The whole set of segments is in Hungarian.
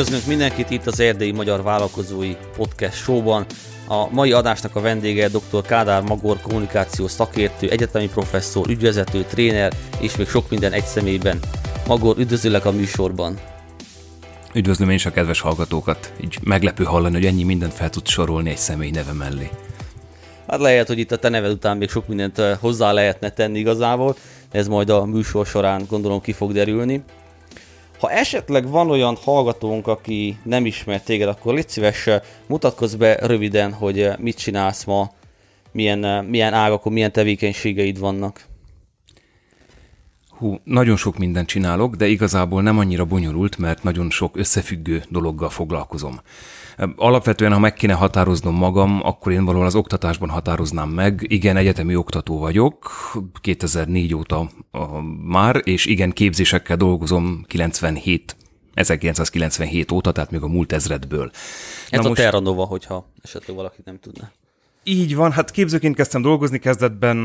Üdvözlünk mindenkit itt az Erdélyi Magyar Vállalkozói Podcast Showban. A mai adásnak a vendége dr. Kádár Magor kommunikáció szakértő, egyetemi professzor, ügyvezető, tréner és még sok minden egy személyben. Magor, üdvözöllek a műsorban. Üdvözlöm én is a kedves hallgatókat. Így meglepő hallani, hogy ennyi mindent fel tud sorolni egy személy neve mellé. Hát lehet, hogy itt a te neved után még sok mindent eh, hozzá lehetne tenni igazából, ez majd a műsor során gondolom ki fog derülni. Ha esetleg van olyan hallgatónk, aki nem ismer téged, akkor légy szíves, eh, mutatkozz be röviden, hogy eh, mit csinálsz ma, milyen, milyen ágakon, milyen tevékenységeid vannak. Hú, nagyon sok mindent csinálok, de igazából nem annyira bonyolult, mert nagyon sok összefüggő dologgal foglalkozom. Alapvetően, ha meg kéne határoznom magam, akkor én valahol az oktatásban határoznám meg. Igen, egyetemi oktató vagyok, 2004 óta már, és igen, képzésekkel dolgozom 97 1997 óta, tehát még a múlt ezredből. Ez Na a most... Terra Nova, hogyha esetleg valaki nem tudná. Így van, hát képzőként kezdtem dolgozni kezdetben,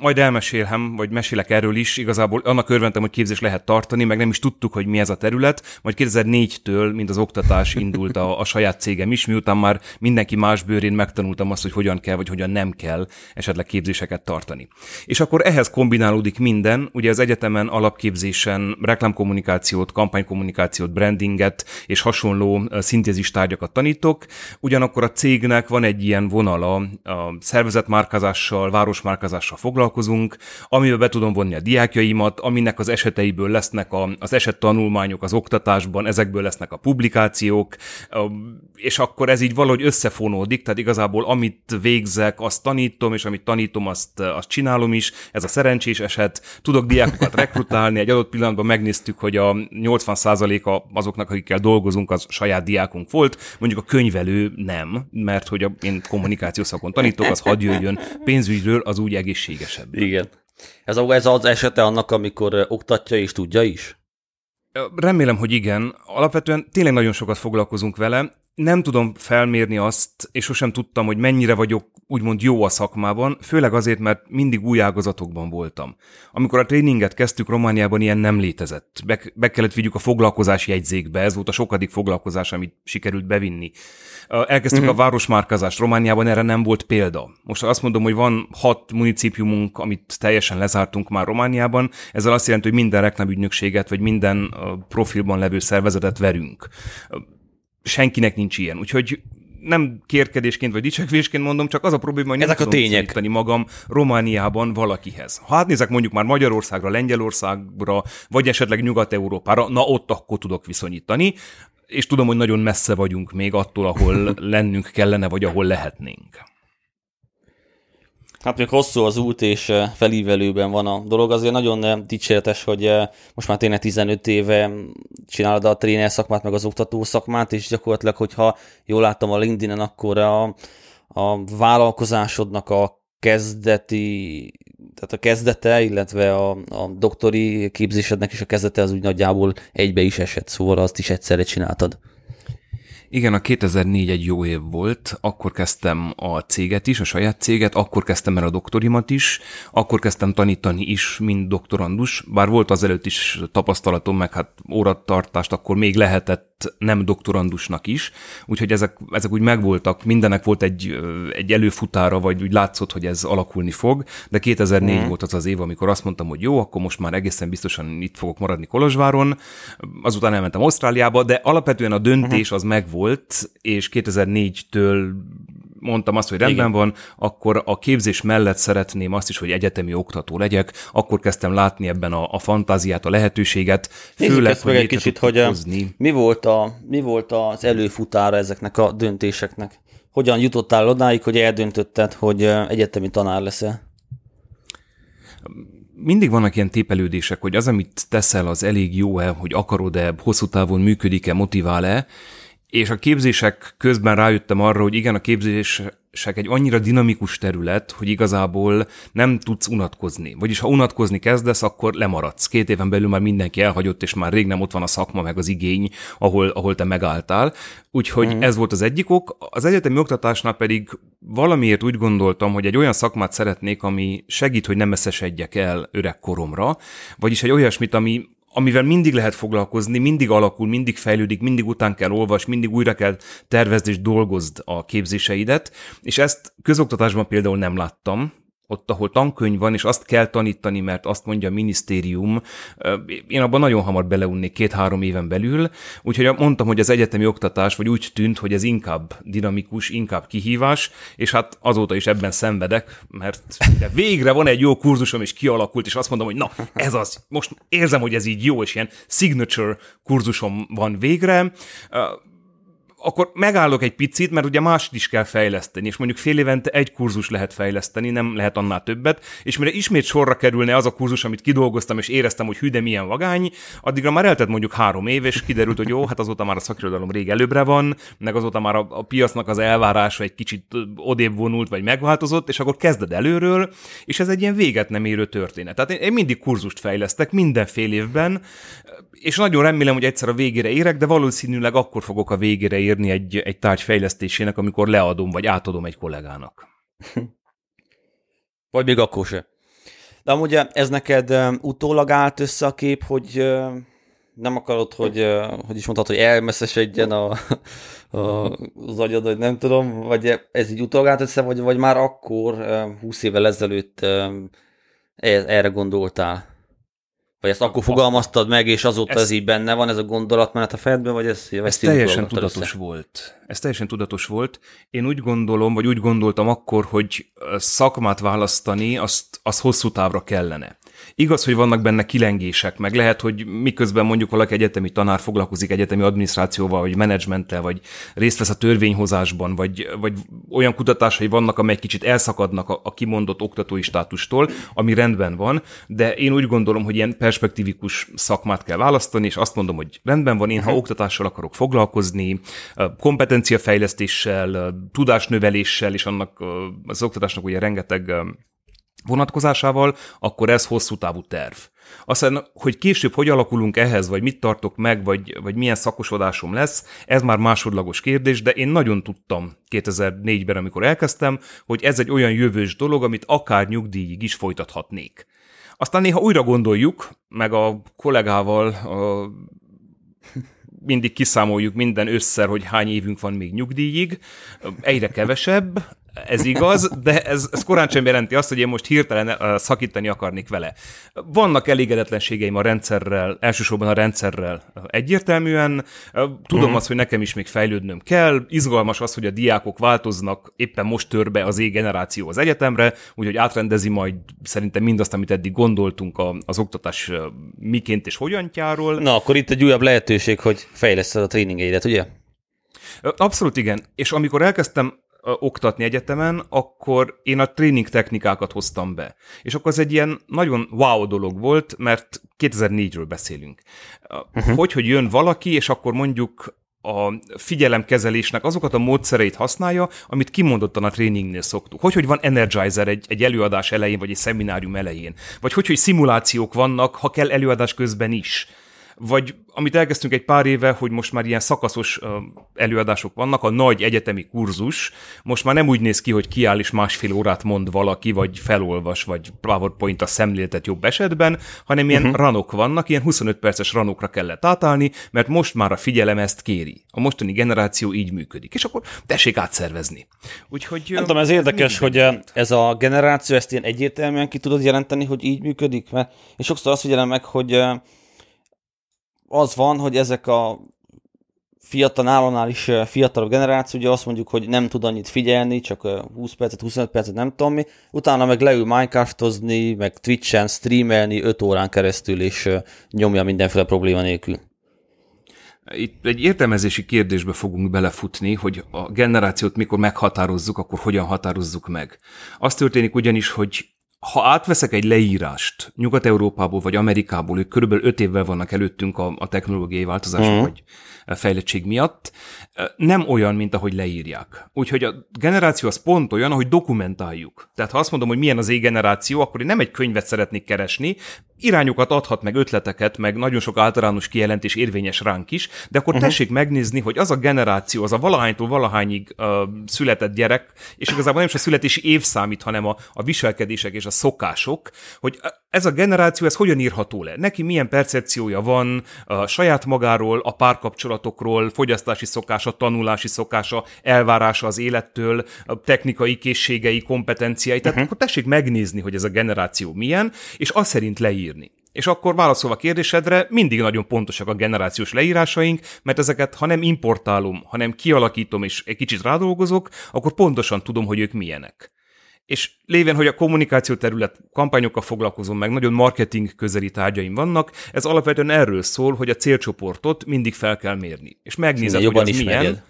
majd elmesélhem, vagy mesélek erről is, igazából annak örventem, hogy képzés lehet tartani, meg nem is tudtuk, hogy mi ez a terület, majd 2004-től, mint az oktatás indult a, a saját cégem is, miután már mindenki más bőrén megtanultam azt, hogy hogyan kell, vagy hogyan nem kell esetleg képzéseket tartani. És akkor ehhez kombinálódik minden, ugye az egyetemen alapképzésen reklámkommunikációt, kampánykommunikációt, brandinget és hasonló szintézis tárgyakat tanítok, ugyanakkor a cégnek van egy ilyen vonala, a szervezetmárkázással, városmárkázással foglalkozunk, amiben be tudom vonni a diákjaimat, aminek az eseteiből lesznek a, az esettanulmányok az oktatásban, ezekből lesznek a publikációk, és akkor ez így valahogy összefonódik, tehát igazából amit végzek, azt tanítom, és amit tanítom, azt, azt csinálom is, ez a szerencsés eset. Tudok diákokat rekrutálni, egy adott pillanatban megnéztük, hogy a 80%-a azoknak, akikkel dolgozunk, az saját diákunk volt, mondjuk a könyvelő nem, mert hogy a, én kommunikáció szakon tanítok, az hadd jöjjön pénzügyről, az úgy egészségesebb. Igen. Ez, ez az esete annak, amikor oktatja és tudja is? Remélem, hogy igen. Alapvetően tényleg nagyon sokat foglalkozunk vele, nem tudom felmérni azt, és sosem tudtam, hogy mennyire vagyok úgymond jó a szakmában, főleg azért, mert mindig új ágazatokban voltam. Amikor a tréninget kezdtük Romániában, ilyen nem létezett. Be, be kellett vigyük a foglalkozási jegyzékbe, ez volt a sokadik foglalkozás, amit sikerült bevinni. Elkezdtük uh-huh. a városmárkázást, Romániában erre nem volt példa. Most azt mondom, hogy van hat municipiumunk, amit teljesen lezártunk már Romániában, ezzel azt jelenti, hogy minden reklámügynökséget, vagy minden profilban levő szervezetet verünk senkinek nincs ilyen. Úgyhogy nem kérkedésként vagy dicsekvésként mondom, csak az a probléma, hogy nem Ezek tudom a tények. magam Romániában valakihez. Ha átnézek mondjuk már Magyarországra, Lengyelországra, vagy esetleg Nyugat-Európára, na ott akkor tudok viszonyítani, és tudom, hogy nagyon messze vagyunk még attól, ahol lennünk kellene, vagy ahol lehetnénk. Hát még hosszú az út, és eh, felívelőben van a dolog. Azért nagyon dicséretes, hogy eh, most már tényleg 15 éve csinálod a tréner szakmát, meg az oktató szakmát, és gyakorlatilag, hogyha jól láttam a LinkedIn-en, akkor a, a vállalkozásodnak a kezdeti, tehát a kezdete, illetve a, a doktori képzésednek is a kezdete az úgy nagyjából egybe is esett, szóval azt is egyszerre csináltad. Igen, a 2004 egy jó év volt, akkor kezdtem a céget is, a saját céget, akkor kezdtem el a doktorimat is, akkor kezdtem tanítani is, mint doktorandus, bár volt azelőtt is tapasztalatom, meg hát óratartást akkor még lehetett nem doktorandusnak is, úgyhogy ezek, ezek úgy megvoltak, mindenek volt egy, egy előfutára, vagy úgy látszott, hogy ez alakulni fog, de 2004 mm. volt az az év, amikor azt mondtam, hogy jó, akkor most már egészen biztosan itt fogok maradni Kolozsváron, azután elmentem Ausztráliába, de alapvetően a döntés mhm. az megvolt, volt, és 2004-től mondtam azt, hogy rendben Igen. van, akkor a képzés mellett szeretném azt is, hogy egyetemi oktató legyek, akkor kezdtem látni ebben a, a fantáziát, a lehetőséget, főleg, hogy egy kicsit, hogy hozni. Mi, volt a, mi volt az előfutára ezeknek a döntéseknek? Hogyan jutottál odáig, hogy eldöntötted, hogy egyetemi tanár leszel? mindig vannak ilyen tépelődések, hogy az, amit teszel, az elég jó-e, hogy akarod-e, hosszú távon működik-e, motivál-e, és a képzések közben rájöttem arra, hogy igen, a képzések egy annyira dinamikus terület, hogy igazából nem tudsz unatkozni. Vagyis ha unatkozni kezdesz, akkor lemaradsz. Két éven belül már mindenki elhagyott, és már rég nem ott van a szakma, meg az igény, ahol, ahol te megálltál. Úgyhogy mm. ez volt az egyik ok. Az egyetemi oktatásnál pedig valamiért úgy gondoltam, hogy egy olyan szakmát szeretnék, ami segít, hogy nem eszesedjek el öreg koromra, vagyis egy olyasmit, ami amivel mindig lehet foglalkozni, mindig alakul, mindig fejlődik, mindig után kell olvas, mindig újra kell tervezni és dolgozd a képzéseidet, és ezt közoktatásban például nem láttam, ott, ahol tankönyv van, és azt kell tanítani, mert azt mondja a minisztérium, én abban nagyon hamar beleunnék két-három éven belül, úgyhogy mondtam, hogy az egyetemi oktatás, vagy úgy tűnt, hogy ez inkább dinamikus, inkább kihívás, és hát azóta is ebben szenvedek, mert végre van egy jó kurzusom, és kialakult, és azt mondom, hogy na, ez az, most érzem, hogy ez így jó, és ilyen signature kurzusom van végre, akkor megállok egy picit, mert ugye mást is kell fejleszteni, és mondjuk fél évente egy kurzus lehet fejleszteni, nem lehet annál többet, és mire ismét sorra kerülne az a kurzus, amit kidolgoztam, és éreztem, hogy hű, de milyen vagány, addigra már eltett mondjuk három év, és kiderült, hogy jó, hát azóta már a szakirodalom rég előbbre van, meg azóta már a, a piacnak az elvárása egy kicsit odébb vonult, vagy megváltozott, és akkor kezded előről, és ez egy ilyen véget nem érő történet. Tehát én, én mindig kurzust fejlesztek, minden fél évben, és nagyon remélem, hogy egyszer a végére érek, de valószínűleg akkor fogok a végére érni egy, egy tárgy fejlesztésének, amikor leadom, vagy átadom egy kollégának. vagy még akkor se. De amúgy ez neked utólag állt össze a kép, hogy nem akarod, hogy, hogy is mondhatod, hogy elmeszesedjen a, a, az agyad, vagy nem tudom, vagy ez így utólag állt össze, vagy, vagy már akkor, 20 évvel ezelőtt erre gondoltál? Vagy ezt akkor fogalmaztad meg, és azóta ez, ez így benne van, ez a gondolatmenet a fejedben, vagy ez, ez teljesen tudatos össze? volt. Ez teljesen tudatos volt. Én úgy gondolom, vagy úgy gondoltam akkor, hogy szakmát választani, azt, az hosszú távra kellene. Igaz, hogy vannak benne kilengések, meg lehet, hogy miközben mondjuk valaki egyetemi tanár foglalkozik egyetemi adminisztrációval, vagy menedzsmenttel, vagy részt vesz a törvényhozásban, vagy, vagy olyan kutatásai vannak, amelyek kicsit elszakadnak a, a kimondott oktatói státustól, ami rendben van, de én úgy gondolom, hogy ilyen perspektívikus szakmát kell választani, és azt mondom, hogy rendben van, én ha oktatással akarok foglalkozni, kompetenciafejlesztéssel, tudásnöveléssel, és annak az oktatásnak ugye rengeteg vonatkozásával, akkor ez hosszú távú terv. Aztán, hogy később hogy alakulunk ehhez, vagy mit tartok meg, vagy, vagy milyen szakosodásom lesz, ez már másodlagos kérdés, de én nagyon tudtam 2004-ben, amikor elkezdtem, hogy ez egy olyan jövős dolog, amit akár nyugdíjig is folytathatnék. Aztán néha újra gondoljuk, meg a kollégával a mindig kiszámoljuk minden összer, hogy hány évünk van még nyugdíjig, egyre kevesebb, ez igaz, de ez, ez korán sem jelenti azt, hogy én most hirtelen szakítani akarnék vele. Vannak elégedetlenségeim a rendszerrel, elsősorban a rendszerrel egyértelműen. Tudom mm. azt, hogy nekem is még fejlődnöm kell. Izgalmas az, hogy a diákok változnak, éppen most tör be az E-generáció az egyetemre, úgyhogy átrendezi majd szerintem mindazt, amit eddig gondoltunk az oktatás miként és hogyantjáról. Na, akkor itt egy újabb lehetőség, hogy fejleszted a tréningeidet, ugye? Abszolút igen. És amikor elkezdtem oktatni egyetemen, akkor én a tréning technikákat hoztam be. És akkor az egy ilyen nagyon wow dolog volt, mert 2004-ről beszélünk. Uh-huh. Hogy, hogy jön valaki, és akkor mondjuk a figyelemkezelésnek azokat a módszereit használja, amit kimondottan a tréningnél szoktuk. Hogy, hogy van energizer egy, egy előadás elején, vagy egy szeminárium elején. Vagy hogy, hogy szimulációk vannak, ha kell előadás közben is vagy amit elkezdtünk egy pár éve, hogy most már ilyen szakaszos előadások vannak, a nagy egyetemi kurzus, most már nem úgy néz ki, hogy kiáll és másfél órát mond valaki, vagy felolvas, vagy PowerPoint a szemléltet jobb esetben, hanem ilyen uh-huh. ranok vannak, ilyen 25 perces ranokra kellett átállni, mert most már a figyelem ezt kéri. A mostani generáció így működik, és akkor tessék átszervezni. Úgyhogy, nem tudom, ez érdekes, hogy ez a generáció ezt ilyen egyértelműen ki tudod jelenteni, hogy így működik, mert és sokszor azt figyelem meg, hogy az van, hogy ezek a fiatal, nálonál is fiatalabb generáció, ugye azt mondjuk, hogy nem tud annyit figyelni, csak 20 percet, 25 percet, nem tudom mi, utána meg leül Minecraftozni, meg Twitch-en streamelni 5 órán keresztül, és nyomja mindenféle probléma nélkül. Itt egy értelmezési kérdésbe fogunk belefutni, hogy a generációt mikor meghatározzuk, akkor hogyan határozzuk meg. Az történik ugyanis, hogy ha átveszek egy leírást Nyugat-Európából vagy Amerikából, ők körülbelül öt évvel vannak előttünk a, a technológiai változás mm. vagy fejlettség miatt, nem olyan, mint ahogy leírják. Úgyhogy a generáció az pont olyan, ahogy dokumentáljuk. Tehát ha azt mondom, hogy milyen az égeneráció, akkor én nem egy könyvet szeretnék keresni, irányokat adhat, meg ötleteket, meg nagyon sok általános kijelentés érvényes ránk is, de akkor uh-huh. tessék megnézni, hogy az a generáció, az a valahánytól valahányig uh, született gyerek, és igazából nem is a születési év számít, hanem a, a viselkedések és a szokások, hogy ez a generáció, ez hogyan írható le? Neki milyen percepciója van a saját magáról, a párkapcsolatokról, fogyasztási szokása, tanulási szokása, elvárása az élettől, a technikai készségei, kompetenciái. Tehát uh-huh. akkor tessék megnézni, hogy ez a generáció milyen, és azt szerint leírni. És akkor válaszolva a kérdésedre, mindig nagyon pontosak a generációs leírásaink, mert ezeket, ha nem importálom, hanem kialakítom és egy kicsit rádolgozok, akkor pontosan tudom, hogy ők milyenek. És lévén, hogy a kommunikáció terület kampányokkal foglalkozom meg, nagyon marketing közeli tárgyaim vannak, ez alapvetően erről szól, hogy a célcsoportot mindig fel kell mérni. És megnézed, hogy az ismerjed. milyen.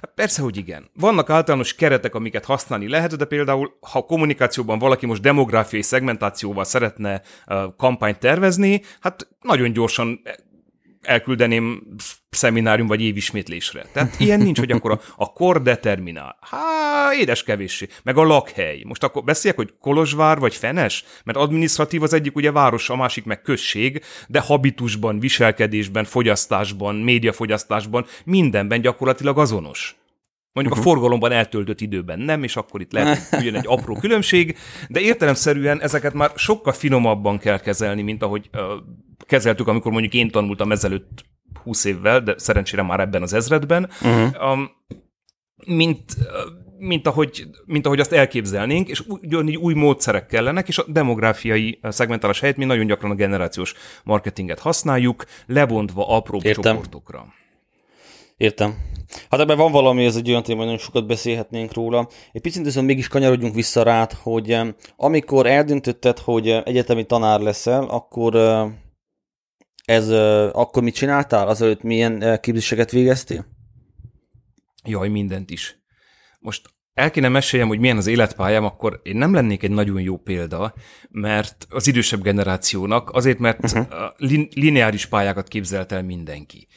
Hát persze, hogy igen. Vannak általános keretek, amiket használni lehet, de például, ha kommunikációban valaki most demográfiai szegmentációval szeretne kampányt tervezni, hát nagyon gyorsan elküldeném szeminárium vagy évismétlésre. Tehát ilyen nincs, hogy akkor a, a kor determinál. Há, édes kevéssé. Meg a lakhely. Most akkor beszéljek, hogy Kolozsvár vagy Fenes? Mert administratív az egyik ugye város, a másik meg község, de habitusban, viselkedésben, fogyasztásban, médiafogyasztásban, mindenben gyakorlatilag azonos. Mondjuk uh-huh. a forgalomban eltöltött időben nem, és akkor itt lehet ugyan egy apró különbség, de értelemszerűen ezeket már sokkal finomabban kell kezelni, mint ahogy uh, kezeltük, amikor mondjuk én tanultam ezelőtt 20 évvel, de szerencsére már ebben az ezredben, uh-huh. um, mint, mint, ahogy, mint ahogy azt elképzelnénk, és ugyanígy új módszerek kellenek, és a demográfiai szegmentálás helyett mi nagyon gyakran a generációs marketinget használjuk, lebontva apró csoportokra. Értem. Hát ebben van valami, ez egy olyan téma, hogy nagyon sokat beszélhetnénk róla. Egy picit viszont mégis kanyarodjunk vissza rád, hogy amikor eldöntötted, hogy egyetemi tanár leszel, akkor ez, akkor mit csináltál? Azelőtt milyen képzéseket végeztél? Jaj, mindent is. Most el kéne meséljem, hogy milyen az életpályám, akkor én nem lennék egy nagyon jó példa, mert az idősebb generációnak, azért, mert uh-huh. lineáris pályákat képzelt el mindenki.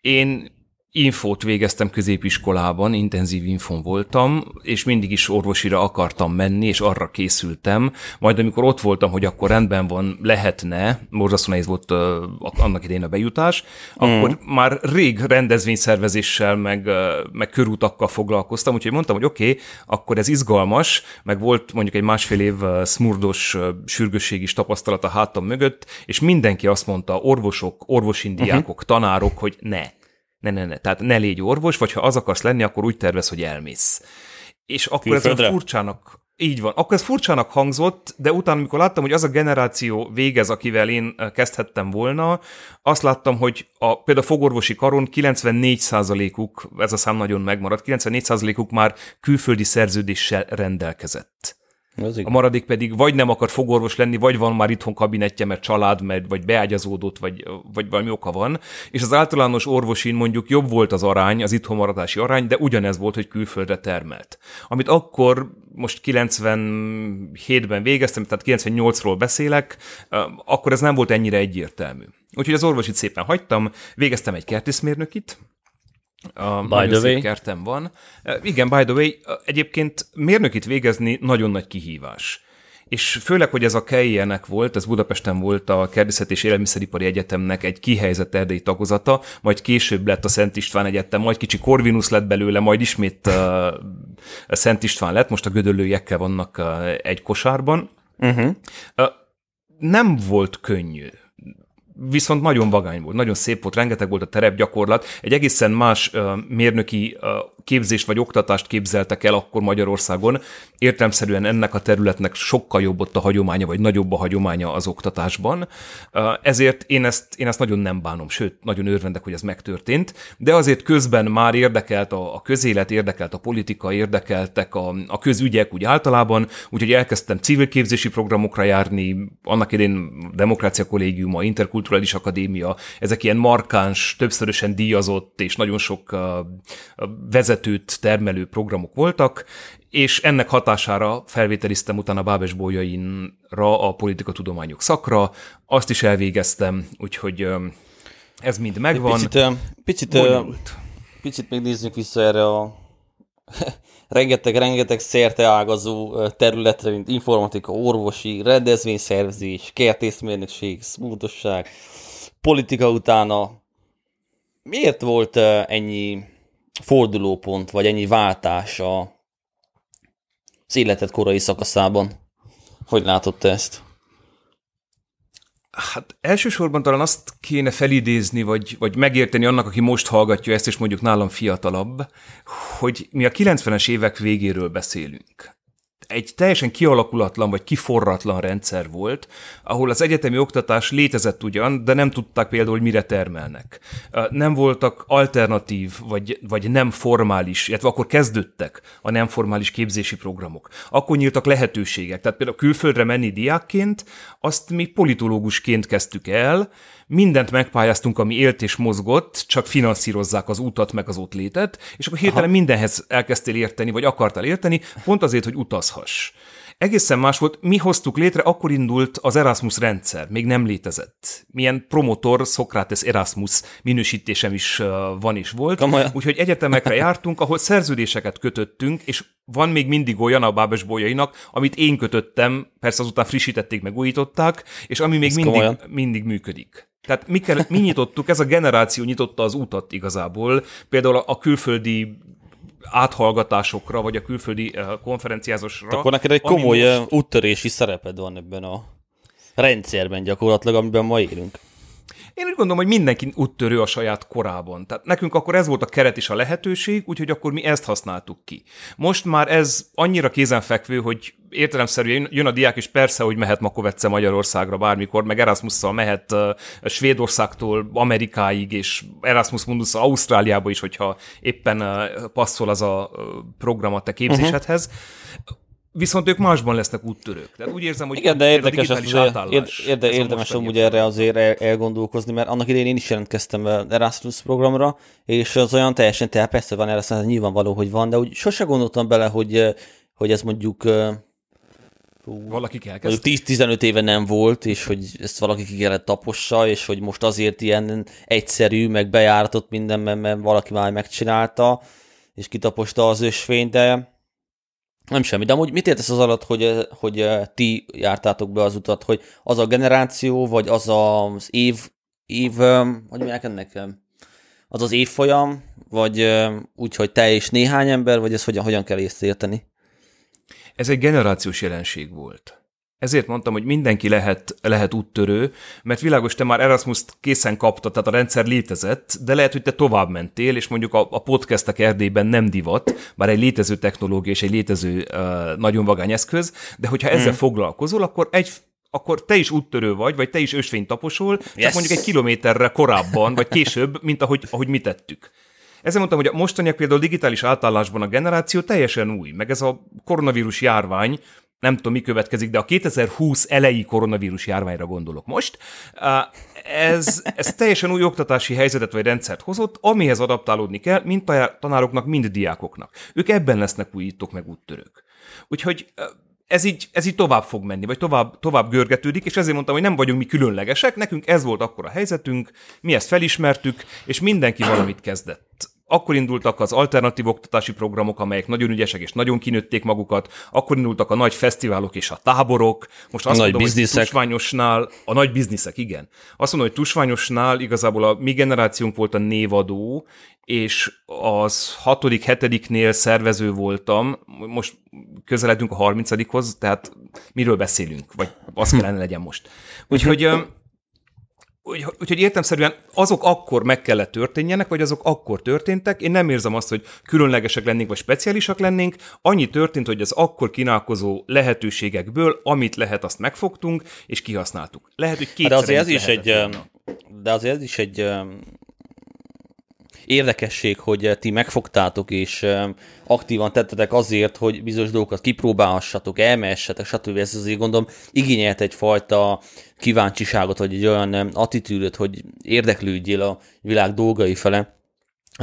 Én infót végeztem középiskolában, intenzív infon voltam, és mindig is orvosira akartam menni, és arra készültem. Majd amikor ott voltam, hogy akkor rendben van, lehetne, borzasztó nehéz volt uh, annak idején a bejutás, mm. akkor már rég rendezvényszervezéssel, meg, uh, meg körútakkal foglalkoztam, úgyhogy mondtam, hogy oké, okay, akkor ez izgalmas, meg volt mondjuk egy másfél év uh, smurdos uh, sürgősségis tapasztalat a hátam mögött, és mindenki azt mondta, orvosok, orvosindiákok, uh-huh. tanárok, hogy ne ne, ne, ne. Tehát ne légy orvos, vagy ha az akarsz lenni, akkor úgy tervez, hogy elmész. És akkor ez a furcsának, így van. Akkor ez furcsának hangzott, de utána, amikor láttam, hogy az a generáció végez, akivel én kezdhettem volna, azt láttam, hogy a, például a fogorvosi karon 94%-uk, ez a szám nagyon megmaradt, 94%-uk már külföldi szerződéssel rendelkezett. A maradék pedig vagy nem akar fogorvos lenni, vagy van már itthon kabinetje, mert család, mert, vagy beágyazódott, vagy, vagy valami oka van. És az általános orvosin mondjuk jobb volt az arány, az itthon maradási arány, de ugyanez volt, hogy külföldre termelt. Amit akkor, most 97-ben végeztem, tehát 98-ról beszélek, akkor ez nem volt ennyire egyértelmű. Úgyhogy az orvosit szépen hagytam, végeztem egy kertészmérnökit, a by the way. kertem van. Igen, by the way, egyébként mérnökit végezni nagyon nagy kihívás. És főleg, hogy ez a KEI-nek volt, ez Budapesten volt a Kertészet és Élelmiszeripari Egyetemnek egy kihelyezett erdei tagozata, majd később lett a Szent István Egyetem, majd kicsi Corvinus lett belőle, majd ismét uh, Szent István lett, most a gödöllőjekkel vannak uh, egy kosárban. Uh-huh. Uh, nem volt könnyű viszont nagyon vagány volt, nagyon szép volt, rengeteg volt a terepgyakorlat, egy egészen más mérnöki képzést vagy oktatást képzeltek el akkor Magyarországon. Értelmszerűen ennek a területnek sokkal jobb ott a hagyománya, vagy nagyobb a hagyománya az oktatásban. Ezért én ezt, én ezt nagyon nem bánom, sőt, nagyon örvendek, hogy ez megtörtént, de azért közben már érdekelt a, a közélet, érdekelt a politika, érdekeltek a, a közügyek úgy általában, úgyhogy elkezdtem civil képzési programokra járni, annak idén Demokrácia Kollégiuma, Interkultúra Kulturális Akadémia, ezek ilyen markáns, többszörösen díjazott és nagyon sok uh, vezetőt termelő programok voltak, és ennek hatására felvételiztem utána Bábes Bólyainra a politikatudományok szakra, azt is elvégeztem, úgyhogy ez mind megvan. Picit, picit, Bonyolult. picit még nézzük vissza erre a rengeteg-rengeteg szerte ágazó területre, mint informatika, orvosi, rendezvényszervezés, kertészmérnökség, smútosság, politika utána. Miért volt ennyi fordulópont, vagy ennyi váltás a az életed korai szakaszában? Hogy látod te ezt? Hát elsősorban talán azt kéne felidézni, vagy, vagy megérteni annak, aki most hallgatja ezt, és mondjuk nálam fiatalabb, hogy mi a 90-es évek végéről beszélünk egy teljesen kialakulatlan vagy kiforratlan rendszer volt, ahol az egyetemi oktatás létezett ugyan, de nem tudták például, hogy mire termelnek. Nem voltak alternatív vagy, vagy nem formális, illetve akkor kezdődtek a nem formális képzési programok. Akkor nyíltak lehetőségek. Tehát például külföldre menni diákként, azt mi politológusként kezdtük el, mindent megpályáztunk, ami élt és mozgott, csak finanszírozzák az utat meg az ott létet, és akkor hirtelen Aha. mindenhez elkezdtél érteni, vagy akartál érteni, pont azért, hogy utazhass. Egészen más volt, mi hoztuk létre, akkor indult az Erasmus rendszer, még nem létezett. Milyen promotor Socrates Erasmus minősítésem is van és volt. Kamolyan. Úgyhogy egyetemekre jártunk, ahol szerződéseket kötöttünk, és van még mindig olyan a Bábes bolyainak, amit én kötöttem, persze azután frissítették, meg újították, és ami még mindig, mindig működik. Tehát mi, kell, mi nyitottuk, ez a generáció nyitotta az utat igazából, például a, a külföldi áthallgatásokra, vagy a külföldi uh, konferenciázásra. Akkor neked egy komoly most... úttörési szereped van ebben a rendszerben gyakorlatilag, amiben ma élünk. Én úgy gondolom, hogy mindenki úttörő a saját korában. Tehát nekünk akkor ez volt a keret és a lehetőség, úgyhogy akkor mi ezt használtuk ki. Most már ez annyira kézenfekvő, hogy értelemszerűen jön a diák, és persze, hogy mehet Makovecce Magyarországra bármikor, meg Erasmusszal mehet uh, Svédországtól Amerikáig, és Erasmus Mundus Ausztráliába is, hogyha éppen passzol az a program a te képzésedhez. Uh-huh. Viszont ők másban lesznek úttörők. Tehát úgy érzem, hogy Igen, de érdekes, ez azért, érde, érdemes amúgy erre azért elgondolkozni, mert annak idején én is jelentkeztem Erasmus programra, és az olyan teljesen, tehát persze van Erasmus, nyilvánvaló, hogy van, de úgy sose gondoltam bele, hogy, hogy ez mondjuk Hú, valaki elkezd. 10-15 éve nem volt, és hogy ezt valaki ki kellett tapossa, és hogy most azért ilyen egyszerű, meg bejáratott mindenben, mert valaki már megcsinálta, és kitaposta az ösvényt, de nem semmi. De amúgy mit értesz az alatt, hogy, hogy ti jártátok be az utat, hogy az a generáció, vagy az az év, év, hogy mondják ennek, az az évfolyam, vagy úgy, hogy te és néhány ember, vagy ez hogyan, hogyan kell ezt érteni? Ez egy generációs jelenség volt. Ezért mondtam, hogy mindenki lehet, lehet úttörő, mert világos, te már Erasmus-t készen kaptad, tehát a rendszer létezett, de lehet, hogy te tovább mentél, és mondjuk a, a podcastek erdében nem divat, bár egy létező technológia és egy létező uh, nagyon vagány eszköz, de hogyha ezzel hmm. foglalkozol, akkor egy akkor te is úttörő vagy, vagy te is ösvényt taposol, yes. csak mondjuk egy kilométerre korábban, vagy később, mint ahogy, ahogy mi tettük. Ezzel mondtam, hogy a mostaniak például digitális átállásban a generáció teljesen új, meg ez a koronavírus járvány, nem tudom, mi következik, de a 2020 elejé koronavírus járványra gondolok most. Ez, ez teljesen új oktatási helyzetet vagy rendszert hozott, amihez adaptálódni kell, mind tanároknak, mind diákoknak. Ők ebben lesznek újítók meg úttörők. Úgyhogy ez így, ez így tovább fog menni, vagy tovább, tovább görgetődik, és ezért mondtam, hogy nem vagyunk mi különlegesek, nekünk ez volt akkor a helyzetünk, mi ezt felismertük, és mindenki valamit kezdett akkor indultak az alternatív oktatási programok, amelyek nagyon ügyesek és nagyon kinőtték magukat, akkor indultak a nagy fesztiválok és a táborok, most azt a mondom, nagy hogy tusványosnál, a nagy bizniszek, igen. Azt mondom, hogy tusványosnál igazából a mi generációnk volt a névadó, és az hatodik, hetediknél szervező voltam, most közeledünk a harmincadikhoz, tehát miről beszélünk, vagy azt kellene legyen most. Úgyhogy úgy, úgyhogy értemszerűen azok akkor meg kellett történjenek, vagy azok akkor történtek. Én nem érzem azt, hogy különlegesek lennénk, vagy speciálisak lennénk. Annyi történt, hogy az akkor kínálkozó lehetőségekből, amit lehet, azt megfogtunk, és kihasználtuk. Lehet, hogy kétszer de azért ez is egy, de azért ez is egy érdekesség, hogy ti megfogtátok, és aktívan tettetek azért, hogy bizonyos dolgokat kipróbálhassatok, elmehessetek, stb. Ez azért gondolom igényelt egyfajta kíváncsiságot, vagy egy olyan attitűdöt, hogy érdeklődjél a világ dolgai fele.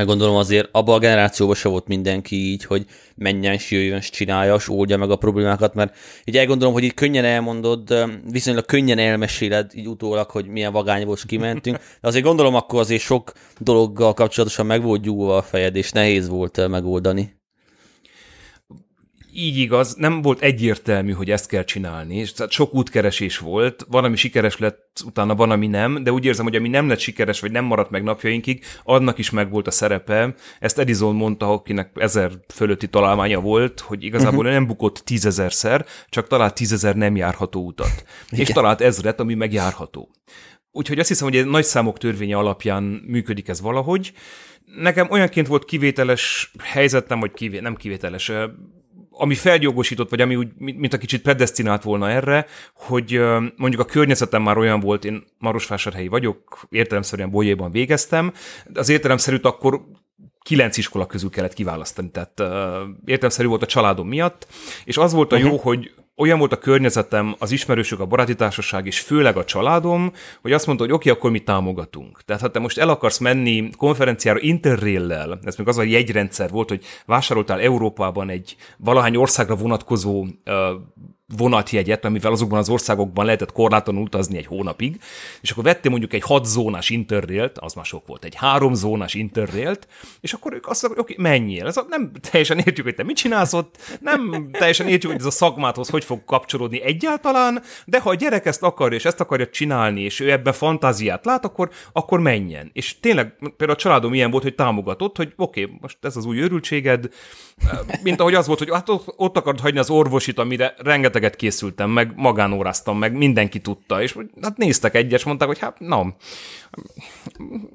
Gondolom azért abban a generációban se volt mindenki így, hogy menjen, és jöjjön, és csinálja, és oldja meg a problémákat, mert így elgondolom, hogy így könnyen elmondod, viszonylag könnyen elmeséled így utólag, hogy milyen vagány volt, kimentünk, de azért gondolom akkor azért sok dologgal kapcsolatosan meg volt gyúlva a fejed, és nehéz volt megoldani. Így igaz, nem volt egyértelmű, hogy ezt kell csinálni, és tehát sok útkeresés volt, van, ami sikeres lett, utána van, ami nem, de úgy érzem, hogy ami nem lett sikeres, vagy nem maradt meg napjainkig, annak is meg volt a szerepe. Ezt Edison mondta, akinek ezer fölötti találmánya volt, hogy igazából uh-huh. nem bukott tízezerszer, csak talált tízezer nem járható utat. Igen. És talált ezret, ami megjárható. Úgyhogy azt hiszem, hogy egy nagy számok törvénye alapján működik ez valahogy. Nekem olyanként volt kivételes helyzetem, vagy kivé, nem kivételes, ami felgyógosított, vagy ami úgy, mint a kicsit predestinált volna erre, hogy mondjuk a környezetem már olyan volt, én Marosvásárhelyi vagyok, értelemszerűen Bolyéban végeztem, de az értelemszerűt akkor kilenc iskola közül kellett kiválasztani, tehát uh, értelemszerű volt a családom miatt, és az volt a uh-huh. jó, hogy olyan volt a környezetem, az ismerősök, a baráti társaság, és főleg a családom, hogy azt mondta, hogy oké, okay, akkor mi támogatunk. Tehát ha te most el akarsz menni konferenciára Interrail-lel, ez még az a jegyrendszer volt, hogy vásároltál Európában egy valahány országra vonatkozó uh, vonatjegyet, amivel azokban az országokban lehetett korláton utazni egy hónapig, és akkor vettél mondjuk egy hat zónás interrailt, az már sok volt, egy három zónás interrailt, és akkor ők azt mondják, hogy oké, menjél. Ez a, nem teljesen értjük, hogy te mit csinálsz ott, nem teljesen értjük, hogy ez a szakmáthoz hogy fog kapcsolódni egyáltalán, de ha a gyerek ezt akarja, és ezt akarja csinálni, és ő ebben fantáziát lát, akkor, akkor menjen. És tényleg például a családom ilyen volt, hogy támogatott, hogy oké, most ez az új örültséged, mint ahogy az volt, hogy hát ott akarod hagyni az orvosit, amire rengeteg rengeteget készültem, meg magánóráztam, meg mindenki tudta, és hát néztek egyes, mondták, hogy hát nem,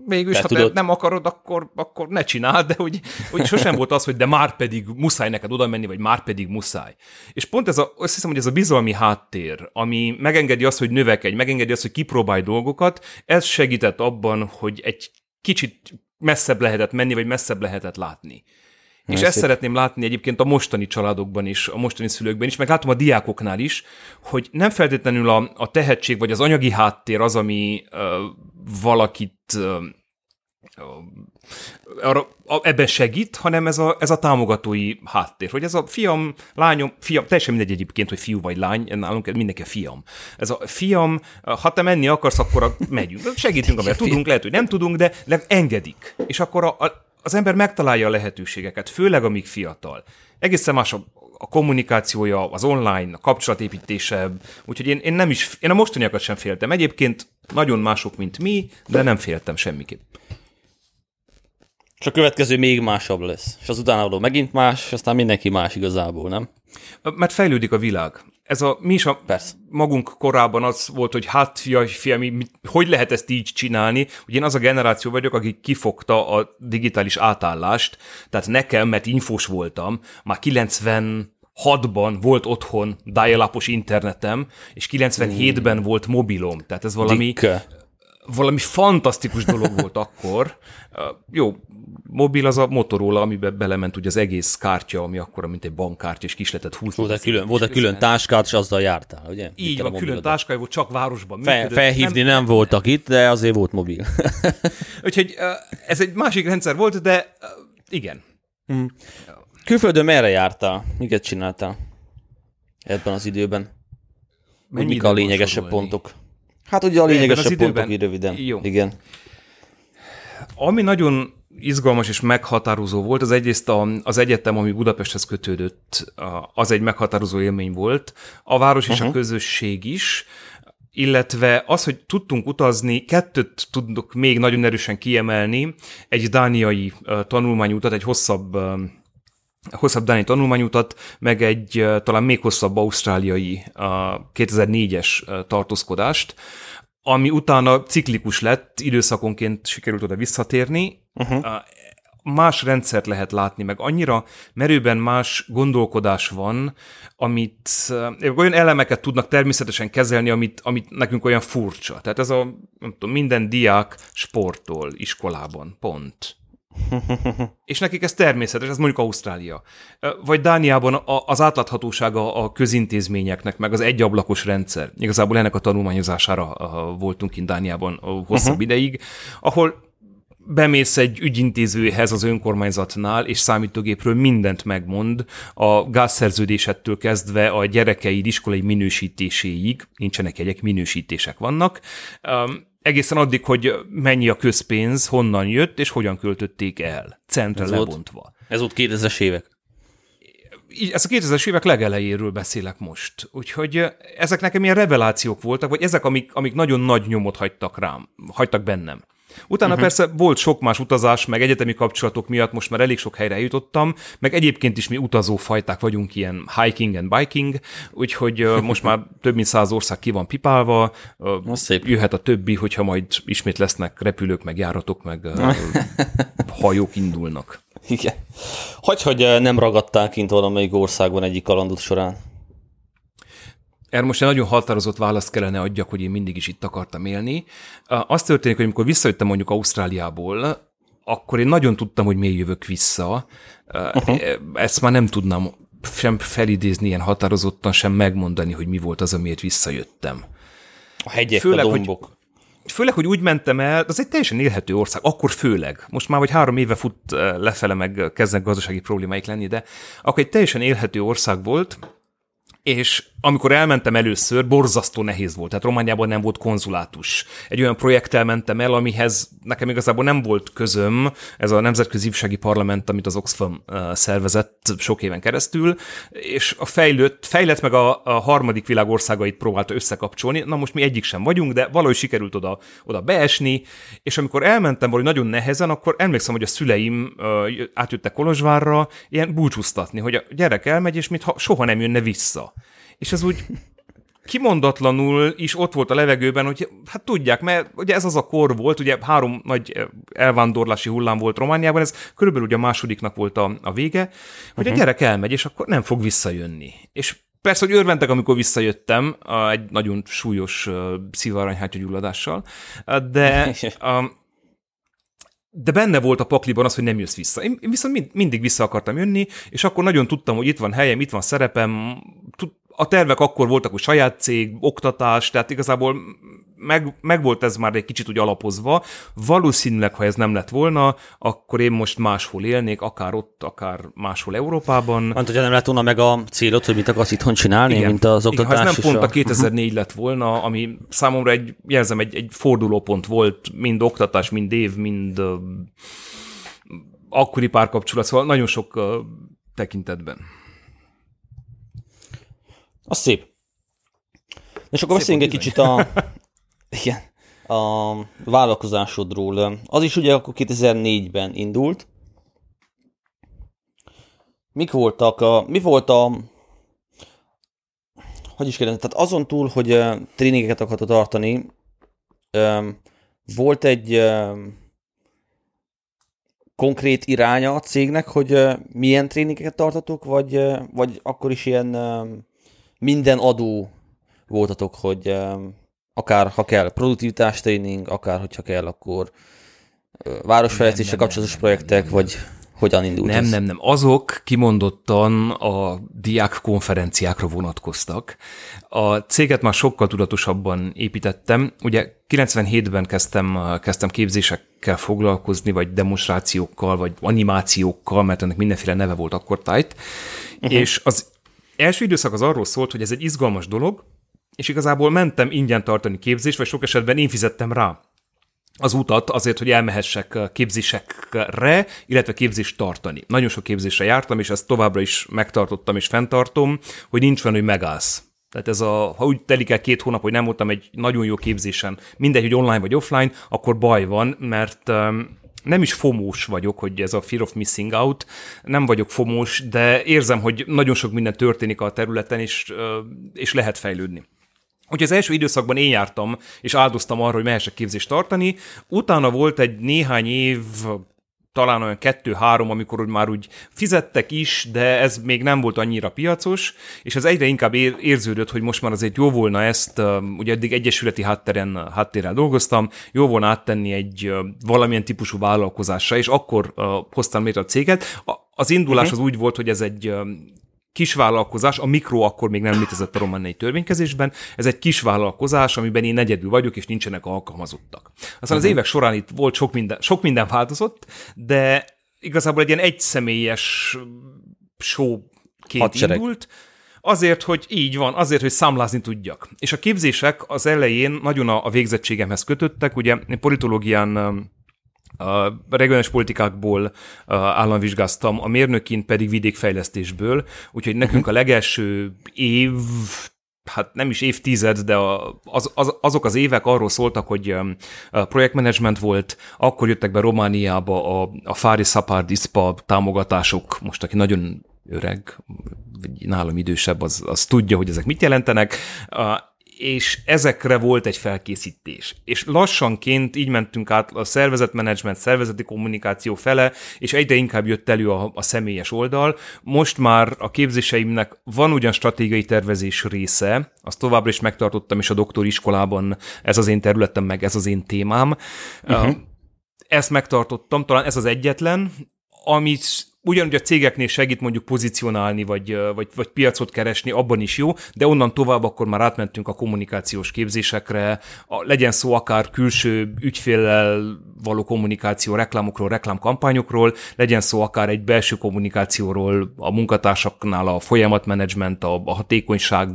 végülis, ha tudod... nem akarod, akkor, akkor ne csináld, de hogy, hogy sosem volt az, hogy de már pedig muszáj neked oda menni, vagy már pedig muszáj. És pont ez a, azt hiszem, hogy ez a bizalmi háttér, ami megengedi azt, hogy növekedj, megengedi azt, hogy kipróbálj dolgokat, ez segített abban, hogy egy kicsit messzebb lehetett menni, vagy messzebb lehetett látni. És ezt szép. szeretném látni egyébként a mostani családokban is, a mostani szülőkben is, meg látom a diákoknál is, hogy nem feltétlenül a, a tehetség vagy az anyagi háttér az, ami uh, valakit uh, arra, ebben segít, hanem ez a, ez a támogatói háttér, hogy ez a fiam, lányom, fiam, teljesen mindegy egyébként, hogy fiú vagy lány, nálunk mindenki a fiam. Ez a fiam, ha te menni akarsz, akkor a, megyünk. Segítünk, amivel tudunk, lehet, hogy nem tudunk, de engedik. És akkor a, a az ember megtalálja a lehetőségeket, főleg amíg fiatal. Egészen más a, a kommunikációja, az online, a kapcsolatépítése, úgyhogy én, én nem is, én a mostaniakat sem féltem. Egyébként nagyon mások, mint mi, de nem féltem semmiképp. És a következő még másabb lesz. És az utána megint más, és aztán mindenki más igazából, nem? Mert fejlődik a világ ez a, mi is a Persze. magunk korában az volt, hogy hát fia, fia mi, mi, hogy lehet ezt így csinálni? Ugye én az a generáció vagyok, aki kifogta a digitális átállást, tehát nekem, mert infós voltam, már 90 6-ban volt otthon dial internetem, és 97-ben mm. volt mobilom. Tehát ez valami... Dikke valami fantasztikus dolog volt akkor. Jó, mobil az a Motorola, amiben belement ugye az egész kártya, ami akkor mint egy bankkártya, és kis lehetett húzni. Volt egy külön, volt egy külön táskát, és azzal jártál, ugye? Így van, külön táskája volt, csak városban Fe, Felhívni nem, nem voltak itt, de azért volt mobil. Úgyhogy ez egy másik rendszer volt, de igen. Hmm. Külföldön merre jártál? Miket csináltál ebben az időben? Mik a lényegesebb pontok? Hát ugye a lényegesebb pontok így röviden. Jó. Igen. Ami nagyon izgalmas és meghatározó volt, az egyrészt a, az egyetem, ami Budapesthez kötődött, az egy meghatározó élmény volt. A város és uh-huh. a mhm. közösség is, illetve az, hogy tudtunk utazni, kettőt tudok még nagyon erősen kiemelni, egy dániai tanulmányutat, egy hosszabb hosszabb dáni tanulmányutat, meg egy talán még hosszabb ausztráliai 2004-es tartózkodást, ami utána ciklikus lett, időszakonként sikerült oda visszatérni. Uh-huh. Más rendszert lehet látni, meg annyira merőben más gondolkodás van, amit olyan elemeket tudnak természetesen kezelni, amit, amit nekünk olyan furcsa. Tehát ez a, nem tudom, minden diák sportol iskolában, pont. És nekik ez természetes, ez mondjuk Ausztrália. Vagy Dániában az átláthatósága a közintézményeknek, meg az egyablakos rendszer. Igazából ennek a tanulmányozására voltunk kint Dániában hosszabb uh-huh. ideig, ahol bemész egy ügyintézőhez az önkormányzatnál, és számítógépről mindent megmond, a gázszerződésettől kezdve a gyerekeid iskolai minősítéséig, nincsenek egyek, minősítések vannak, egészen addig, hogy mennyi a közpénz, honnan jött, és hogyan költötték el, centre ez lebontva. Volt, ez volt 2000-es évek. ez a 2000-es évek legelejéről beszélek most. Úgyhogy ezek nekem ilyen revelációk voltak, vagy ezek, amik, amik nagyon nagy nyomot hagytak rám, hagytak bennem. Utána uh-huh. persze volt sok más utazás, meg egyetemi kapcsolatok miatt most már elég sok helyre jutottam, meg egyébként is mi utazó fajták vagyunk, ilyen hiking and biking, úgyhogy most már több mint száz ország ki van pipálva, uh, szép. jöhet a többi, hogyha majd ismét lesznek repülők, meg járatok, meg hajók indulnak. Igen. Hogy, hogy nem ragadtál kint valamelyik országban egyik kalandot során? Erre most egy nagyon határozott választ kellene adjak, hogy én mindig is itt akartam élni. Az történik, hogy amikor visszajöttem mondjuk Ausztráliából, akkor én nagyon tudtam, hogy miért jövök vissza. Uh-huh. Ezt már nem tudnám sem felidézni ilyen határozottan, sem megmondani, hogy mi volt az, amiért visszajöttem. A hegyek, főleg, a dombok. Hogy, főleg, hogy úgy mentem el, az egy teljesen élhető ország, akkor főleg. Most már vagy három éve fut lefele, meg kezdnek gazdasági problémáik lenni, de akkor egy teljesen élhető ország volt, és amikor elmentem először, borzasztó nehéz volt. Tehát Romániában nem volt konzulátus. Egy olyan projekttel mentem el, amihez nekem igazából nem volt közöm, ez a Nemzetközi Ifjúsági Parlament, amit az Oxfam szervezett sok éven keresztül, és a fejlőtt, fejlett meg a, a harmadik világ országait próbálta összekapcsolni. Na most mi egyik sem vagyunk, de valahogy sikerült oda, oda beesni, és amikor elmentem valahogy nagyon nehezen, akkor emlékszem, hogy a szüleim átjöttek Kolozsvárra ilyen búcsúztatni, hogy a gyerek elmegy, és mintha soha nem jönne vissza és ez úgy kimondatlanul is ott volt a levegőben, hogy hát tudják, mert ugye ez az a kor volt, ugye három nagy elvándorlási hullám volt Romániában, ez körülbelül ugye a másodiknak volt a, a vége, hogy uh-huh. a mhm. gyerek elmegy, és akkor nem fog visszajönni. És persze, hogy örventek, amikor visszajöttem, a, egy nagyon súlyos uh, szívaranyhátyagyulladással, de a, de benne volt a pakliban az, hogy nem jössz vissza. Én viszont mind, mindig vissza akartam jönni, és akkor nagyon tudtam, hogy itt van helyem, itt van szerepem, a tervek akkor voltak, hogy saját cég, oktatás, tehát igazából meg, meg volt ez már egy kicsit úgy alapozva. Valószínűleg, ha ez nem lett volna, akkor én most máshol élnék, akár ott, akár máshol Európában. Mert hogyha nem lett volna meg a célod, hogy mit akarsz itthon csinálni, Igen. mint az oktatás Igen, ha ez nem pont a 2004 uh-huh. lett volna, ami számomra egy, jelzem, egy, egy fordulópont volt, mind oktatás, mind év, mind uh, akkori párkapcsolat, szóval nagyon sok uh, tekintetben. Az szép. És akkor beszéljünk egy kicsit a, igen, a vállalkozásodról. Az is ugye akkor 2004-ben indult. Mik voltak a, mi volt a, hogy is kérdezem, tehát azon túl, hogy tréningeket akarta tartani, volt egy konkrét iránya a cégnek, hogy milyen tréningeket tartatok, vagy, vagy akkor is ilyen minden adó voltatok, hogy akár ha kell produktivitás tréning, akár hogyha kell, akkor városfejlesztéssel kapcsolatos projektek, vagy hogyan indult Nem, ez? nem, nem. Azok kimondottan a diák konferenciákra vonatkoztak. A céget már sokkal tudatosabban építettem. Ugye 97-ben kezdtem, kezdtem képzésekkel foglalkozni, vagy demonstrációkkal, vagy animációkkal, mert ennek mindenféle neve volt akkor tájt. Uh-huh. És az első időszak az arról szólt, hogy ez egy izgalmas dolog, és igazából mentem ingyen tartani képzést, vagy sok esetben én fizettem rá az utat azért, hogy elmehessek képzésekre, illetve képzést tartani. Nagyon sok képzésre jártam, és ezt továbbra is megtartottam és fenntartom, hogy nincs van, hogy megállsz. Tehát ez a, ha úgy telik el két hónap, hogy nem voltam egy nagyon jó képzésen, mindegy, hogy online vagy offline, akkor baj van, mert um, nem is fomós vagyok, hogy ez a fear of missing out, nem vagyok fomós, de érzem, hogy nagyon sok minden történik a területen, és, és lehet fejlődni. Úgyhogy az első időszakban én jártam, és áldoztam arra, hogy mehessek képzést tartani. Utána volt egy néhány év, talán olyan kettő-három, amikor úgy már úgy fizettek is, de ez még nem volt annyira piacos, és ez egyre inkább érződött, hogy most már azért jó volna ezt, ugye eddig egyesületi hátteren, háttérrel dolgoztam, jó volna áttenni egy valamilyen típusú vállalkozásra, és akkor hoztam létre a céget. Az indulás uh-huh. az úgy volt, hogy ez egy kisvállalkozás, a mikro akkor még nem létezett a romániai törvénykezésben, ez egy kisvállalkozás, amiben én egyedül vagyok, és nincsenek alkalmazottak. Aztán uh-huh. az mhm. évek során itt volt sok minden, sok minden változott, de igazából egy ilyen egyszemélyes showként Hadsereg. indult, Azért, hogy így van, azért, hogy számlázni tudjak. És a képzések az elején nagyon a, a végzettségemhez kötöttek, ugye politológián a regionális politikákból államvizsgáztam, a mérnökin pedig vidékfejlesztésből, úgyhogy nekünk a legelső év, hát nem is évtized, de az, az, azok az évek arról szóltak, hogy projektmenedzsment volt, akkor jöttek be Romániába a, a Fári Szapárd ISPA támogatások, most aki nagyon öreg, vagy nálam idősebb, az, az tudja, hogy ezek mit jelentenek és ezekre volt egy felkészítés. És lassanként így mentünk át a szervezetmenedzsment, szervezeti kommunikáció fele, és egyre inkább jött elő a, a személyes oldal. Most már a képzéseimnek van ugyan stratégiai tervezés része, azt továbbra is megtartottam, és a doktoriskolában ez az én területem, meg ez az én témám. Uh-huh. Ezt megtartottam, talán ez az egyetlen, amit ugyanúgy a cégeknél segít mondjuk pozícionálni, vagy, vagy, vagy piacot keresni, abban is jó, de onnan tovább akkor már átmentünk a kommunikációs képzésekre, a, legyen szó akár külső ügyféllel való kommunikáció, reklámokról, reklámkampányokról, legyen szó akár egy belső kommunikációról, a munkatársaknál a folyamatmenedzsment, a, a hatékonyság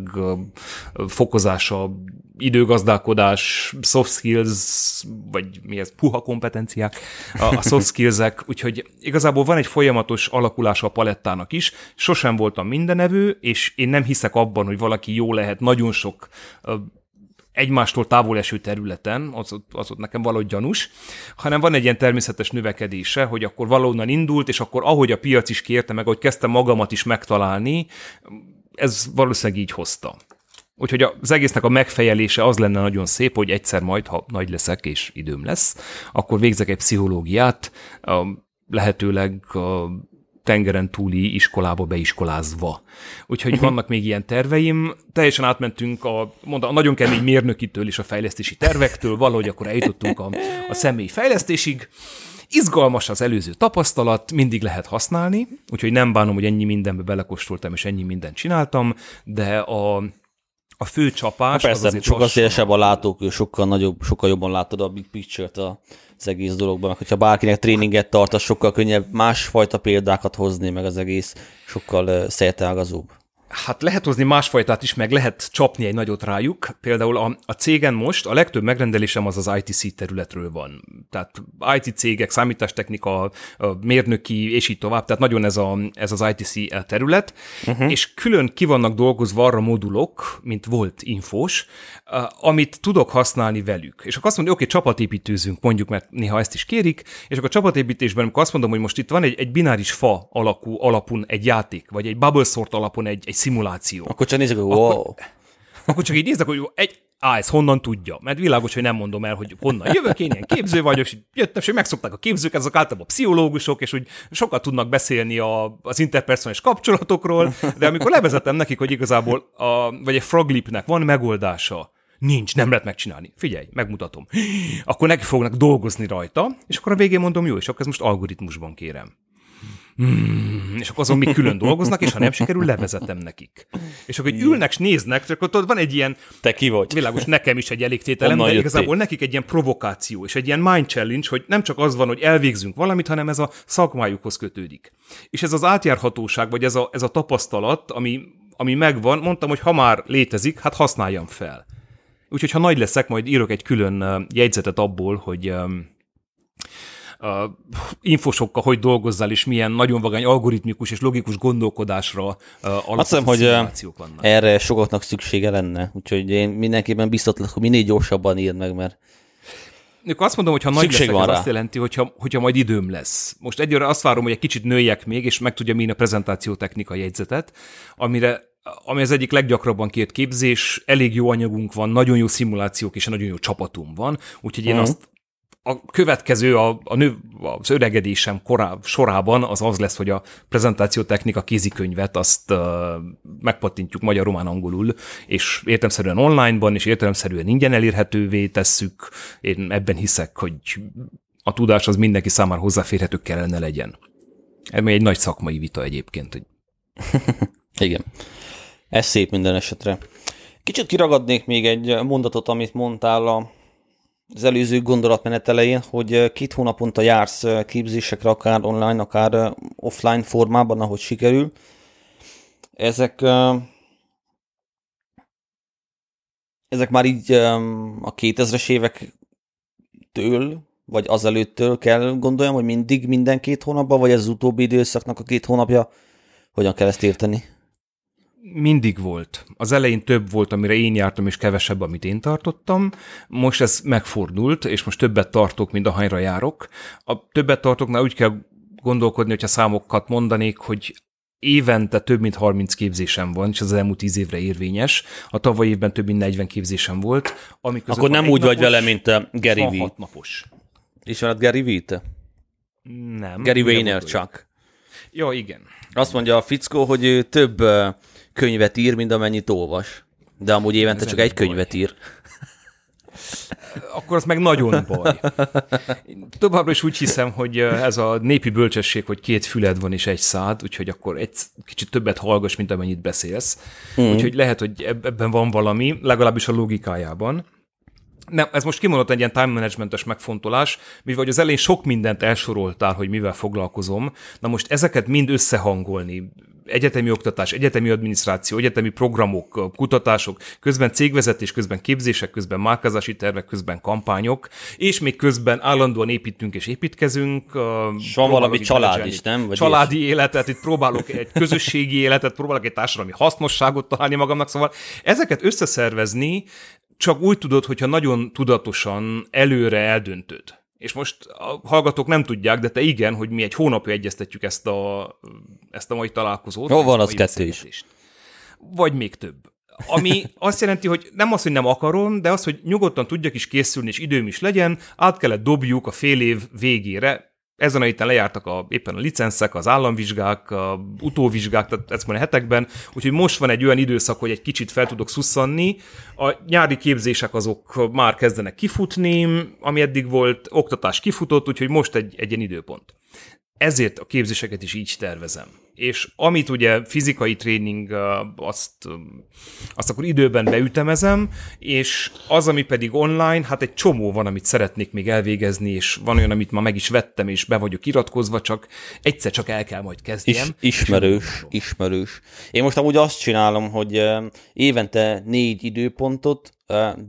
fokozása, időgazdálkodás, soft skills, vagy mi ez, puha kompetenciák, a, soft skillsek, úgyhogy igazából van egy folyamatos alakulása a palettának is. Sosem voltam mindenevő, és én nem hiszek abban, hogy valaki jó lehet nagyon sok egymástól távol eső területen, az, az ott nekem valahogy gyanús, hanem van egy ilyen természetes növekedése, hogy akkor valahonnan indult, és akkor ahogy a piac is kérte meg, ahogy kezdtem magamat is megtalálni, ez valószínűleg így hozta. Úgyhogy az egésznek a megfejelése az lenne nagyon szép, hogy egyszer majd, ha nagy leszek és időm lesz, akkor végzek egy pszichológiát, lehetőleg a tengeren túli iskolába beiskolázva. Úgyhogy uh-huh. vannak még ilyen terveim. Teljesen átmentünk a, mondta, a nagyon kemény mérnökitől és a fejlesztési tervektől, valahogy akkor eljutottunk a, a személyi fejlesztésig. Izgalmas az előző tapasztalat, mindig lehet használni, úgyhogy nem bánom, hogy ennyi mindenbe belekóstoltam, és ennyi mindent csináltam, de a, a fő csapás... Na persze, az sokkal szélesebb a látókő, sokkal nagyobb, sokkal jobban látod a big picture-t az egész dologban, hogyha bárkinek tréninget tart, az sokkal könnyebb másfajta példákat hozni, meg az egész sokkal szerteágazóbb. Hát lehet hozni másfajtát is, meg lehet csapni egy nagyot rájuk. Például a, a cégen most a legtöbb megrendelésem az az ITC területről van. Tehát IT cégek, számítástechnika, a mérnöki, és így tovább. Tehát nagyon ez, a, ez az ITC terület. Uh-huh. És külön ki vannak dolgozva arra modulok, mint volt infós, amit tudok használni velük. És akkor azt mondja, oké, okay, csapatépítőzünk, mondjuk, mert néha ezt is kérik, és akkor a csapatépítésben, amikor azt mondom, hogy most itt van egy, egy bináris fa alakú alapun egy játék, vagy egy bubble sort alapon egy, egy szimuláció. Akkor csak nézzük, hogy wow. Akkor, akkor csak így nézzek, hogy egy, Á, ez honnan tudja? Mert világos, hogy nem mondom el, hogy honnan jövök, én ilyen képző vagyok, és jöttem, és megszokták a képzők, ezek általában a pszichológusok, és úgy sokat tudnak beszélni a, az interpersonális kapcsolatokról, de amikor levezetem nekik, hogy igazából, a, vagy egy froglipnek van megoldása, Nincs, nem lehet megcsinálni. Figyelj, megmutatom. Akkor neki fognak dolgozni rajta, és akkor a végén mondom, jó, és akkor ez most algoritmusban kérem. Hmm, és akkor azon még külön dolgoznak, és ha nem sikerül, levezetem nekik. És akkor hogy ülnek, és néznek, akkor ott van egy ilyen... Te ki vagy? Világos, nekem is egy elégtételem, de igazából nekik egy ilyen provokáció, és egy ilyen mind challenge, hogy nem csak az van, hogy elvégzünk valamit, hanem ez a szakmájukhoz kötődik. És ez az átjárhatóság, vagy ez a, ez a tapasztalat, ami, ami megvan, mondtam, hogy ha már létezik, hát használjam fel. Úgyhogy ha nagy leszek, majd írok egy külön jegyzetet abból, hogy infosokkal hogy dolgozzál, és milyen nagyon vagány algoritmikus és logikus gondolkodásra alapos Azt hiszem, hogy vannak. erre sokaknak szüksége lenne, úgyhogy én mindenképpen biztatlak, hogy minél gyorsabban írd meg, mert Akkor azt mondom, hogy ha nagy leszek, az azt jelenti, hogyha, hogyha majd időm lesz. Most egyre azt várom, hogy egy kicsit nőjek még, és meg tudja mi a prezentáció technika jegyzetet, amire ami az egyik leggyakrabban kért képzés, elég jó anyagunk van, nagyon jó szimulációk és nagyon jó csapatunk van, úgyhogy én uh-huh. azt a következő, a, a nő, az öregedésem korá, sorában az az lesz, hogy a prezentációtechnika kézikönyvet azt uh, megpattintjuk magyar, román, angolul, és értemszerűen onlineban, és értelemszerűen ingyen elérhetővé tesszük. Én ebben hiszek, hogy a tudás az mindenki számára hozzáférhető kellene legyen. Ez még egy nagy szakmai vita egyébként. Hogy... Igen. Ez szép minden esetre. Kicsit kiragadnék még egy mondatot, amit mondtál a, az előző gondolatmenet elején, hogy két hónaponta jársz képzésekre, akár online, akár offline formában, ahogy sikerül. Ezek ezek már így a 2000-es évektől vagy azelőttől kell gondoljam, hogy mindig minden két hónapban, vagy ez az utóbbi időszaknak a két hónapja? Hogyan kell ezt érteni? Mindig volt. Az elején több volt, amire én jártam, és kevesebb, amit én tartottam. Most ez megfordult, és most többet tartok, mint ahányra járok. A többet tartoknál úgy kell gondolkodni, hogyha számokat mondanék, hogy évente több mint 30 képzésem van, és az elmúlt 10 évre érvényes. A tavaly évben több mint 40 képzésem volt. Akkor nem úgy napos, vagy vele, mint a Gary V. napos. Ismered Gary V-t? Nem. Gary Vaynerchuk. Ja, igen. Azt mondja a fickó, hogy ő több könyvet ír, mint amennyit olvas. De amúgy évente Ez csak egy baj. könyvet ír. Akkor az meg nagyon baj. továbbra is úgy hiszem, hogy ez a népi bölcsesség, hogy két füled van és egy szád, úgyhogy akkor egy kicsit többet hallgass, mint amennyit beszélsz. Mm. Úgyhogy lehet, hogy ebben van valami, legalábbis a logikájában. Nem, ez most kimondott egy ilyen time managementes megfontolás, mivel az elején sok mindent elsoroltál, hogy mivel foglalkozom, na most ezeket mind összehangolni, egyetemi oktatás, egyetemi adminisztráció, egyetemi programok, kutatások, közben cégvezetés, közben képzések, közben márkázási tervek, közben kampányok, és még közben állandóan építünk és építkezünk. És van valami család is, nem? Vagy családi is? életet, itt próbálok egy közösségi életet, próbálok egy társadalmi hasznosságot találni magamnak, szóval ezeket összeszervezni csak úgy tudod, hogyha nagyon tudatosan előre eldöntöd. És most a hallgatók nem tudják, de te igen, hogy mi egy hónapja egyeztetjük ezt a, ezt a mai találkozót. Jó, van az kettő is. Vagy még több. Ami azt jelenti, hogy nem az, hogy nem akarom, de az, hogy nyugodtan tudjak is készülni, és időm is legyen, át kellett dobjuk a fél év végére, ezen a héten lejártak a, éppen a licenszek, az államvizsgák, a utóvizsgák, tehát ezt mondja hetekben, úgyhogy most van egy olyan időszak, hogy egy kicsit fel tudok szusszanni. A nyári képzések azok már kezdenek kifutni, ami eddig volt, oktatás kifutott, úgyhogy most egy, egy ilyen időpont. Ezért a képzéseket is így tervezem és amit ugye fizikai tréning, azt, azt akkor időben beütemezem, és az, ami pedig online, hát egy csomó van, amit szeretnék még elvégezni, és van olyan, amit ma meg is vettem, és be vagyok iratkozva, csak egyszer csak el kell majd kezdjem. Is, ismerős, ismerős. Én most amúgy azt csinálom, hogy évente négy időpontot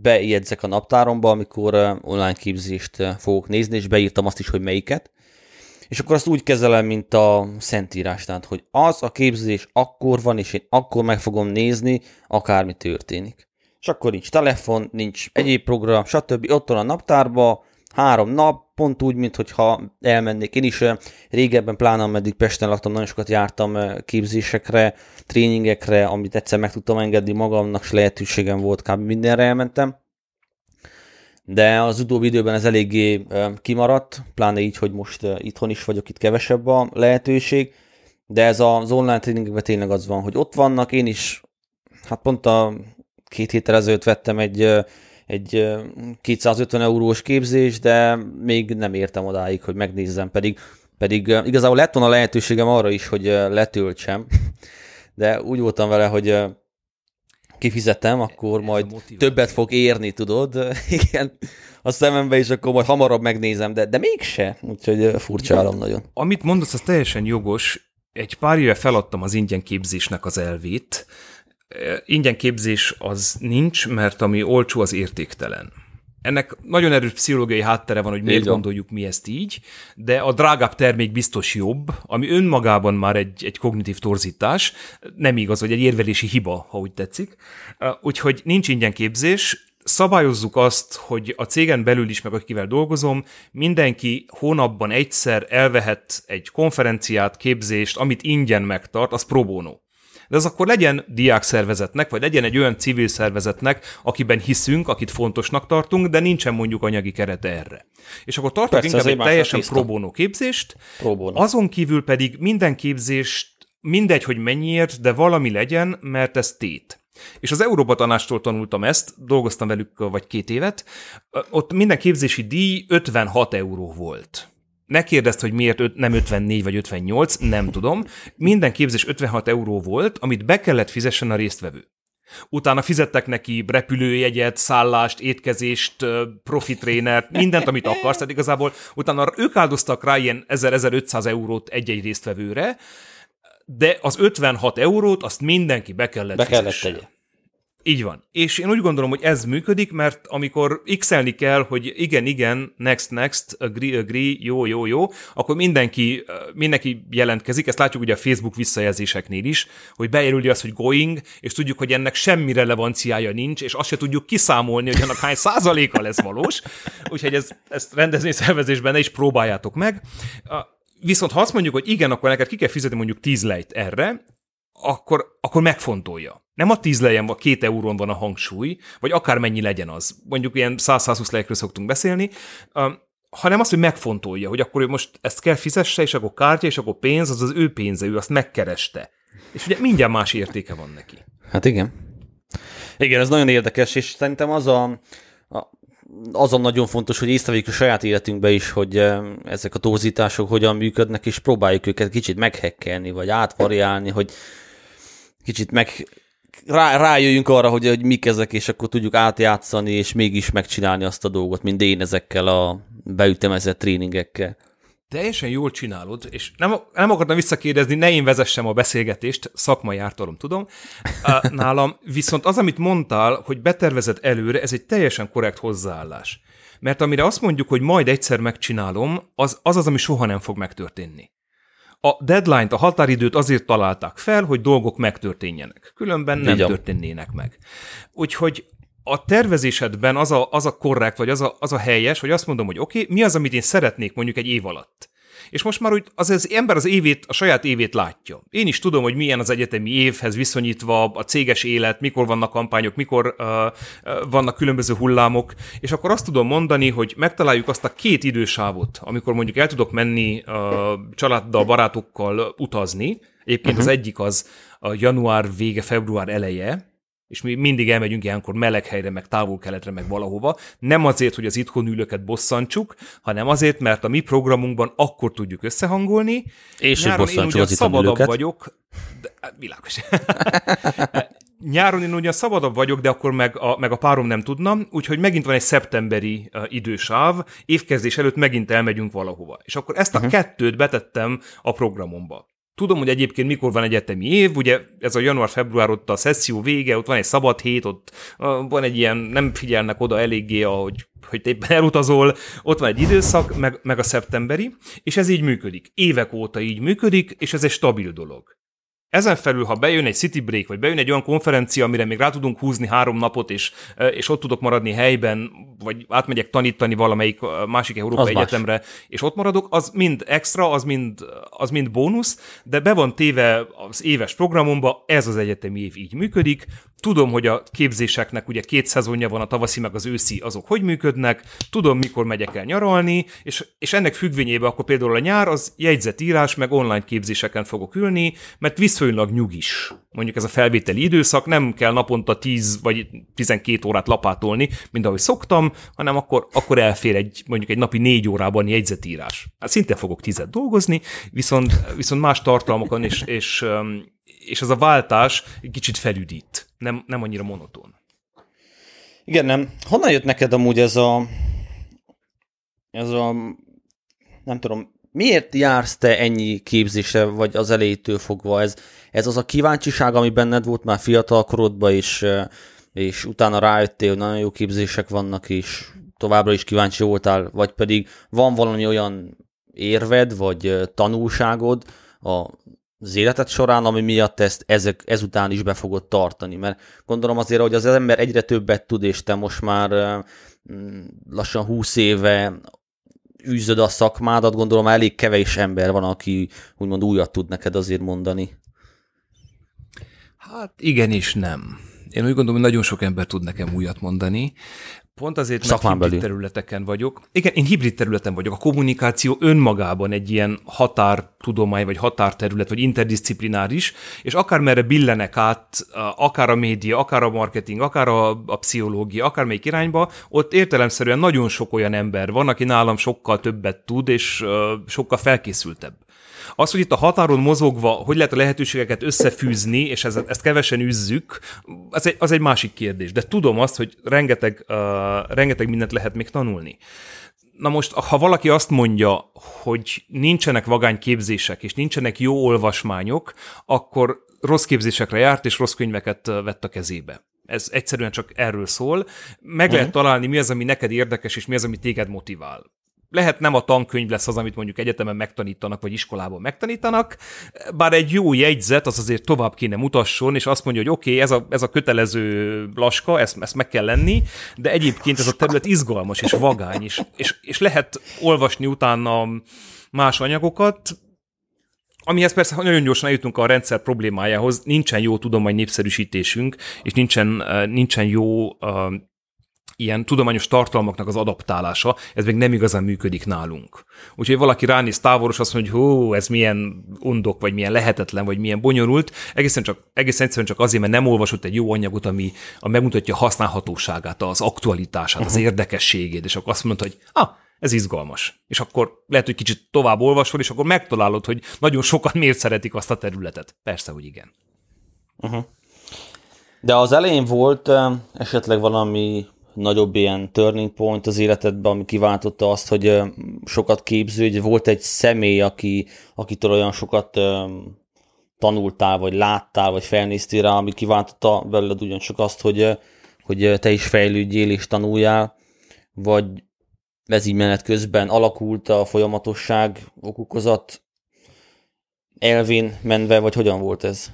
bejegyzek a naptáromba, amikor online képzést fogok nézni, és beírtam azt is, hogy melyiket, és akkor azt úgy kezelem, mint a Szentírás, tehát, hogy az a képzés akkor van, és én akkor meg fogom nézni, akármi történik. És akkor nincs telefon, nincs egyéb program, stb. Ott van a naptárba, három nap, pont úgy, mint hogyha elmennék. Én is régebben, pláne ameddig Pesten laktam, nagyon sokat jártam képzésekre, tréningekre, amit egyszer meg tudtam engedni magamnak, és lehetőségem volt, kb. mindenre elmentem de az utóbbi időben ez eléggé kimaradt, pláne így, hogy most itthon is vagyok, itt kevesebb a lehetőség, de ez az online tréningben tényleg az van, hogy ott vannak, én is, hát pont a két héttel ezelőtt vettem egy, egy 250 eurós képzés, de még nem értem odáig, hogy megnézzem, pedig, pedig igazából lett volna lehetőségem arra is, hogy letöltsem, de úgy voltam vele, hogy kifizetem, akkor Ez majd többet fog érni, tudod? Igen, a szemembe, és akkor majd hamarabb megnézem, de, de mégse. Úgyhogy furcsálom nagyon. Amit mondasz, az teljesen jogos. Egy pár éve feladtam az ingyen képzésnek az elvét. Ingyen képzés az nincs, mert ami olcsó, az értéktelen. Ennek nagyon erős pszichológiai háttere van, hogy miért Igen. gondoljuk mi ezt így, de a drágább termék biztos jobb, ami önmagában már egy, egy kognitív torzítás, nem igaz, vagy egy érvelési hiba, ha úgy tetszik. Úgyhogy nincs ingyen képzés, szabályozzuk azt, hogy a cégen belül is, meg akivel dolgozom, mindenki hónapban egyszer elvehet egy konferenciát, képzést, amit ingyen megtart, az pro bono de az akkor legyen diák szervezetnek, vagy legyen egy olyan civil szervezetnek, akiben hiszünk, akit fontosnak tartunk, de nincsen mondjuk anyagi kerete erre. És akkor tartok Persze, inkább egy teljesen pro bono képzést, pro bono. azon kívül pedig minden képzést mindegy, hogy mennyiért, de valami legyen, mert ez tét. És az Európa Tanástól tanultam ezt, dolgoztam velük vagy két évet, ott minden képzési díj 56 euró volt. Ne kérdezd, hogy miért nem 54 vagy 58, nem tudom. Minden képzés 56 euró volt, amit be kellett fizessen a résztvevő. Utána fizettek neki repülőjegyet, szállást, étkezést, profi trénert, mindent, amit akarsz, tehát igazából utána ők áldoztak rá ilyen 1000-1500 eurót egy-egy résztvevőre, de az 56 eurót azt mindenki be kellett be kellett tegye. Így van. És én úgy gondolom, hogy ez működik, mert amikor x kell, hogy igen, igen, next, next, agree, agree, jó, jó, jó, akkor mindenki, mindenki jelentkezik, ezt látjuk ugye a Facebook visszajelzéseknél is, hogy beérüli azt, hogy going, és tudjuk, hogy ennek semmi relevanciája nincs, és azt se tudjuk kiszámolni, hogy annak hány százaléka lesz valós. Úgyhogy ez, ezt rendezni szervezésben ne is próbáljátok meg. Viszont ha azt mondjuk, hogy igen, akkor neked ki kell fizetni mondjuk 10 lejt erre, akkor, akkor megfontolja. Nem a 10 lejen, a két eurón van a hangsúly, vagy akármennyi legyen az. Mondjuk ilyen 100-120 lejekről szoktunk beszélni, hanem azt, hogy megfontolja, hogy akkor ő most ezt kell fizesse, és akkor kártya, és akkor pénz, az az ő pénze, ő azt megkereste. És ugye mindjárt más értéke van neki. Hát igen. Igen, ez nagyon érdekes, és szerintem az a, a azon nagyon fontos, hogy észrevegyük a saját életünkbe is, hogy ezek a torzítások hogyan működnek, és próbáljuk őket kicsit meghekkelni, vagy átvariálni, hogy kicsit meg rá, rájöjjünk arra, hogy, hogy mik ezek, és akkor tudjuk átjátszani, és mégis megcsinálni azt a dolgot, mint én ezekkel a beütemezett tréningekkel. Teljesen jól csinálod, és nem, nem akartam visszakérdezni, ne én vezessem a beszélgetést, szakmai ártalom tudom. Nálam viszont az, amit mondtál, hogy betervezed előre, ez egy teljesen korrekt hozzáállás. Mert amire azt mondjuk, hogy majd egyszer megcsinálom, az az, az ami soha nem fog megtörténni. A deadline-t, a határidőt azért találták fel, hogy dolgok megtörténjenek. Különben nem Ugyan. történnének meg. Úgyhogy a tervezésedben az a, az a korrekt, vagy az a, az a helyes, hogy azt mondom, hogy oké, okay, mi az, amit én szeretnék mondjuk egy év alatt. És most már úgy az, az ember az évét, a saját évét látja. Én is tudom, hogy milyen az egyetemi évhez viszonyítva a céges élet, mikor vannak kampányok, mikor uh, vannak különböző hullámok, és akkor azt tudom mondani, hogy megtaláljuk azt a két idősávot, amikor mondjuk el tudok menni uh, családdal, barátokkal utazni. Egyébként uh-huh. az mhm. egyik az a január vége, február eleje, és mi mindig elmegyünk ilyenkor meleg helyre, meg távol-keletre, meg valahova, nem azért, hogy az itthon ülőket bosszantsuk, hanem azért, mert a mi programunkban akkor tudjuk összehangolni. És Nyáron hogy bosszantsuk az szabadabb vagyok, de, hát világos. Nyáron én ugyan szabadabb vagyok, de akkor meg a, meg a párom nem tudna, úgyhogy megint van egy szeptemberi uh, idősáv, évkezdés előtt megint elmegyünk valahova. És akkor ezt a uh-huh. kettőt betettem a programomba. Tudom, hogy egyébként mikor van egyetemi év, ugye ez a január-február ott a szesszió vége, ott van egy szabad hét, ott van egy ilyen, nem figyelnek oda eléggé, ahogy hogy te éppen elutazol, ott van egy időszak, meg, meg a szeptemberi, és ez így működik. Évek óta így működik, és ez egy stabil dolog. Ezen felül, ha bejön egy city break, vagy bejön egy olyan konferencia, amire még rá tudunk húzni három napot, és, és ott tudok maradni helyben, vagy átmegyek tanítani valamelyik másik Európai az Egyetemre, más. és ott maradok, az mind extra, az mind, az mind bónusz, de be van téve az éves programomba, ez az egyetemi év így működik, Tudom, hogy a képzéseknek ugye két szezonja van, a tavaszi meg az őszi, azok hogy működnek, tudom, mikor megyek el nyaralni, és, és ennek függvényében akkor például a nyár az jegyzetírás, meg online képzéseken fogok ülni, mert viszonylag nyugis. Mondjuk ez a felvételi időszak, nem kell naponta 10 vagy 12 órát lapátolni, mint ahogy szoktam, hanem akkor, akkor elfér egy mondjuk egy napi 4 órában jegyzetírás. Hát szinte fogok tizet dolgozni, viszont, viszont más tartalmakon és, és és az a váltás kicsit felüdít, nem, nem annyira monoton. Igen, nem. Honnan jött neked amúgy ez a ez a nem tudom, miért jársz te ennyi képzésre, vagy az elejétől fogva? Ez, ez az a kíváncsiság, ami benned volt már fiatal korodban, és, és utána rájöttél, hogy nagyon jó képzések vannak, és továbbra is kíváncsi voltál, vagy pedig van valami olyan érved, vagy tanulságod a az életed során, ami miatt ezt ezek, ezután is be fogod tartani, mert gondolom azért, hogy az ember egyre többet tud, és te most már mm, lassan húsz éve űzöd a szakmádat, gondolom elég kevés ember van, aki úgymond újat tud neked azért mondani. Hát igen és nem. Én úgy gondolom, hogy nagyon sok ember tud nekem újat mondani. Pont azért, mert Szakmán hibrid belül. területeken vagyok. Igen, én hibrid területen vagyok. A kommunikáció önmagában egy ilyen határtudomány, vagy határterület, vagy interdisziplináris, és akár merre billenek át, akár a média, akár a marketing, akár a, a pszichológia, akár melyik irányba, ott értelemszerűen nagyon sok olyan ember van, aki nálam sokkal többet tud, és uh, sokkal felkészültebb. Az, hogy itt a határon mozogva, hogy lehet a lehetőségeket összefűzni, és ezt, ezt kevesen üzzük, az egy, az egy másik kérdés. De tudom azt, hogy rengeteg, uh, rengeteg mindent lehet még tanulni. Na most, ha valaki azt mondja, hogy nincsenek vagány képzések, és nincsenek jó olvasmányok, akkor rossz képzésekre járt, és rossz könyveket vett a kezébe. Ez egyszerűen csak erről szól. Meg lehet találni, mi az, ami neked érdekes, és mi az, ami téged motivál. Lehet nem a tankönyv lesz az, amit mondjuk egyetemen megtanítanak, vagy iskolában megtanítanak, bár egy jó jegyzet az azért tovább kéne mutasson, és azt mondja, hogy oké, okay, ez, a, ez a kötelező laska, ezt, ezt meg kell lenni, de egyébként ez a terület izgalmas és vagány, és, és, és lehet olvasni utána más anyagokat, Amihez persze nagyon gyorsan eljutunk a rendszer problémájához, nincsen jó tudomány népszerűsítésünk, és nincsen, nincsen jó uh, ilyen tudományos tartalmaknak az adaptálása, ez még nem igazán működik nálunk. Úgyhogy valaki ránéz távolos, azt mondja, hogy hú, ez milyen undok, vagy milyen lehetetlen, vagy milyen bonyolult, egészen, csak, egészen egyszerűen csak azért, mert nem olvasott egy jó anyagot, ami, ami megmutatja a használhatóságát, az aktualitását, az érdekességét, és akkor azt mondta, hogy ah, ez izgalmas. És akkor lehet, hogy kicsit tovább olvasol, és akkor megtalálod, hogy nagyon sokan miért szeretik azt a területet. Persze, hogy igen. Uh-huh. De az elején volt esetleg valami nagyobb ilyen turning point az életedben, ami kiváltotta azt, hogy sokat képződj, volt egy személy, aki, akitől olyan sokat tanultál, vagy láttál, vagy felnéztél rá, ami kiváltotta belőled ugyancsak azt, hogy, hogy te is fejlődjél és tanuljál, vagy ez így menet közben alakult a folyamatosság okokozat elvén menve, vagy hogyan volt ez?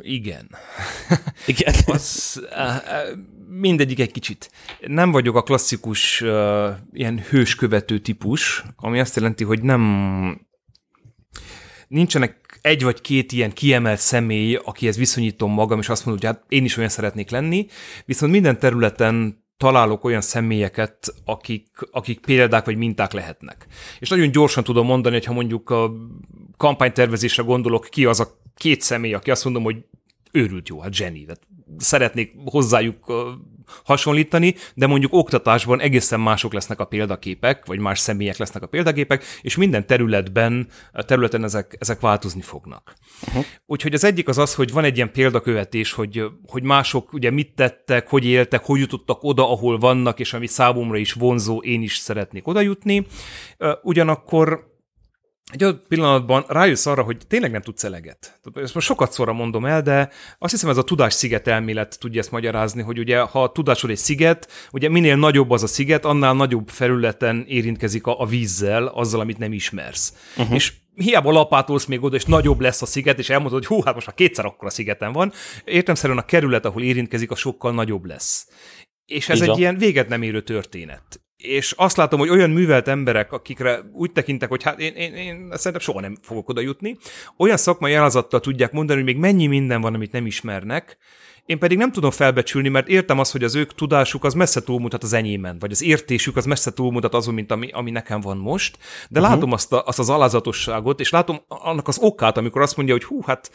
Igen. Igen. Az, mindegyik egy kicsit. Nem vagyok a klasszikus uh, ilyen hőskövető típus, ami azt jelenti, hogy nem nincsenek egy vagy két ilyen kiemelt személy, akihez viszonyítom magam, és azt mondom, hogy hát én is olyan szeretnék lenni, viszont minden területen találok olyan személyeket, akik, akik példák vagy minták lehetnek. És nagyon gyorsan tudom mondani, hogy ha mondjuk a kampánytervezésre gondolok, ki az a két személy, aki azt mondom, hogy őrült jó, hát zseni. Tehát szeretnék hozzájuk hasonlítani, de mondjuk oktatásban egészen mások lesznek a példaképek, vagy más személyek lesznek a példaképek, és minden területben, területen ezek, ezek változni fognak. Uh-huh. Úgyhogy az egyik az az, hogy van egy ilyen példakövetés, hogy, hogy mások ugye mit tettek, hogy éltek, hogy jutottak oda, ahol vannak, és ami számomra is vonzó, én is szeretnék oda jutni. Ugyanakkor egy olyan pillanatban rájössz arra, hogy tényleg nem tudsz eleget. Ezt most sokat szóra mondom el, de azt hiszem ez a tudás sziget elmélet tudja ezt magyarázni, hogy ugye ha a tudásod egy sziget, ugye minél nagyobb az a sziget, annál nagyobb felületen érintkezik a, a vízzel, azzal, amit nem ismersz. Uh-huh. És hiába lapátolsz még oda, és nagyobb lesz a sziget, és elmondod, hogy hú, hát most már kétszer akkor a szigeten van. Értemszerűen a kerület, ahol érintkezik, a sokkal nagyobb lesz. És ez Igen. egy ilyen véget nem érő történet és azt látom, hogy olyan művelt emberek, akikre úgy tekintek, hogy hát én, én, én szerintem soha nem fogok oda jutni, olyan szakmai alázattal tudják mondani, hogy még mennyi minden van, amit nem ismernek, én pedig nem tudom felbecsülni, mert értem azt, hogy az ők tudásuk az messze túlmutat az enyémen, vagy az értésük az messze túlmutat azon, mint ami, ami nekem van most, de uh-huh. látom azt, a, azt az alázatosságot, és látom annak az okát, amikor azt mondja, hogy hú, hát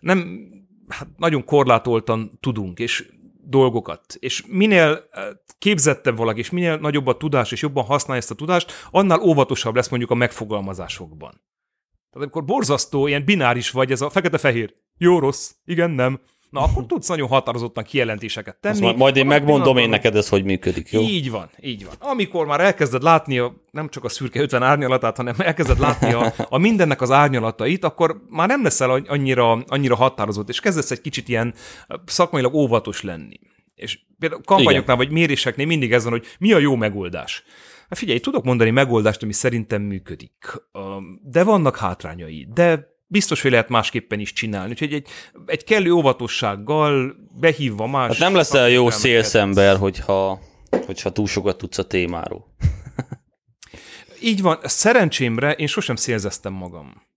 nem, hát nagyon korlátoltan tudunk, és dolgokat. És minél eh, képzettebb valaki, és minél nagyobb a tudás, és jobban használja ezt a tudást, annál óvatosabb lesz mondjuk a megfogalmazásokban. Tehát amikor borzasztó, ilyen bináris vagy, ez a fekete-fehér, jó-rossz, igen, nem, na akkor tudsz nagyon határozottan kijelentéseket tenni. Azt majd én megmondom én neked ez, hogy működik, jó? Így van, így van. Amikor már elkezded látni a, nem csak a szürke 50 árnyalatát, hanem elkezded látni a, a mindennek az árnyalatait, akkor már nem leszel annyira, annyira határozott, és kezdesz egy kicsit ilyen szakmailag óvatos lenni. És például kampányoknál Igen. vagy méréseknél mindig ez van, hogy mi a jó megoldás. Hát figyelj, tudok mondani megoldást, ami szerintem működik, de vannak hátrányai, de biztos, hogy lehet másképpen is csinálni. Úgyhogy egy, egy kellő óvatossággal behívva más... Hát nem leszel jó szélszember, hogyha, hogyha túl sokat tudsz a témáról. Így van. Szerencsémre én sosem szélzeztem magam.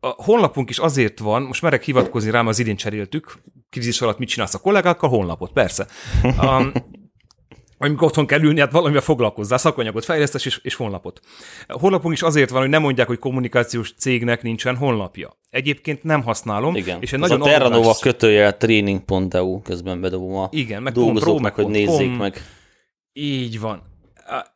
A honlapunk is azért van, most merek hivatkozni rám, az idén cseréltük, krízis alatt mit csinálsz a kollégákkal, honlapot, persze. Um, amikor otthon kell ülni, hát valamivel foglalkozzál, szakanyagot fejlesztes és, és honlapot. A honlapunk is azért van, hogy nem mondják, hogy kommunikációs cégnek nincsen honlapja. Egyébként nem használom. Igen, és egy nagyon a Terranova arrogáns... kötőjel training.eu közben bedobom a Igen, meg dolgozóknak, hogy nézzék meg. Így van.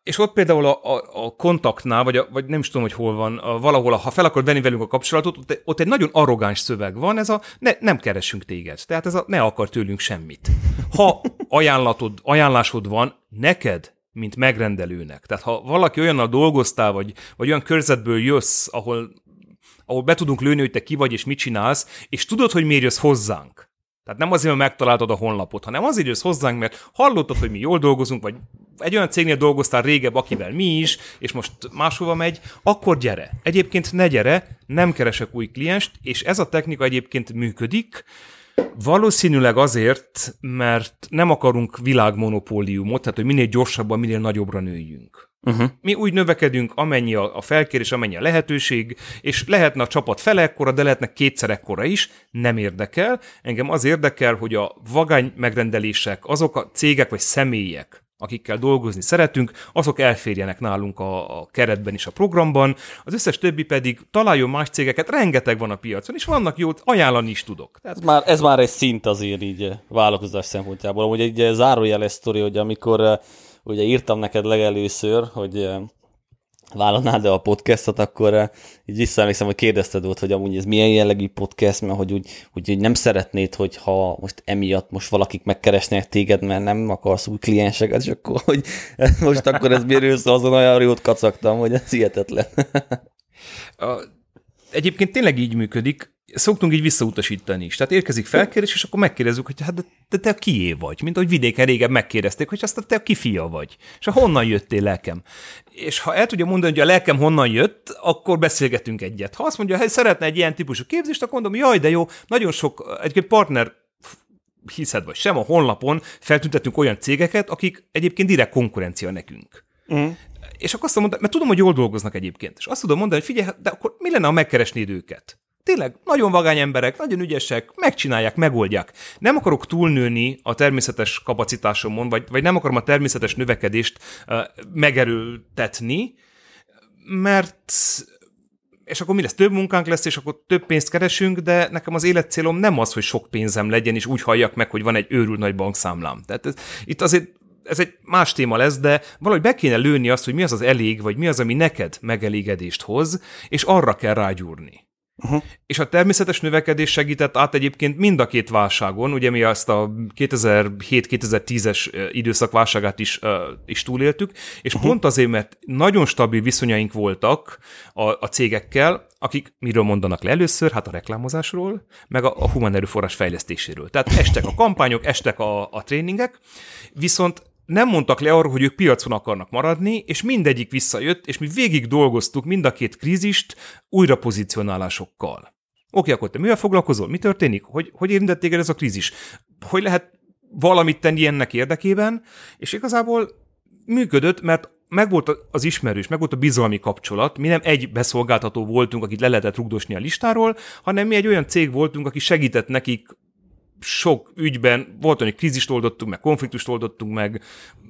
És ott például a, a, a kontaktnál, vagy, a, vagy nem is tudom, hogy hol van, a, valahol, ha fel akarod venni velünk a kapcsolatot, ott, ott egy nagyon arrogáns szöveg van, ez a ne, nem keresünk téged. Tehát ez a ne akar tőlünk semmit. Ha ajánlatod, ajánlásod van neked, mint megrendelőnek. Tehát ha valaki olyannal dolgoztál, vagy, vagy olyan körzetből jössz, ahol, ahol be tudunk lőni, hogy te ki vagy és mit csinálsz, és tudod, hogy miért jössz hozzánk, Tehát nem azért, mert megtaláltad a honlapot, hanem azért jössz hozzánk, mert hallottad, hogy mi jól dolgozunk, vagy egy olyan cégnél dolgoztál régebb, akivel mi is, és most máshova megy, akkor gyere. Egyébként ne gyere, nem keresek új klienst, és ez a technika egyébként működik, Valószínűleg azért, mert nem akarunk világmonopóliumot, tehát hogy minél gyorsabban, minél nagyobbra nőjünk. Uh-huh. Mi úgy növekedünk, amennyi a, a felkérés, amennyi a lehetőség, és lehetne a csapat fele ekkora, de lehetne kétszer ekkora is, nem érdekel. Engem az érdekel, hogy a vagány megrendelések, azok a cégek vagy személyek, akikkel dolgozni szeretünk, azok elférjenek nálunk a, a keretben is a programban, az összes többi pedig találjon más cégeket, rengeteg van a piacon, és vannak jót, ajánlani is tudok. Tehát... Ez, már, ez már egy szint azért így vállalkozás szempontjából. Ugye egy zárójeles sztori, hogy amikor ugye írtam neked legelőször, hogy vállalnád-e a podcastot, akkor így visszaemlékszem, hogy kérdezted volt, hogy amúgy ez milyen jellegű podcast, mert hogy úgy, úgy, nem szeretnéd, hogyha most emiatt most valakik megkeresnék téged, mert nem akarsz új klienseket, és akkor, hogy most akkor ez miért azon olyan jót kacagtam, hogy ez hihetetlen. egyébként tényleg így működik, szoktunk így visszautasítani is. Tehát érkezik felkérés, és akkor megkérdezzük, hogy hát de, de te kié vagy? Mint ahogy vidéken régebb megkérdezték, hogy azt te ki fia vagy? És honnan jöttél lelkem? És ha el tudja mondani, hogy a lelkem honnan jött, akkor beszélgetünk egyet. Ha azt mondja, hogy szeretne egy ilyen típusú képzést, akkor mondom, jaj, de jó, nagyon sok, egyébként partner hiszed vagy sem, a honlapon feltüntetünk olyan cégeket, akik egyébként direkt konkurencia nekünk. Uh-huh. És akkor azt mondom, mert tudom, hogy jól dolgoznak egyébként. És azt tudom mondani, hogy figyelj, de akkor mi lenne, ha megkeresnéd őket? Tényleg nagyon vagány emberek, nagyon ügyesek, megcsinálják, megoldják. Nem akarok túlnőni a természetes kapacitásomon, vagy, vagy nem akarom a természetes növekedést uh, megerőltetni, mert és akkor mi lesz? Több munkánk lesz, és akkor több pénzt keresünk, de nekem az életcélom nem az, hogy sok pénzem legyen, és úgy halljak meg, hogy van egy őrült nagy bankszámlám. Tehát ez, itt azért ez egy más téma lesz, de valahogy be kéne lőni azt, hogy mi az az elég, vagy mi az, ami neked megelégedést hoz, és arra kell rágyúrni. Uh-huh. És a természetes növekedés segített át egyébként mind a két válságon, ugye mi azt a 2007-2010-es időszak válságát is, uh, is túléltük, és uh-huh. pont azért, mert nagyon stabil viszonyaink voltak a, a cégekkel, akik miről mondanak le először? Hát a reklámozásról, meg a, a human erőforrás fejlesztéséről. Tehát estek a kampányok, estek a, a tréningek, viszont nem mondtak le arról, hogy ők piacon akarnak maradni, és mindegyik visszajött, és mi végig dolgoztuk mind a két krízist újra pozícionálásokkal. Oké, akkor te mivel foglalkozol? Mi történik? Hogy, hogy érintett téged ez a krízis? Hogy lehet valamit tenni ennek érdekében? És igazából működött, mert megvolt az ismerős, megvolt a bizalmi kapcsolat, mi nem egy beszolgáltató voltunk, akit le lehetett rugdosni a listáról, hanem mi egy olyan cég voltunk, aki segített nekik sok ügyben volt, hogy krízist oldottunk meg, konfliktust oldottunk meg,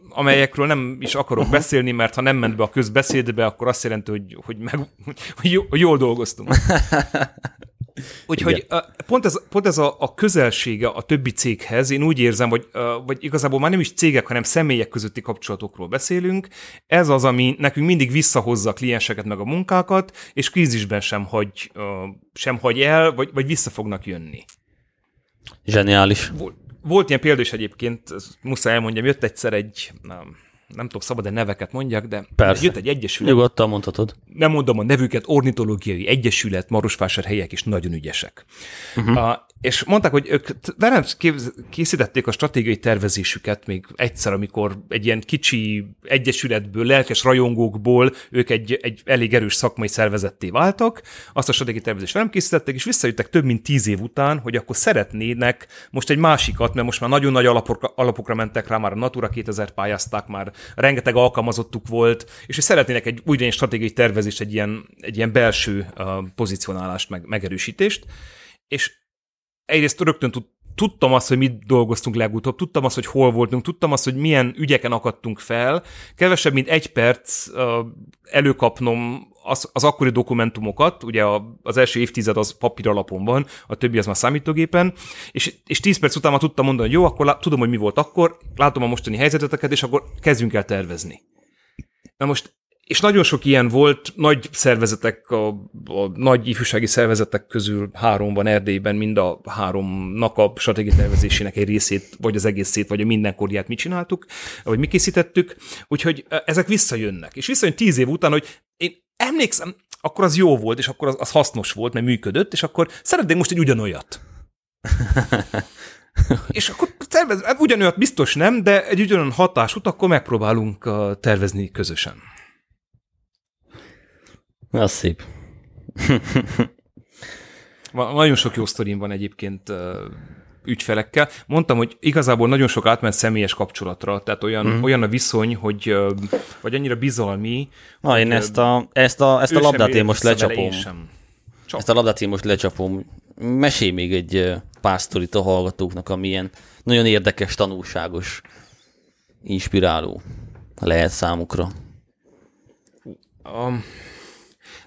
amelyekről nem is akarok beszélni, mert ha nem ment be a közbeszédbe, akkor azt jelenti, hogy, hogy, meg, hogy, jól dolgoztunk. Úgyhogy Igen. pont ez, pont ez a, a közelsége a többi céghez, én úgy érzem, hogy, vagy igazából már nem is cégek, hanem személyek közötti kapcsolatokról beszélünk. Ez az, ami nekünk mindig visszahozza a klienseket meg a munkákat, és krízisben sem hagy, sem hagy el, vagy, vagy vissza fognak jönni. Zseniális. Volt, volt ilyen példa is egyébként, muszáj elmondjam, jött egyszer egy, nem, nem tudok szabad-e neveket mondjak, de Persze. jött egy egyesület. Nyugodtan mondhatod. Nem mondom a nevüket, ornitológiai egyesület, helyek is nagyon ügyesek. Uh-huh. Uh, és mondták, hogy ők velem készítették a stratégiai tervezésüket még egyszer, amikor egy ilyen kicsi egyesületből, lelkes rajongókból ők egy, egy elég erős szakmai szervezetté váltak, azt a stratégiai tervezést velem készítettek, és visszajöttek több mint tíz év után, hogy akkor szeretnének most egy másikat, mert most már nagyon nagy alapokra, alapokra mentek rá, már a Natura 2000 pályázták, már rengeteg alkalmazottuk volt, és hogy szeretnének egy új stratégiai tervezést, egy ilyen, egy ilyen belső uh, pozícionálást, meg, megerősítést, és egyrészt rögtön tud, tudtam azt, hogy mit dolgoztunk legutóbb, tudtam azt, hogy hol voltunk, tudtam azt, hogy milyen ügyeken akadtunk fel. Kevesebb, mint egy perc uh, előkapnom az, az akkori dokumentumokat, ugye a, az első évtized az papír alapon van, a többi az már számítógépen, és, és 10 perc után már tudtam mondani, hogy jó, akkor lá, tudom, hogy mi volt akkor, látom a mostani helyzeteket, és akkor kezdjünk el tervezni. Na most és nagyon sok ilyen volt, nagy szervezetek, a, a nagy ifjúsági szervezetek közül három van Erdélyben, mind a háromnak a stratégiai tervezésének egy részét, vagy az egészét, vagy a mindenkorját mi csináltuk, vagy mi készítettük, úgyhogy e, ezek visszajönnek. És visszajön tíz év után, hogy én emlékszem, akkor az jó volt, és akkor az, az hasznos volt, mert működött, és akkor szeretnék most egy ugyanolyat. És akkor tervez, hát ugyanolyat biztos nem, de egy ugyanolyan hatásút akkor megpróbálunk tervezni közösen. Az szép. Nagyon sok jó sztorim van egyébként ügyfelekkel. Mondtam, hogy igazából nagyon sok átment személyes kapcsolatra, tehát olyan, mm. olyan a viszony, hogy vagy annyira bizalmi. Na, én ezt a, ezt a, ezt a labdát én most lecsapom. Csak. Ezt a labdát én most lecsapom. Mesélj még egy pár sztorit a hallgatóknak, amilyen nagyon érdekes, tanulságos, inspiráló lehet számukra. Um,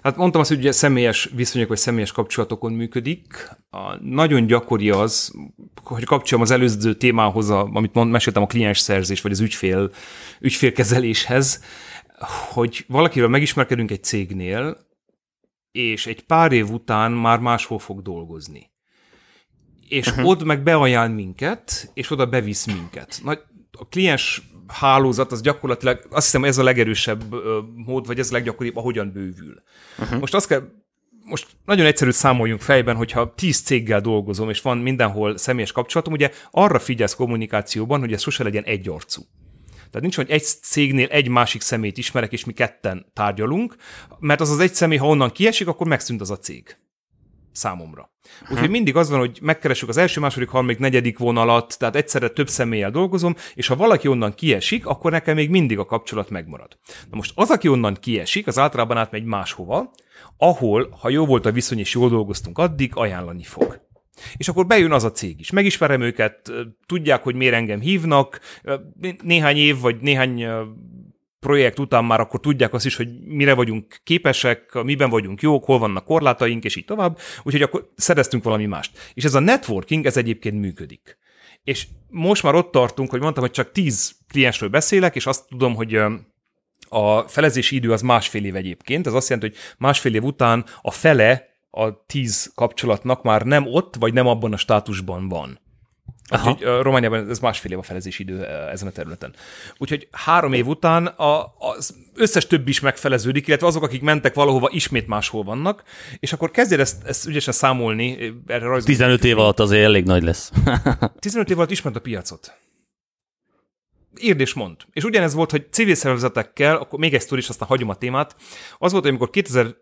Hát mondtam azt, hogy ugye személyes viszonyok vagy személyes kapcsolatokon működik. A, nagyon gyakori az, hogy kapcsolom az előző témához, a, amit mond, meséltem a kliens szerzés, vagy az ügyfél, ügyfélkezeléshez, hogy valakivel megismerkedünk egy cégnél, és egy pár év után már máshol fog dolgozni. És uh-huh. ott meg beajánl minket, és oda bevisz minket. Nagy, a kliens hálózat az gyakorlatilag, azt hiszem ez a legerősebb mód, vagy ez a leggyakoribb, ahogyan bővül. Uh-huh. Most azt kell, most nagyon egyszerű számoljunk fejben, hogyha tíz céggel dolgozom, és van mindenhol személyes kapcsolatom, ugye arra figyelsz kommunikációban, hogy ez sose legyen egy arcú. Tehát nincs, hogy egy cégnél egy másik szemét ismerek, és mi ketten tárgyalunk, mert az az egy személy, ha onnan kiesik, akkor megszűnt az a cég számomra. Úgyhogy hm. mindig az van, hogy megkeresünk az első, második, harmadik, negyedik vonalat, tehát egyszerre több személlyel dolgozom, és ha valaki onnan kiesik, akkor nekem még mindig a kapcsolat megmarad. Na most az, aki onnan kiesik, az általában átmegy máshova, ahol, ha jó volt a viszony és jól dolgoztunk addig, ajánlani fog. És akkor bejön az a cég is. Megismerem őket, tudják, hogy miért engem hívnak, néhány év vagy néhány projekt után már akkor tudják azt is, hogy mire vagyunk képesek, miben vagyunk jók, hol vannak korlátaink, és így tovább, úgyhogy akkor szereztünk valami mást. És ez a networking, ez egyébként működik. És most már ott tartunk, hogy mondtam, hogy csak tíz kliensről beszélek, és azt tudom, hogy a felezési idő az másfél év egyébként, ez azt jelenti, hogy másfél év után a fele a tíz kapcsolatnak már nem ott, vagy nem abban a státusban van. Úgyhogy Romániában ez másfél év a felezési idő ezen a területen. Úgyhogy három év után a, az összes több is megfeleződik, illetve azok, akik mentek valahova, ismét máshol vannak, és akkor kezdjél ezt, ezt ügyesen számolni. Erre 15 év alatt azért elég nagy lesz. 15 év alatt ismert a piacot. Írd és mond. És ugyanez volt, hogy civil szervezetekkel, akkor még egy és aztán hagyom a témát. Az volt, hogy amikor 2000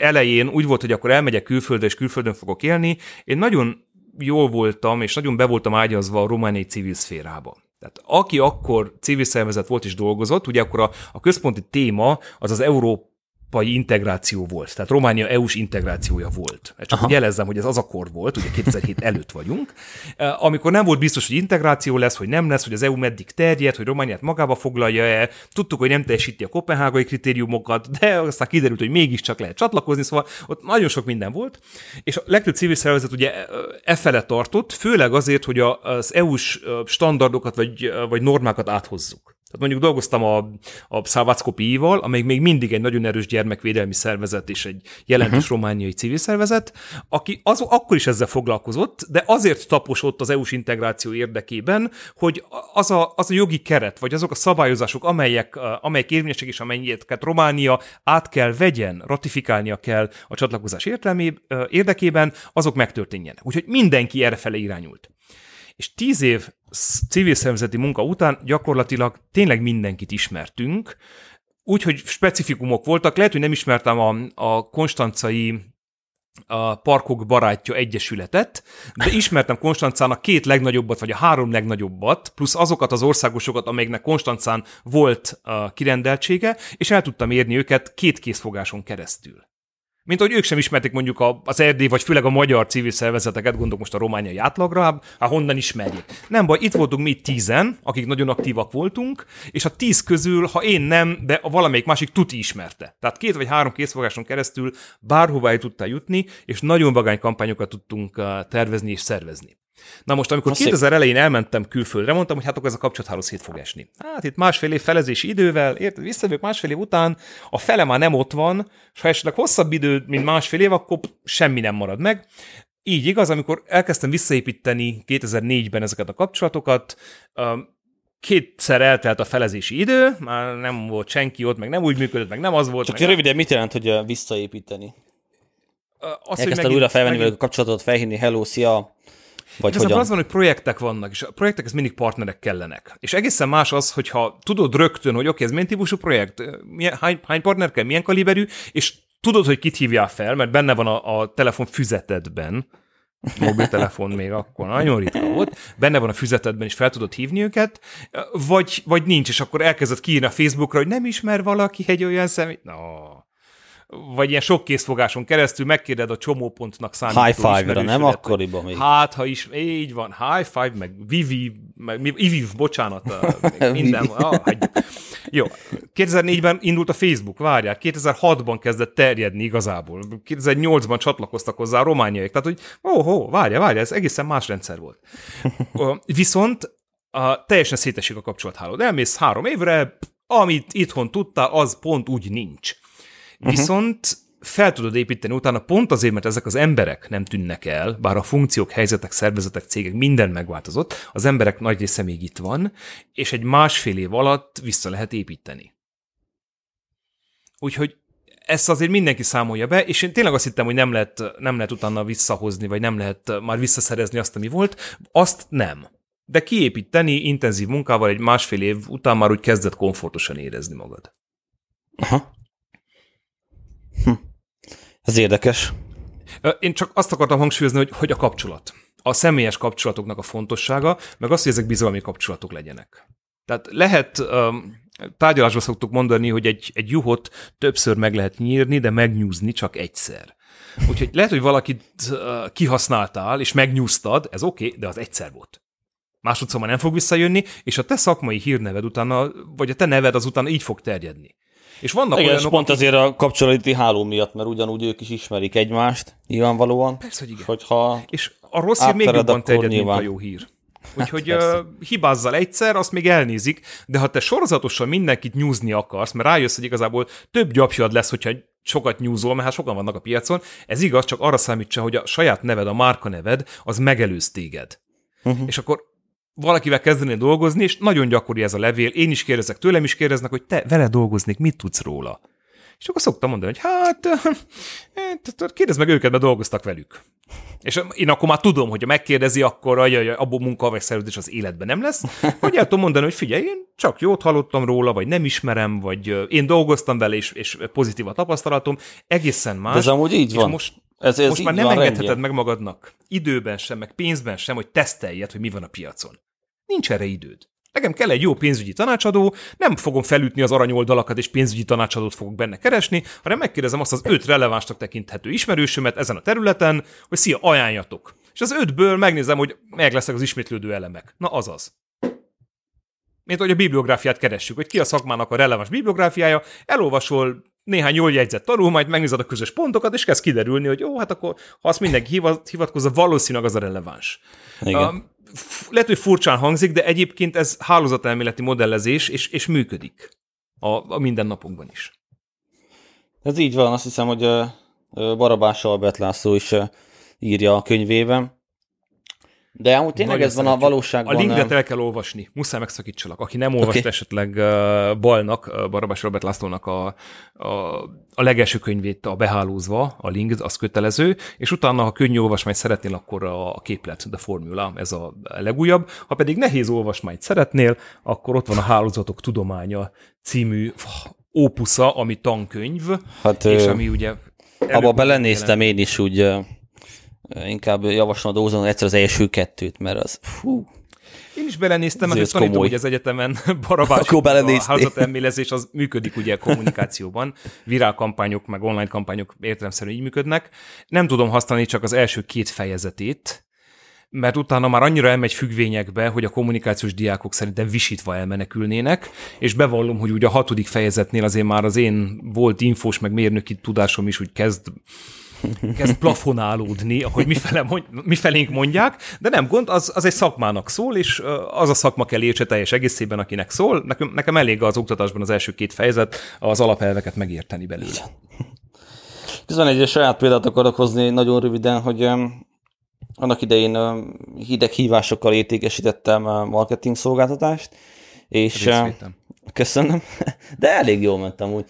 elején úgy volt, hogy akkor elmegyek külföldre, és külföldön fogok élni, én nagyon jól voltam, és nagyon be voltam ágyazva a romániai civil szférába. Tehát aki akkor civil szervezet volt és dolgozott, ugye akkor a, a központi téma az az Európa európai integráció volt, tehát Románia EU-s integrációja volt. Ezt csak Aha. jelezzem, hogy ez az akkor volt, ugye 2007 előtt vagyunk, amikor nem volt biztos, hogy integráció lesz, hogy nem lesz, hogy az EU meddig terjed, hogy Romániát magába foglalja-e, tudtuk, hogy nem teljesíti a kopenhágai kritériumokat, de aztán kiderült, hogy mégiscsak lehet csatlakozni, szóval ott nagyon sok minden volt, és a legtöbb civil szervezet ugye e fele tartott, főleg azért, hogy az EU-s standardokat vagy, vagy normákat áthozzuk. Tehát mondjuk dolgoztam a, a Szávackopi-val, amely még mindig egy nagyon erős gyermekvédelmi szervezet és egy jelentős uh-huh. romániai civil szervezet, aki az, akkor is ezzel foglalkozott, de azért taposott az EU-s integráció érdekében, hogy az a, az a jogi keret, vagy azok a szabályozások, amelyek, amelyek érvényesek és amelyeket Románia át kell vegyen, ratifikálnia kell a csatlakozás értelmé, érdekében, azok megtörténjenek. Úgyhogy mindenki errefele irányult. És tíz év civil szervezeti munka után gyakorlatilag tényleg mindenkit ismertünk, úgyhogy specifikumok voltak. Lehet, hogy nem ismertem a, a konstancai a Parkok Barátja Egyesületet, de ismertem Konstancának két legnagyobbat, vagy a három legnagyobbat, plusz azokat az országosokat, amelyeknek Konstancán volt a kirendeltsége, és el tudtam érni őket két készfogáson keresztül. Mint hogy ők sem ismerték mondjuk az erdély, vagy főleg a magyar civil szervezeteket, gondolok most a romániai átlagra, hát honnan ismerjék. Nem baj, itt voltunk mi tízen, akik nagyon aktívak voltunk, és a tíz közül, ha én nem, de a valamelyik másik tuti ismerte. Tehát két vagy három készfogáson keresztül bárhová el tudtál jutni, és nagyon vagány kampányokat tudtunk uh, tervezni és szervezni. Na most, amikor 2000 elején elmentem külföldre, mondtam, hogy hát akkor ez a kapcsolatháló szét fog esni. Hát itt másfél év felezési idővel, érted, visszajövök másfél év után, a fele már nem ott van, és ha esetleg hosszabb idő, mint másfél év, akkor semmi nem marad meg. Így igaz, amikor elkezdtem visszaépíteni 2004-ben ezeket a kapcsolatokat, kétszer eltelt a felezési idő, már nem volt senki ott, meg nem úgy működött, meg nem az volt. Csak röviden, mit jelent, hogy visszaépíteni? Azt, Elkezdted újra felvenni meg... a kapcsolatot, felhívni, hello, szia, Vagy Igazából az van, hogy projektek vannak, és a projektekhez mindig partnerek kellenek. És egészen más az, hogyha tudod rögtön, hogy oké, okay, ez milyen típusú projekt, milyen, hány, hány partner kell, milyen kaliberű, és tudod, hogy kit hívjál fel, mert benne van a, a telefon füzetedben, mobiltelefon még akkor nagyon ritka volt, benne van a füzetedben, és fel tudod hívni őket, vagy, vagy nincs, és akkor elkezded kiírni a Facebookra, hogy nem ismer valaki egy olyan személyt. No. Vagy ilyen sok készfogáson keresztül megkérded a csomópontnak számító High five-ra, nem akkoriban még. Hát, ha is, így van, high five, meg Vivi, meg Iviv, bocsánat, minden. Ah, hagyjuk. Jó, 2004-ben indult a Facebook, várják, 2006-ban kezdett terjedni igazából, 2008-ban csatlakoztak hozzá a romániaiak, tehát hogy ó, oh, várja, várja, ez egészen más rendszer volt. Viszont a, teljesen szétesik a kapcsolathálód. Elmész három évre, amit itthon tudtál, az pont úgy nincs. Viszont fel tudod építeni utána pont azért, mert ezek az emberek nem tűnnek el, bár a funkciók, helyzetek, szervezetek, cégek, minden megváltozott, az emberek nagy része még itt van, és egy másfél év alatt vissza lehet építeni. Úgyhogy ezt azért mindenki számolja be, és én tényleg azt hittem, hogy nem lehet, nem lehet utána visszahozni, vagy nem lehet már visszaszerezni azt, ami volt. Azt nem. De kiépíteni intenzív munkával egy másfél év után már úgy kezdett komfortosan érezni magad. Aha. Hm. Ez érdekes. Én csak azt akartam hangsúlyozni, hogy, hogy a kapcsolat. A személyes kapcsolatoknak a fontossága, meg az, hogy ezek bizalmi kapcsolatok legyenek. Tehát lehet, tárgyalásban szoktuk mondani, hogy egy, egy juhot többször meg lehet nyírni, de megnyúzni csak egyszer. Úgyhogy lehet, hogy valakit uh, kihasználtál, és megnyúztad, ez oké, okay, de az egyszer volt. Másodszor már nem fog visszajönni, és a te szakmai hírneved utána, vagy a te neved az utána így fog terjedni. És vannak Igen, és olyanok, pont azért a kapcsolati háló miatt, mert ugyanúgy ők is ismerik egymást, nyilvánvalóan. Persze, hogy igen. Hogyha És a rossz hír még jobban akkor terjed, mint a nyilván. jó hír. Úgyhogy persze. uh, hibázzal egyszer, azt még elnézik, de ha te sorozatosan mindenkit nyúzni akarsz, mert rájössz, hogy igazából több gyapjad lesz, hogyha sokat nyúzol, mert hát sokan vannak a piacon, ez igaz, csak arra számítsa, hogy a saját neved, a márka neved, az megelőz téged. Uh-huh. És akkor valakivel kezdeni dolgozni, és nagyon gyakori ez a levél, én is kérdezek, tőlem is kérdeznek, hogy te vele dolgoznék, mit tudsz róla? És akkor szoktam mondani, hogy hát, eh, kérdezd meg őket, mert dolgoztak velük. És én akkor már tudom, hogy ha megkérdezi, akkor ajaj, abból munka vagy szerződés az életben nem lesz. Vagy el tudom mondani, hogy figyelj, én csak jót hallottam róla, vagy nem ismerem, vagy ö, én dolgoztam vele, és, és pozitív a tapasztalatom. Egészen más. De ez amúgy így van. most, Ez- ez most már nem engedheted rendjén. meg magadnak időben sem, meg pénzben sem, hogy teszteljed, hogy mi van a piacon. Nincs erre időd. Nekem kell egy jó pénzügyi tanácsadó, nem fogom felütni az aranyoldalakat, és pénzügyi tanácsadót fogok benne keresni, hanem megkérdezem azt az öt relevánsnak tekinthető ismerősömet ezen a területen, hogy szia, ajánljatok. És az ötből megnézem, hogy meg lesznek az ismétlődő elemek. Na azaz. Mint hogy a bibliográfiát keressük, hogy ki a szakmának a releváns bibliográfiája, elolvasol néhány jól jegyzett tanulmányt, megnézed a közös pontokat, és kezd kiderülni, hogy jó, hát akkor ha azt mindenki hivat- hivatkozza, valószínűleg az a releváns. Igen. Um, lehet, hogy furcsán hangzik, de egyébként ez hálózatelméleti modellezés, és, és működik a, a mindennapokban is. Ez így van, azt hiszem, hogy Barabás Albert László is írja a könyvében. De amúgy tényleg Nagyon ez van a valóságban. A linket el kell olvasni, muszáj megszakítsalak. Aki nem olvast okay. esetleg uh, Balnak, uh, Barabás Robert Lászlónak a, a, a legelső könyvét, a Behálózva, a link, az kötelező, és utána, ha könnyű olvasmányt szeretnél, akkor a, a képlet, The Formula, ez a legújabb. Ha pedig nehéz olvasmányt szeretnél, akkor ott van a Hálózatok Tudománya című ópusza, ami tankönyv, Hát, és ami ugye... Abba belenéztem én is, úgy inkább javaslom a dolgozom egyszer az első kettőt, mert az fú, Én is belenéztem, mert Ez hogy tanítom, hogy az egyetemen Barabás a belenéztél. hálózatelmélezés az működik ugye kommunikációban. Virálkampányok, meg online kampányok értelemszerűen így működnek. Nem tudom használni csak az első két fejezetét, mert utána már annyira elmegy függvényekbe, hogy a kommunikációs diákok szerintem visítva elmenekülnének, és bevallom, hogy ugye a hatodik fejezetnél azért már az én volt infós, meg mérnöki tudásom is úgy kezd kezd plafonálódni, ahogy mifele mond, mifelénk mondják, de nem gond, az, az egy szakmának szól, és az a szakma kell értse teljes egészében, akinek szól. Nekem, nekem elég az oktatásban az első két fejezet, az alapelveket megérteni belőle. Közben egy saját példát akarok hozni nagyon röviden, hogy annak idején hideg hívásokkal értékesítettem marketing szolgáltatást, és Részvétem. köszönöm, de elég jól mentem úgy.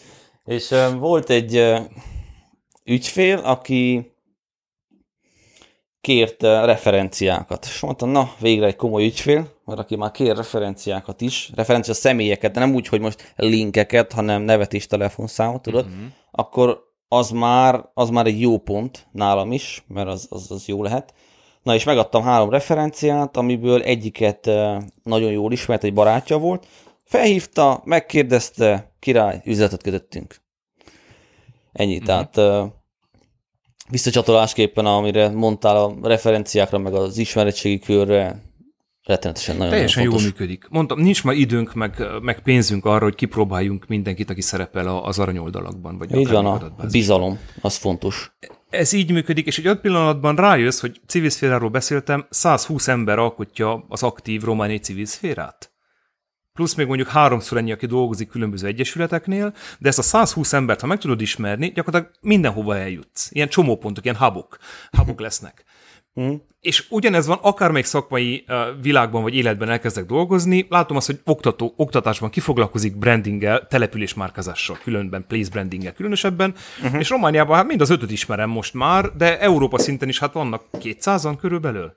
És volt egy ügyfél, aki kért referenciákat. És mondtam, na, végre egy komoly ügyfél, mert aki már kér referenciákat is, referencia személyeket, de nem úgy, hogy most linkeket, hanem nevet és telefonszámot, tudod, uh-huh. akkor az már, az már egy jó pont nálam is, mert az, az, az jó lehet. Na és megadtam három referenciát, amiből egyiket nagyon jól ismert, egy barátja volt. Felhívta, megkérdezte, király, üzletet kötöttünk. Ennyi, uh-huh. tehát visszacsatolásképpen, amire mondtál a referenciákra, meg az ismeretségi körre, rettenetesen nagyon Teljesen jól működik. Mondtam, nincs már időnk, meg, meg pénzünk arra, hogy kipróbáljunk mindenkit, aki szerepel az aranyoldalakban. Vagy így van, a bizalom, az fontos. Ez így működik, és egy öt pillanatban rájössz, hogy civil szféráról beszéltem, 120 ember alkotja az aktív romániai civil szférát plusz még mondjuk háromszor ennyi, aki dolgozik különböző egyesületeknél, de ezt a 120 embert, ha meg tudod ismerni, gyakorlatilag mindenhova eljutsz. Ilyen csomópontok, ilyen habok, habok lesznek. Mm. És ugyanez van, akármelyik szakmai uh, világban vagy életben elkezdek dolgozni, látom azt, hogy oktató, oktatásban kifoglalkozik brandinggel, településmárkázással, különben place brandinggel különösebben, uh-huh. és Romániában hát mind az ötöt ismerem most már, de Európa szinten is hát vannak 200-an körülbelül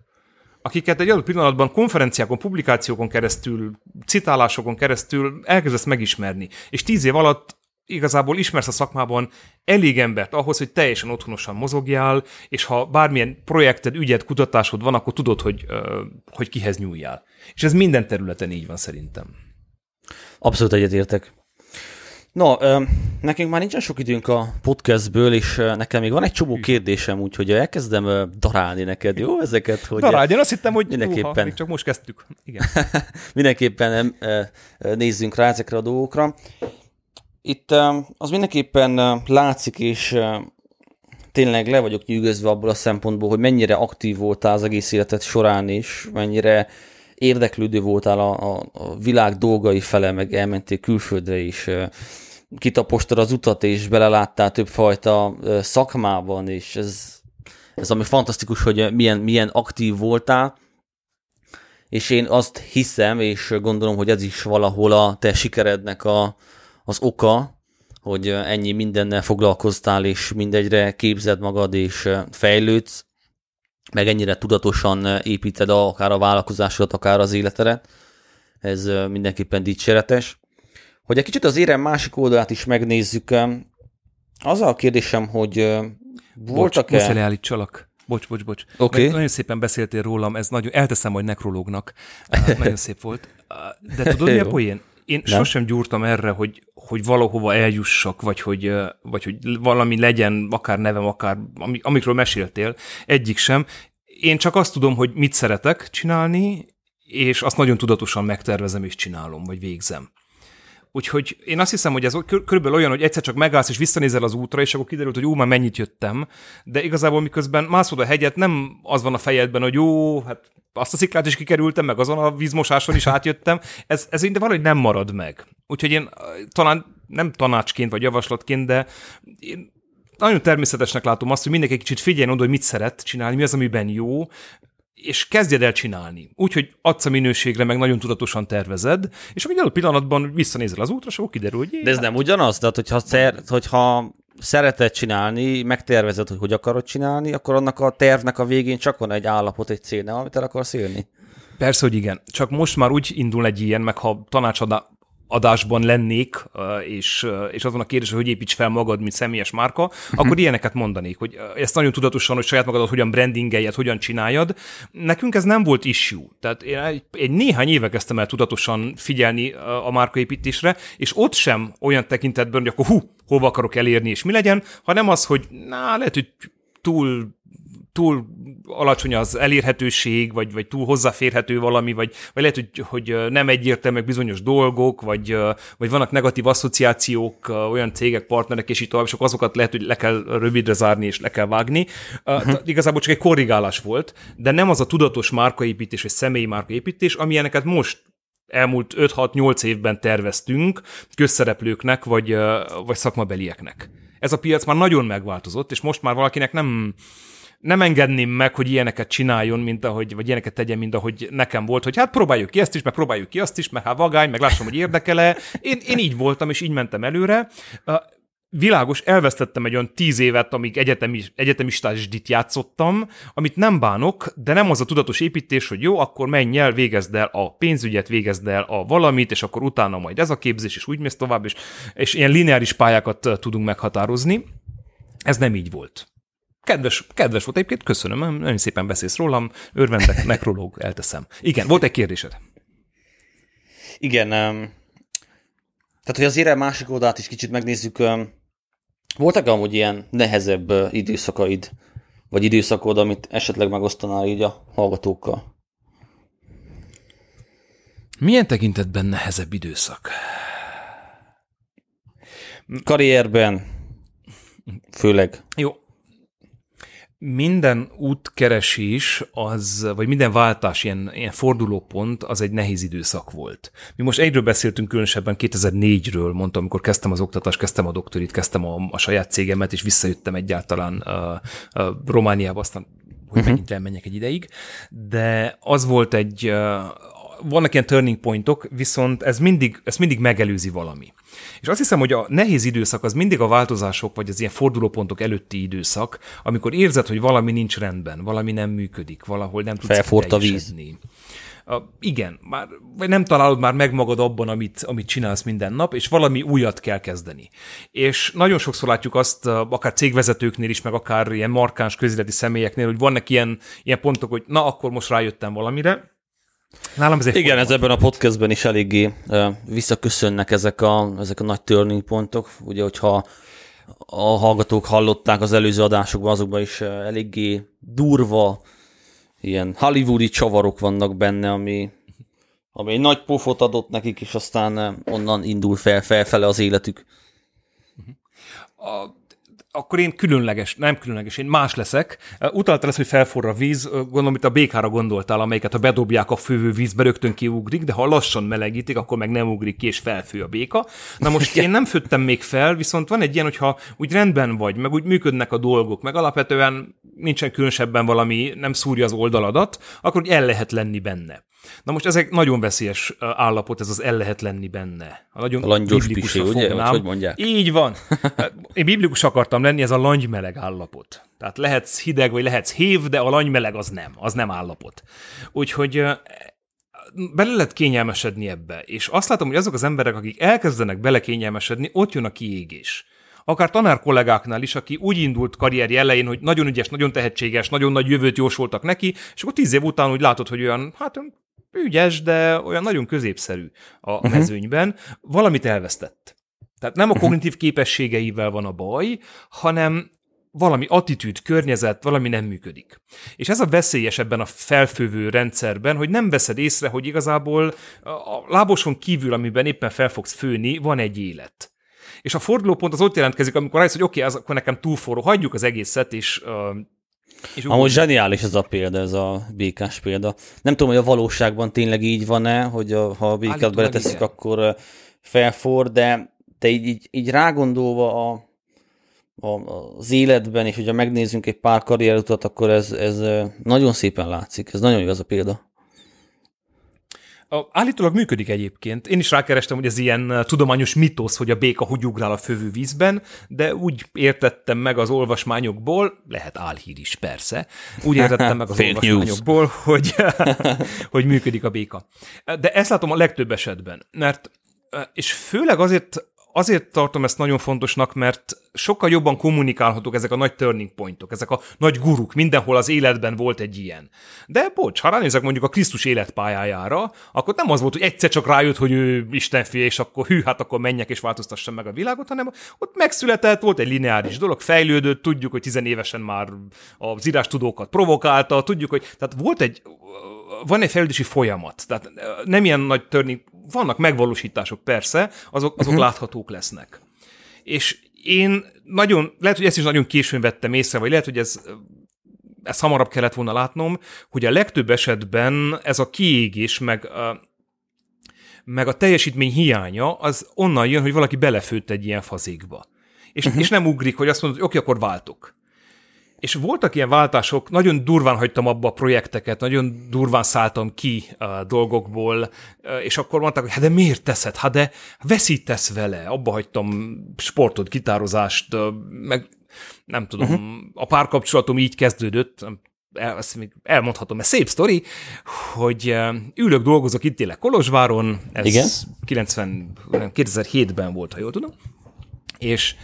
akiket egy adott pillanatban konferenciákon, publikációkon keresztül, citálásokon keresztül elkezdesz megismerni, és tíz év alatt igazából ismersz a szakmában elég embert ahhoz, hogy teljesen otthonosan mozogjál, és ha bármilyen projekted, ügyed, kutatásod van, akkor tudod, hogy, hogy kihez nyúljál. És ez minden területen így van szerintem. Abszolút egyetértek. No, nekünk már nincsen sok időnk a podcastből, és nekem még van egy csomó kérdésem, úgyhogy elkezdem darálni neked, jó, ezeket? Hogy Darálj, én azt hittem, hogy mindenképpen, uha, még csak most kezdtük. Igen. mindenképpen nézzünk rá ezekre a dolgokra. Itt az mindenképpen látszik, és tényleg le vagyok nyűgözve abból a szempontból, hogy mennyire aktív voltál az egész életed során is, mennyire érdeklődő voltál a, a, a világ dolgai fele, meg elmentél külföldre is, kitapostad az utat, és beleláttál többfajta szakmában, és ez, ez ami fantasztikus, hogy milyen, milyen aktív voltál, és én azt hiszem, és gondolom, hogy ez is valahol a te sikerednek a, az oka, hogy ennyi mindennel foglalkoztál, és mindegyre képzed magad, és fejlődsz, meg ennyire tudatosan építed a, akár a vállalkozásodat, akár az életedet. Ez mindenképpen dicséretes. Hogy egy kicsit az érem másik oldalát is megnézzük, az a kérdésem, hogy voltak-e... Bocs, leállítsalak. Bocs, bocs, bocs. Okay. Nagyon szépen beszéltél rólam, ez nagyon, elteszem majd nekrológnak. nagyon szép volt. De tudod, mi a poén? Én Nem? sosem gyúrtam erre, hogy, hogy valahova eljussak, vagy hogy, vagy hogy valami legyen, akár nevem, akár amikről meséltél. Egyik sem. Én csak azt tudom, hogy mit szeretek csinálni, és azt nagyon tudatosan megtervezem és csinálom, vagy végzem. Úgyhogy én azt hiszem, hogy ez körülbelül olyan, hogy egyszer csak megállsz és visszanézel az útra, és akkor kiderült, hogy ú, már mennyit jöttem. De igazából miközben mászod a hegyet, nem az van a fejedben, hogy jó, hát azt a sziklát is kikerültem, meg azon a vízmosáson is átjöttem. Ez, ez de valahogy nem marad meg. Úgyhogy én talán nem tanácsként vagy javaslatként, de én nagyon természetesnek látom azt, hogy mindenki kicsit figyeljen oda, hogy mit szeret csinálni, mi az, amiben jó, és kezdjed el csinálni. Úgyhogy adsz a minőségre, meg nagyon tudatosan tervezed, és amíg a pillanatban visszanézel az útra, akkor kiderül, hogy... De ez hát... nem ugyanaz? Tehát, hogyha, szer, hogyha szereted csinálni, megtervezed, hogy hogy akarod csinálni, akkor annak a tervnek a végén csak van egy állapot, egy cél, amit el akarsz érni. Persze, hogy igen. Csak most már úgy indul egy ilyen, meg ha tanácsadá, adásban lennék, és, és azon a kérdés, hogy építs fel magad, mint személyes márka, uh-huh. akkor ilyeneket mondanék, hogy ezt nagyon tudatosan, hogy saját magadat hogyan brandingeljed, hogyan csináljad. Nekünk ez nem volt issue. Tehát én egy, egy néhány éve kezdtem el tudatosan figyelni a márkaépítésre, és ott sem olyan tekintetben, hogy akkor hú, hova akarok elérni, és mi legyen, hanem az, hogy na, lehet, hogy túl túl alacsony az elérhetőség, vagy, vagy túl hozzáférhető valami, vagy, vagy lehet, hogy, hogy nem egyértelműek bizonyos dolgok, vagy, vagy vannak negatív asszociációk, olyan cégek, partnerek, és így tovább, és akkor azokat lehet, hogy le kell rövidre zárni, és le kell vágni. Uh-huh. Igazából csak egy korrigálás volt, de nem az a tudatos márkaépítés, vagy személyi márkaépítés, amilyeneket most elmúlt 5-6-8 évben terveztünk közszereplőknek, vagy, vagy szakmabelieknek. Ez a piac már nagyon megváltozott, és most már valakinek nem, nem engedném meg, hogy ilyeneket csináljon, mint ahogy, vagy ilyeneket tegyen, mint ahogy nekem volt, hogy hát próbáljuk ki ezt is, meg próbáljuk ki azt is, mert hát vagány, meg lássam, hogy érdekele. Én, én így voltam, és így mentem előre. világos, elvesztettem egy olyan tíz évet, amíg egyetemi, egyetemistásdit játszottam, amit nem bánok, de nem az a tudatos építés, hogy jó, akkor menj el, végezd el a pénzügyet, végezd el a valamit, és akkor utána majd ez a képzés, és úgy mész tovább, és, és ilyen lineáris pályákat tudunk meghatározni. Ez nem így volt. Kedves, kedves volt egyébként, köszönöm, nagyon szépen beszélsz rólam, örvendek, nekrológ, elteszem. Igen, volt egy kérdésed. Igen, um, tehát hogy azért a másik oldalt is kicsit megnézzük, um, voltak amúgy ilyen nehezebb időszakaid, vagy időszakod, amit esetleg megosztanál így a hallgatókkal? Milyen tekintetben nehezebb időszak? Karrierben, főleg. Jó, minden útkeresés, az, vagy minden váltás, ilyen, ilyen fordulópont, az egy nehéz időszak volt. Mi most egyről beszéltünk különösebben 2004-ről, mondtam, amikor kezdtem az oktatást, kezdtem a doktorit, kezdtem a, a saját cégemet, és visszajöttem egyáltalán a, a Romániába, aztán hogy uh-huh. megint elmenjek egy ideig, de az volt egy, vannak ilyen turning pointok, viszont ez mindig, ez mindig megelőzi valami. És azt hiszem, hogy a nehéz időszak az mindig a változások, vagy az ilyen fordulópontok előtti időszak, amikor érzed, hogy valami nincs rendben, valami nem működik, valahol nem tudsz Felfort a víz. A, igen, már, vagy nem találod már meg magad abban, amit, amit csinálsz minden nap, és valami újat kell kezdeni. És nagyon sokszor látjuk azt, akár cégvezetőknél is, meg akár ilyen markáns közéleti személyeknél, hogy vannak ilyen, ilyen pontok, hogy na, akkor most rájöttem valamire, Nálam ez Igen, ez ebben a podcastben is eléggé visszaköszönnek ezek a, ezek a nagy turning pontok. Ugye, hogyha a hallgatók hallották az előző adásokban, azokban is eléggé durva, ilyen hollywoodi csavarok vannak benne, ami, ami egy nagy pofot adott nekik, és aztán onnan indul fel, felfele az életük. A akkor én különleges, nem különleges, én más leszek. Utaltál lesz, hogy felforra a víz, gondolom itt a békára gondoltál, amelyiket ha bedobják a fővő vízbe, rögtön kiugrik, de ha lassan melegítik, akkor meg nem ugrik ki, és felfő a béka. Na most én nem főttem még fel, viszont van egy ilyen, hogyha úgy rendben vagy, meg úgy működnek a dolgok, meg alapvetően nincsen különösebben valami, nem szúrja az oldaladat, akkor el lehet lenni benne. Na most ez egy nagyon veszélyes állapot, ez az el lehet lenni benne. A nagyon a langyos pisi, ugye? Hogy, hogy mondják? Így van. Én biblikus akartam lenni, ez a langymeleg állapot. Tehát lehetsz hideg, vagy lehetsz hév, de a langymeleg az nem, az nem állapot. Úgyhogy bele lehet kényelmesedni ebbe. És azt látom, hogy azok az emberek, akik elkezdenek belekényelmesedni, ott jön a kiégés akár tanár kollégáknál is, aki úgy indult karrierje elején, hogy nagyon ügyes, nagyon tehetséges, nagyon nagy jövőt jósoltak neki, és akkor tíz év után úgy látod, hogy olyan, hát ügyes, de olyan nagyon középszerű a uh-huh. mezőnyben, valamit elvesztett. Tehát nem a mhm. kognitív képességeivel van a baj, hanem valami attitűd, környezet, valami nem működik. És ez a veszélyes ebben a felfővő rendszerben, hogy nem veszed észre, hogy igazából a láboson kívül, amiben éppen fel fogsz főni, van egy élet. És a fordulópont az ott jelentkezik, amikor rájössz, hogy oké, okay, az akkor nekem túl forró, hagyjuk az egészet, és uh, és Amúgy zseniális ez a példa, ez a békás példa. Nem tudom, hogy a valóságban tényleg így van-e, hogy a, ha a békát beleteszik, akkor felfor, de te így, így, így rágondolva a, a, az életben, és hogyha megnézzünk egy pár karrierutat, akkor ez, ez nagyon szépen látszik. Ez nagyon igaz a példa. Állítólag működik egyébként. Én is rákerestem, hogy ez ilyen uh, tudományos mitosz, hogy a béka hogy ugrál a fövő vízben, de úgy értettem meg az olvasmányokból, lehet álhír is persze, úgy értettem meg az olvasmányokból, hogy, hogy működik a béka. De ezt látom a legtöbb esetben, mert uh, és főleg azért azért tartom ezt nagyon fontosnak, mert sokkal jobban kommunikálhatók ezek a nagy turning pointok, ezek a nagy guruk, mindenhol az életben volt egy ilyen. De bocs, ha ránézek mondjuk a Krisztus életpályájára, akkor nem az volt, hogy egyszer csak rájött, hogy ő Istenfi, és akkor hű, hát akkor menjek és változtassam meg a világot, hanem ott megszületett, volt egy lineáris dolog, fejlődött, tudjuk, hogy tizenévesen már az írás tudókat provokálta, tudjuk, hogy tehát volt egy van egy fejlődési folyamat, tehát nem ilyen nagy turning, vannak megvalósítások persze, azok, azok uh-huh. láthatók lesznek. És én nagyon, lehet, hogy ezt is nagyon későn vettem észre, vagy lehet, hogy ez ezt hamarabb kellett volna látnom, hogy a legtöbb esetben ez a kiégés, meg a, meg a teljesítmény hiánya, az onnan jön, hogy valaki belefőtt egy ilyen fazékba. És, uh-huh. és nem ugrik, hogy azt mondod, hogy oké, akkor váltok. És voltak ilyen váltások, nagyon durván hagytam abba a projekteket, nagyon durván szálltam ki a dolgokból, és akkor mondták, hogy hát de miért teszed? Hát de veszítesz vele. Abba hagytam sportot, gitározást, meg nem tudom, uh-huh. a párkapcsolatom így kezdődött, el, ezt még elmondhatom, ez szép sztori, hogy ülök, dolgozok, itt élek Kolozsváron, ez Igen? 90, 2007-ben volt, ha jól tudom, és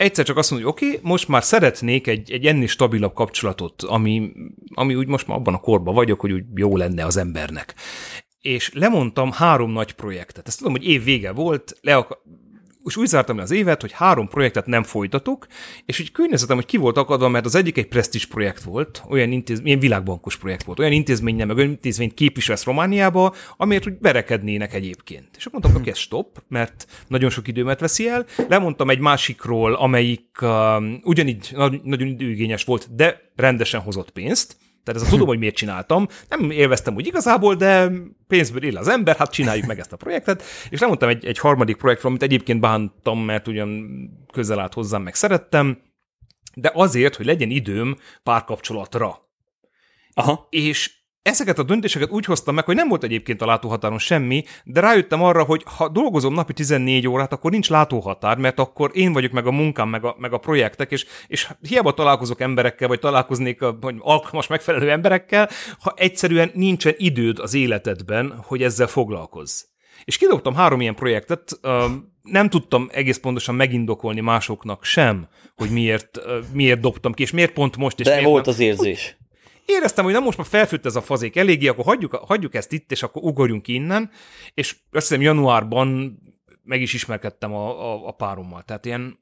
egyszer csak azt mondom, hogy oké, okay, most már szeretnék egy, egy ennél stabilabb kapcsolatot, ami, ami úgy most már abban a korban vagyok, hogy úgy jó lenne az embernek. És lemondtam három nagy projektet. Ezt tudom, hogy év vége volt, le és úgy zártam le az évet, hogy három projektet nem folytatok, és úgy környezetem, hogy ki volt akadva, mert az egyik egy presztis projekt volt, olyan intézmény, ilyen világbankos projekt volt, olyan intézmény nem, meg olyan intézményt képviselsz Romániába, amiért úgy berekednének egyébként. És akkor mondtam, hogy ez stop, mert nagyon sok időmet veszi el. Lemondtam egy másikról, amelyik uh, ugyanígy nagyon időigényes volt, de rendesen hozott pénzt, tehát ez a tudom, hogy miért csináltam. Nem élveztem úgy igazából, de pénzből él az ember, hát csináljuk meg ezt a projektet. És lemondtam egy, egy harmadik projektről, amit egyébként bántam, mert ugyan közel állt hozzám, meg szerettem, de azért, hogy legyen időm párkapcsolatra. Aha. És Ezeket a döntéseket úgy hoztam meg, hogy nem volt egyébként a látóhatáron semmi, de rájöttem arra, hogy ha dolgozom napi 14 órát, akkor nincs látóhatár, mert akkor én vagyok meg a munkám, meg a, meg a projektek, és, és hiába találkozok emberekkel, vagy találkoznék a, vagy alkalmas, megfelelő emberekkel, ha egyszerűen nincsen időd az életedben, hogy ezzel foglalkozz. És kidobtam három ilyen projektet, nem tudtam egész pontosan megindokolni másoknak sem, hogy miért, miért dobtam ki, és miért pont most. És De miért volt nem. az érzés éreztem, hogy nem most már felfőtt ez a fazék eléggé, akkor hagyjuk, hagyjuk ezt itt, és akkor ugorjunk innen, és azt hiszem januárban meg is ismerkedtem a, a, a párommal. Tehát ilyen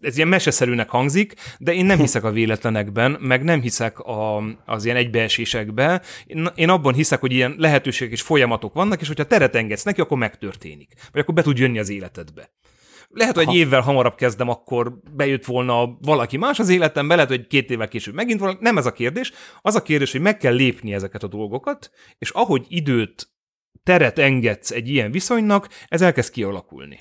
ez ilyen meseszerűnek hangzik, de én nem hiszek a véletlenekben, meg nem hiszek a, az ilyen egybeesésekbe. Én abban hiszek, hogy ilyen lehetőségek és folyamatok vannak, és hogyha teret engedsz neki, akkor megtörténik. Vagy akkor be tud jönni az életedbe. Lehet, hogy egy évvel hamarabb kezdem, akkor bejött volna valaki más az életembe, lehet, hogy két évvel később megint valaki. Nem ez a kérdés. Az a kérdés, hogy meg kell lépni ezeket a dolgokat, és ahogy időt, teret engedsz egy ilyen viszonynak, ez elkezd kialakulni.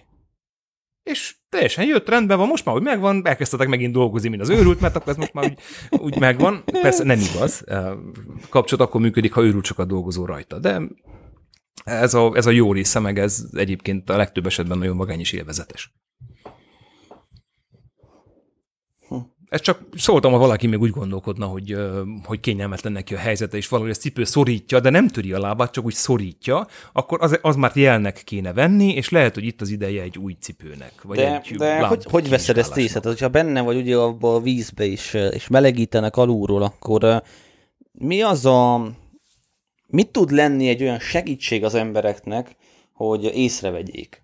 És teljesen jött, rendben van, most már, hogy megvan, elkezdtetek megint dolgozni, mint az őrült, mert akkor ez most már úgy, úgy megvan. Persze nem igaz, kapcsolat akkor működik, ha őrült sokat dolgozó rajta, de ez a, ez a jó része, meg ez egyébként a legtöbb esetben nagyon magány és élvezetes. Ez csak szóltam, ha valaki még úgy gondolkodna, hogy, hogy kényelmetlen neki a helyzete, és valahogy a cipő szorítja, de nem töri a lábát, csak úgy szorítja, akkor az, az már jelnek kéne venni, és lehet, hogy itt az ideje egy új cipőnek. Vagy de egy de hogy, hogy veszed ezt észre? Tehát, hogyha benne vagy ugye abba a vízbe is, és melegítenek alulról, akkor mi az a... Mit tud lenni egy olyan segítség az embereknek, hogy észrevegyék?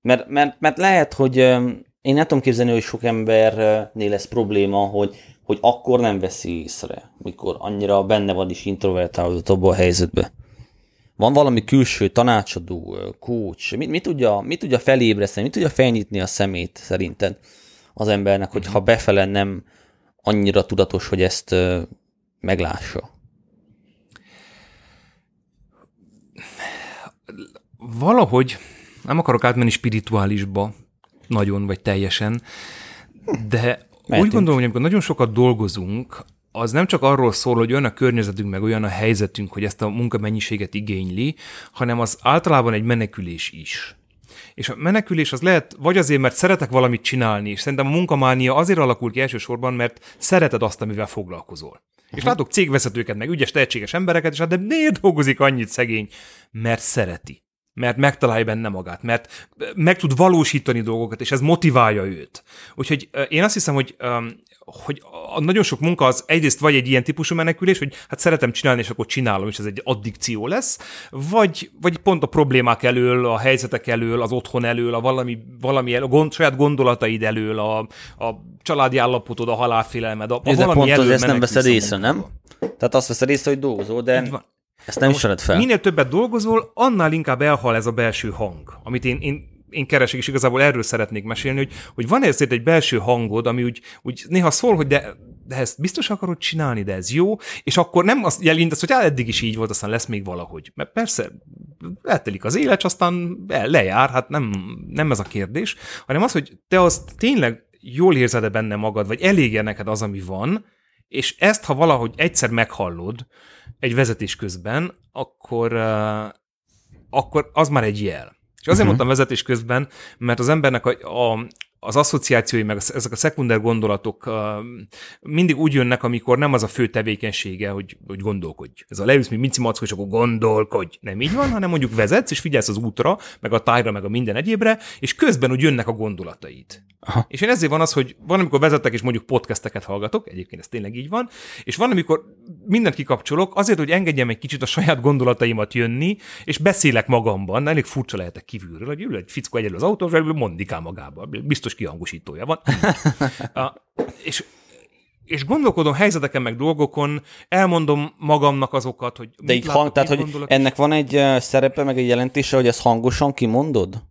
Mert, mert, mert lehet, hogy én nem tudom képzelni, hogy sok embernél lesz probléma, hogy, hogy akkor nem veszi észre, mikor annyira benne van is introvertálódott abban a helyzetben. Van valami külső tanácsadó, coach, mit, mit, tudja, mit tudja felébreszteni, mit tudja felnyitni a szemét szerinted az embernek, hogy ha befele nem annyira tudatos, hogy ezt meglássa? Valahogy nem akarok átmenni spirituálisba, nagyon vagy teljesen, de Mehetünk. úgy gondolom, hogy amikor nagyon sokat dolgozunk, az nem csak arról szól, hogy olyan a környezetünk, meg olyan a helyzetünk, hogy ezt a munkamennyiséget igényli, hanem az általában egy menekülés is. És a menekülés az lehet, vagy azért, mert szeretek valamit csinálni, és szerintem a munkamánia azért alakul ki elsősorban, mert szereted azt, amivel foglalkozol. És látok cégvezetőket, meg ügyes, tehetséges embereket, és hát de miért dolgozik annyit szegény? Mert szereti mert megtalálja benne magát, mert meg tud valósítani dolgokat, és ez motiválja őt. Úgyhogy én azt hiszem, hogy hogy a nagyon sok munka az egyrészt vagy egy ilyen típusú menekülés, hogy hát szeretem csinálni, és akkor csinálom, és ez egy addikció lesz, vagy, vagy pont a problémák elől, a helyzetek elől, az otthon elől, a valami, valami elől, a gond, saját gondolataid elől, a, a családi állapotod, a halálfélelmed, a, a valami pont elől az, ezt nem veszed észre, nem? Tehát azt veszed észre, hogy dolgozol, de ezt nem ismered fel. Minél többet dolgozol, annál inkább elhal ez a belső hang, amit én, én én keresek, és igazából erről szeretnék mesélni, hogy, hogy van ezért egy belső hangod, ami úgy, úgy néha szól, hogy de, de ezt biztos akarod csinálni, de ez jó, és akkor nem azt jelentesz, hogy hát eddig is így volt, aztán lesz még valahogy. Mert persze, eltelik az élet, aztán lejár, hát nem, nem ez a kérdés, hanem az, hogy te azt tényleg jól érzed-e benne magad, vagy elég neked az, ami van, és ezt, ha valahogy egyszer meghallod egy vezetés közben, akkor, uh, akkor az már egy jel. És azért uh-huh. mondtam vezetés közben, mert az embernek a, a, az asszociációi, meg ezek a szekunder gondolatok uh, mindig úgy jönnek, amikor nem az a fő tevékenysége, hogy, hogy gondolkodj. Ez a leülsz, mint Minci Mackó, és akkor gondolkodj. Nem így van, hanem mondjuk vezetsz, és figyelsz az útra, meg a tájra, meg a minden egyébre, és közben úgy jönnek a gondolataid. Aha. És én ezért van az, hogy van, amikor vezetek, és mondjuk podcasteket hallgatok, egyébként ez tényleg így van, és van, amikor mindent kikapcsolok, azért, hogy engedjem egy kicsit a saját gondolataimat jönni, és beszélek magamban, elég furcsa lehetek kívülről, hogy ül egy fickó egyedül az autó, és mondikál magába, biztos kihangosítója van. a, és és gondolkodom helyzeteken, meg dolgokon, elmondom magamnak azokat, hogy De így hang, tehát, hogy gondolok, ennek van egy szerepe, meg egy jelentése, hogy ezt hangosan kimondod?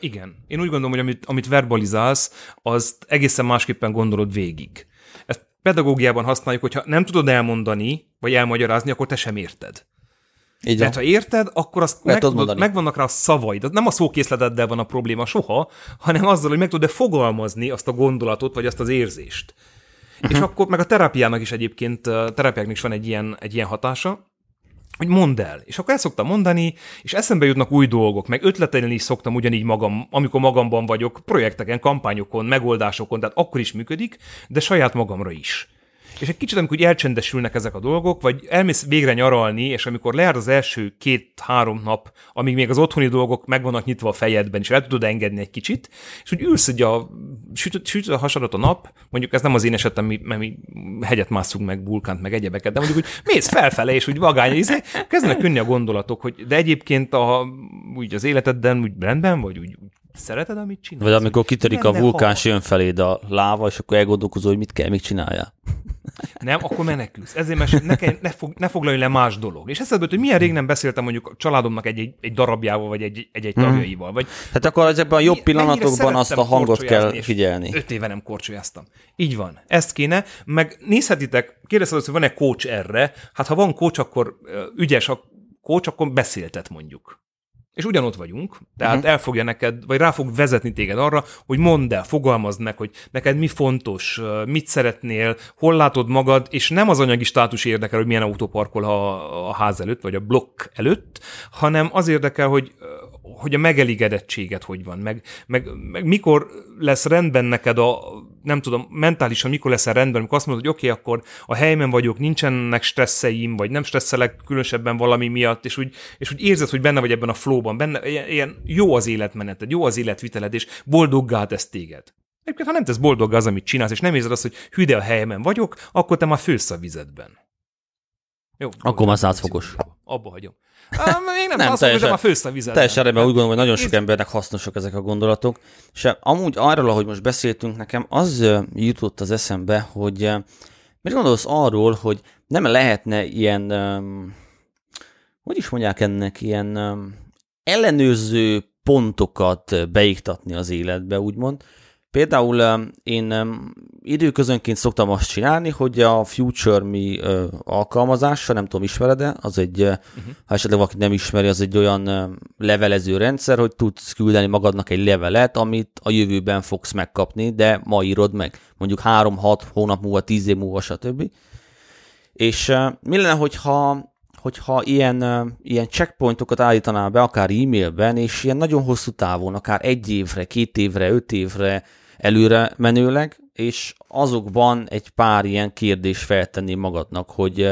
Igen. Én úgy gondolom, hogy amit, amit verbalizálsz, azt egészen másképpen gondolod végig. Ezt pedagógiában használjuk, hogyha nem tudod elmondani, vagy elmagyarázni, akkor te sem érted. Így Mert ha érted, akkor azt meg tudod, megvannak rá a szavaid. Nem a szókészleteddel van a probléma soha, hanem azzal, hogy meg tudod-e fogalmazni azt a gondolatot, vagy azt az érzést. Uh-huh. És akkor meg a terápiának is egyébként, terápiáknak is van egy ilyen, egy ilyen hatása, hogy mondd el. És akkor el szoktam mondani, és eszembe jutnak új dolgok, meg ötletelni is szoktam ugyanígy magam, amikor magamban vagyok, projekteken, kampányokon, megoldásokon, tehát akkor is működik, de saját magamra is. És egy kicsit, amikor elcsendesülnek ezek a dolgok, vagy elmész végre nyaralni, és amikor lejárt az első két-három nap, amíg még az otthoni dolgok meg vannak nyitva a fejedben, és el tudod engedni egy kicsit, és úgy ülsz, hogy a, sütöd, sütöd a hasadat a nap, mondjuk ez nem az én esetem, mert mi hegyet mászunk meg, vulkánt, meg egyebeket, de mondjuk úgy mész felfele, és úgy vagány, izé, kezdenek könni a gondolatok, hogy de egyébként a, úgy az életedben úgy rendben vagy, úgy, úgy Szereted, amit csinálsz? Vagy amikor kitörik a vulkán, és jön feléd a láva, és akkor elgondolkozol, hogy mit kell még csinálja. Nem, akkor menekülsz. Ezért mert ne, kell, ne, fog, ne foglaljon le más dolog. És eszedbe, hogy milyen rég nem beszéltem mondjuk a családomnak egy, egy, egy darabjával, vagy egy, egy, egy mhm. tagjaival. Vagy hát akkor ezekben a jobb pillanatokban azt a hangot kell figyelni. Öt éve nem korcsolyáztam. Így van. Ezt kéne. Meg nézhetitek, kérdezted, hogy van-e coach erre. Hát ha van coach, akkor ügyes a coach, akkor beszéltet mondjuk. És ugyanott vagyunk, tehát uh-huh. el fogja neked, vagy rá fog vezetni téged arra, hogy mondd el, fogalmazd meg, hogy neked mi fontos, mit szeretnél, hol látod magad, és nem az anyagi státus érdekel, hogy milyen autó parkol a, a ház előtt, vagy a blokk előtt, hanem az érdekel, hogy hogy a megelégedettséget hogy van, meg, meg, meg mikor lesz rendben neked a, nem tudom, mentálisan mikor lesz rendben, amikor azt mondod, hogy oké, okay, akkor a helyben vagyok, nincsenek stresszeim, vagy nem stresszelek különösebben valami miatt, és úgy, és úgy érzed, hogy benne vagy ebben a flowban, benne, ilyen, ilyen jó az életmeneted, jó az életviteled, és boldoggá tesz téged. Egyébként, ha nem tesz boldoggá az, amit csinálsz, és nem érzed azt, hogy hüde a helyemen vagyok, akkor te már fősz a vizedben. Jó, akkor már százfokos. Abba hagyom. Á, még nem, nem azt teljesen, mondom, a fősz a vizet. Teljesen rendben, úgy gondolom, hogy nagyon sok embernek hasznosak ezek a gondolatok. És amúgy arról, ahogy most beszéltünk, nekem az jutott az eszembe, hogy mit gondolsz arról, hogy nem lehetne ilyen, hogy is mondják ennek, ilyen ellenőrző pontokat beiktatni az életbe, úgymond, Például én időközönként szoktam azt csinálni, hogy a Future Me alkalmazása, nem tudom, ismered-e, az egy, uh-huh. ha esetleg valaki nem ismeri, az egy olyan levelező rendszer, hogy tudsz küldeni magadnak egy levelet, amit a jövőben fogsz megkapni, de ma írod meg, mondjuk 3-6 hónap múlva, 10 év múlva, stb. És mi lenne, hogyha hogyha ilyen, ilyen checkpointokat állítanál be, akár e-mailben, és ilyen nagyon hosszú távon, akár egy évre, két évre, öt évre előre menőleg, és azokban egy pár ilyen kérdés feltenni magadnak, hogy,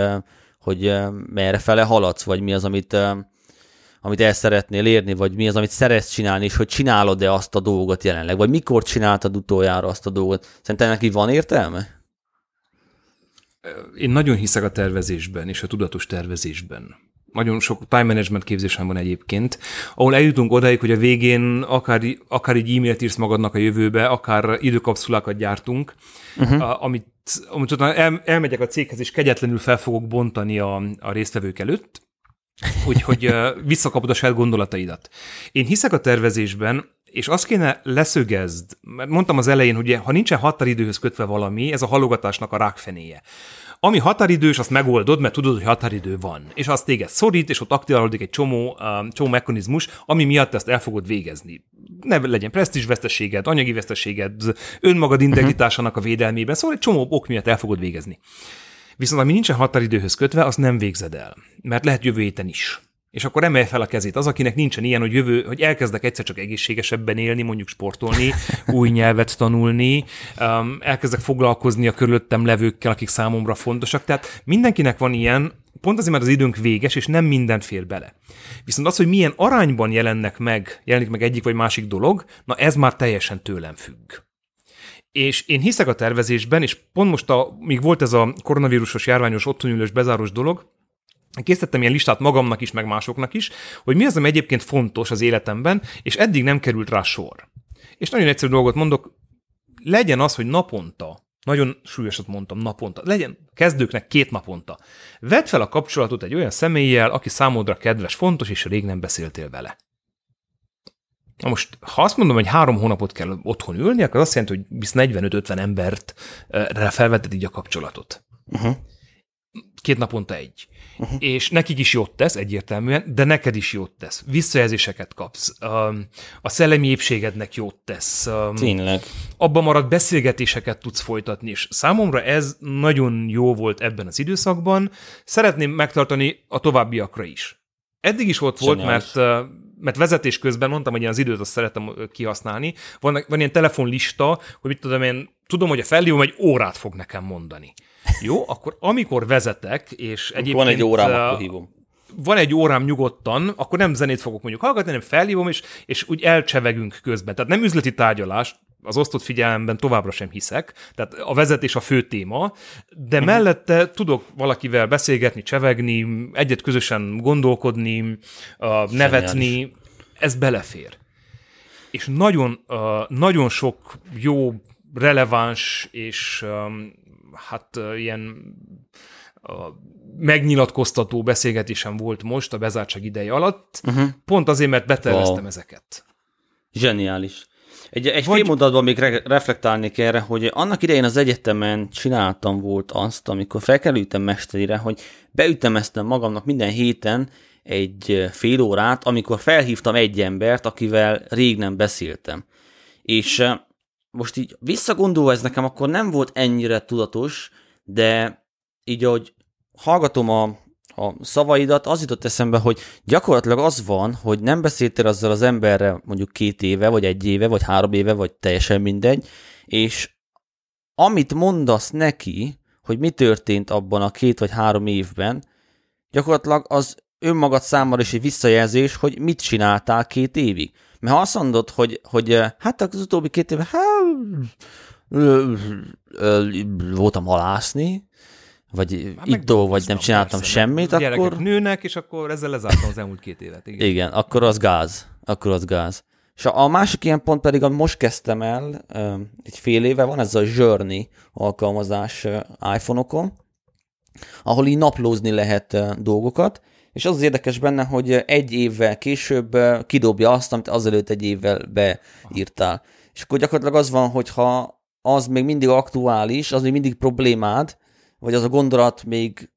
hogy merre fele haladsz, vagy mi az, amit, amit el szeretnél érni, vagy mi az, amit szeretsz csinálni, és hogy csinálod-e azt a dolgot jelenleg, vagy mikor csináltad utoljára azt a dolgot. Szerintem neki van értelme? Én nagyon hiszek a tervezésben, és a tudatos tervezésben nagyon sok time management képzésem van egyébként, ahol eljutunk odáig, hogy a végén akár, akár egy e-mailt írsz magadnak a jövőbe, akár időkapszulákat gyártunk, uh-huh. amit, amit utána el, elmegyek a céghez, és kegyetlenül fel fogok bontani a, a résztvevők előtt, úgyhogy visszakapod a saját gondolataidat. Én hiszek a tervezésben, és azt kéne leszögezd, mert mondtam az elején, hogy ha nincsen határidőhöz kötve valami, ez a halogatásnak a rákfenéje. Ami határidős, azt megoldod, mert tudod, hogy határidő van. És azt téged szorít, és ott aktiválódik egy csomó, um, csomó mechanizmus, ami miatt ezt el fogod végezni. ne legyen presztízs veszteséged, anyagi veszteséged, önmagad integritásának a védelmében, szóval egy csomó ok miatt el fogod végezni. Viszont ami nincsen határidőhöz kötve, az nem végzed el, mert lehet jövő héten is. És akkor emelj fel a kezét. Az, akinek nincsen ilyen, hogy jövő, hogy elkezdek egyszer csak egészségesebben élni, mondjuk sportolni, új nyelvet tanulni, um, elkezdek foglalkozni a körülöttem levőkkel, akik számomra fontosak. Tehát mindenkinek van ilyen, pont azért, mert az időnk véges, és nem mindent fér bele. Viszont az, hogy milyen arányban jelennek meg, jelenik meg egyik vagy másik dolog, na ez már teljesen tőlem függ. És én hiszek a tervezésben, és pont most, a, míg volt ez a koronavírusos járványos otthonülős bezáros dolog, Készítettem ilyen listát magamnak is, meg másoknak is, hogy mi az, ami egyébként fontos az életemben, és eddig nem került rá sor. És nagyon egyszerű dolgot mondok, legyen az, hogy naponta, nagyon súlyosat mondtam, naponta, legyen kezdőknek két naponta. Vedd fel a kapcsolatot egy olyan személlyel, aki számodra kedves, fontos, és rég nem beszéltél vele. Na most, ha azt mondom, hogy három hónapot kell otthon ülni, akkor azt jelenti, hogy visz 45-50 embert felvetted így a kapcsolatot. Uh-huh. Két naponta egy uh-huh. és nekik is jót tesz egyértelműen, de neked is jót tesz. Visszajelzéseket kapsz, um, a szellemi épségednek jót tesz. Um, Tényleg. Abban marad beszélgetéseket tudsz folytatni, és számomra ez nagyon jó volt ebben az időszakban. Szeretném megtartani a továbbiakra is. Eddig is ott volt, mert uh, mert vezetés közben mondtam, hogy én az időt azt szeretem kihasználni. Van, van ilyen telefonlista, hogy mit tudom én, tudom, hogy a felhívom egy órát fog nekem mondani. Jó, akkor amikor vezetek, és egyébként... Van egy órám, uh, akkor hívom. Van egy órám nyugodtan, akkor nem zenét fogok mondjuk hallgatni, hanem felhívom, és, és úgy elcsevegünk közben. Tehát nem üzleti tárgyalás, az osztott figyelemben továbbra sem hiszek, tehát a vezetés a fő téma, de uh-huh. mellette tudok valakivel beszélgetni, csevegni, egyet közösen gondolkodni, uh, nevetni, ez belefér. És nagyon, uh, nagyon sok jó, releváns és um, hát ilyen a megnyilatkoztató beszélgetésem volt most a bezártság ideje alatt, uh-huh. pont azért, mert beterveztem wow. ezeket. Zseniális. Egy, egy Vagy... fél mondatban még re- reflektálnék erre, hogy annak idején az egyetemen csináltam volt azt, amikor felkerültem mesterire, hogy beütemeztem magamnak minden héten egy fél órát, amikor felhívtam egy embert, akivel rég nem beszéltem. És most így visszagondolva ez nekem akkor nem volt ennyire tudatos, de így, ahogy hallgatom a, a szavaidat, az jutott eszembe, hogy gyakorlatilag az van, hogy nem beszéltél azzal az emberrel mondjuk két éve, vagy egy éve, vagy három éve, vagy teljesen mindegy, és amit mondasz neki, hogy mi történt abban a két vagy három évben, gyakorlatilag az önmagad számára is egy visszajelzés, hogy mit csináltál két évig. Mert ha azt mondod, hogy, hogy hát az utóbbi két évben hát, voltam halászni, vagy hát ittó, vagy nem csináltam persze, semmit, akkor... nőnek, és akkor ezzel lezártam az elmúlt két évet. Igen. igen, akkor az gáz. Akkor az gáz. És a, a másik ilyen pont pedig, amit most kezdtem el, egy fél éve van, ez a Journey alkalmazás iPhone-okon, ahol így naplózni lehet dolgokat, és az az érdekes benne, hogy egy évvel később kidobja azt, amit azelőtt egy évvel beírtál. És akkor gyakorlatilag az van, hogyha az még mindig aktuális, az még mindig problémád, vagy az a gondolat még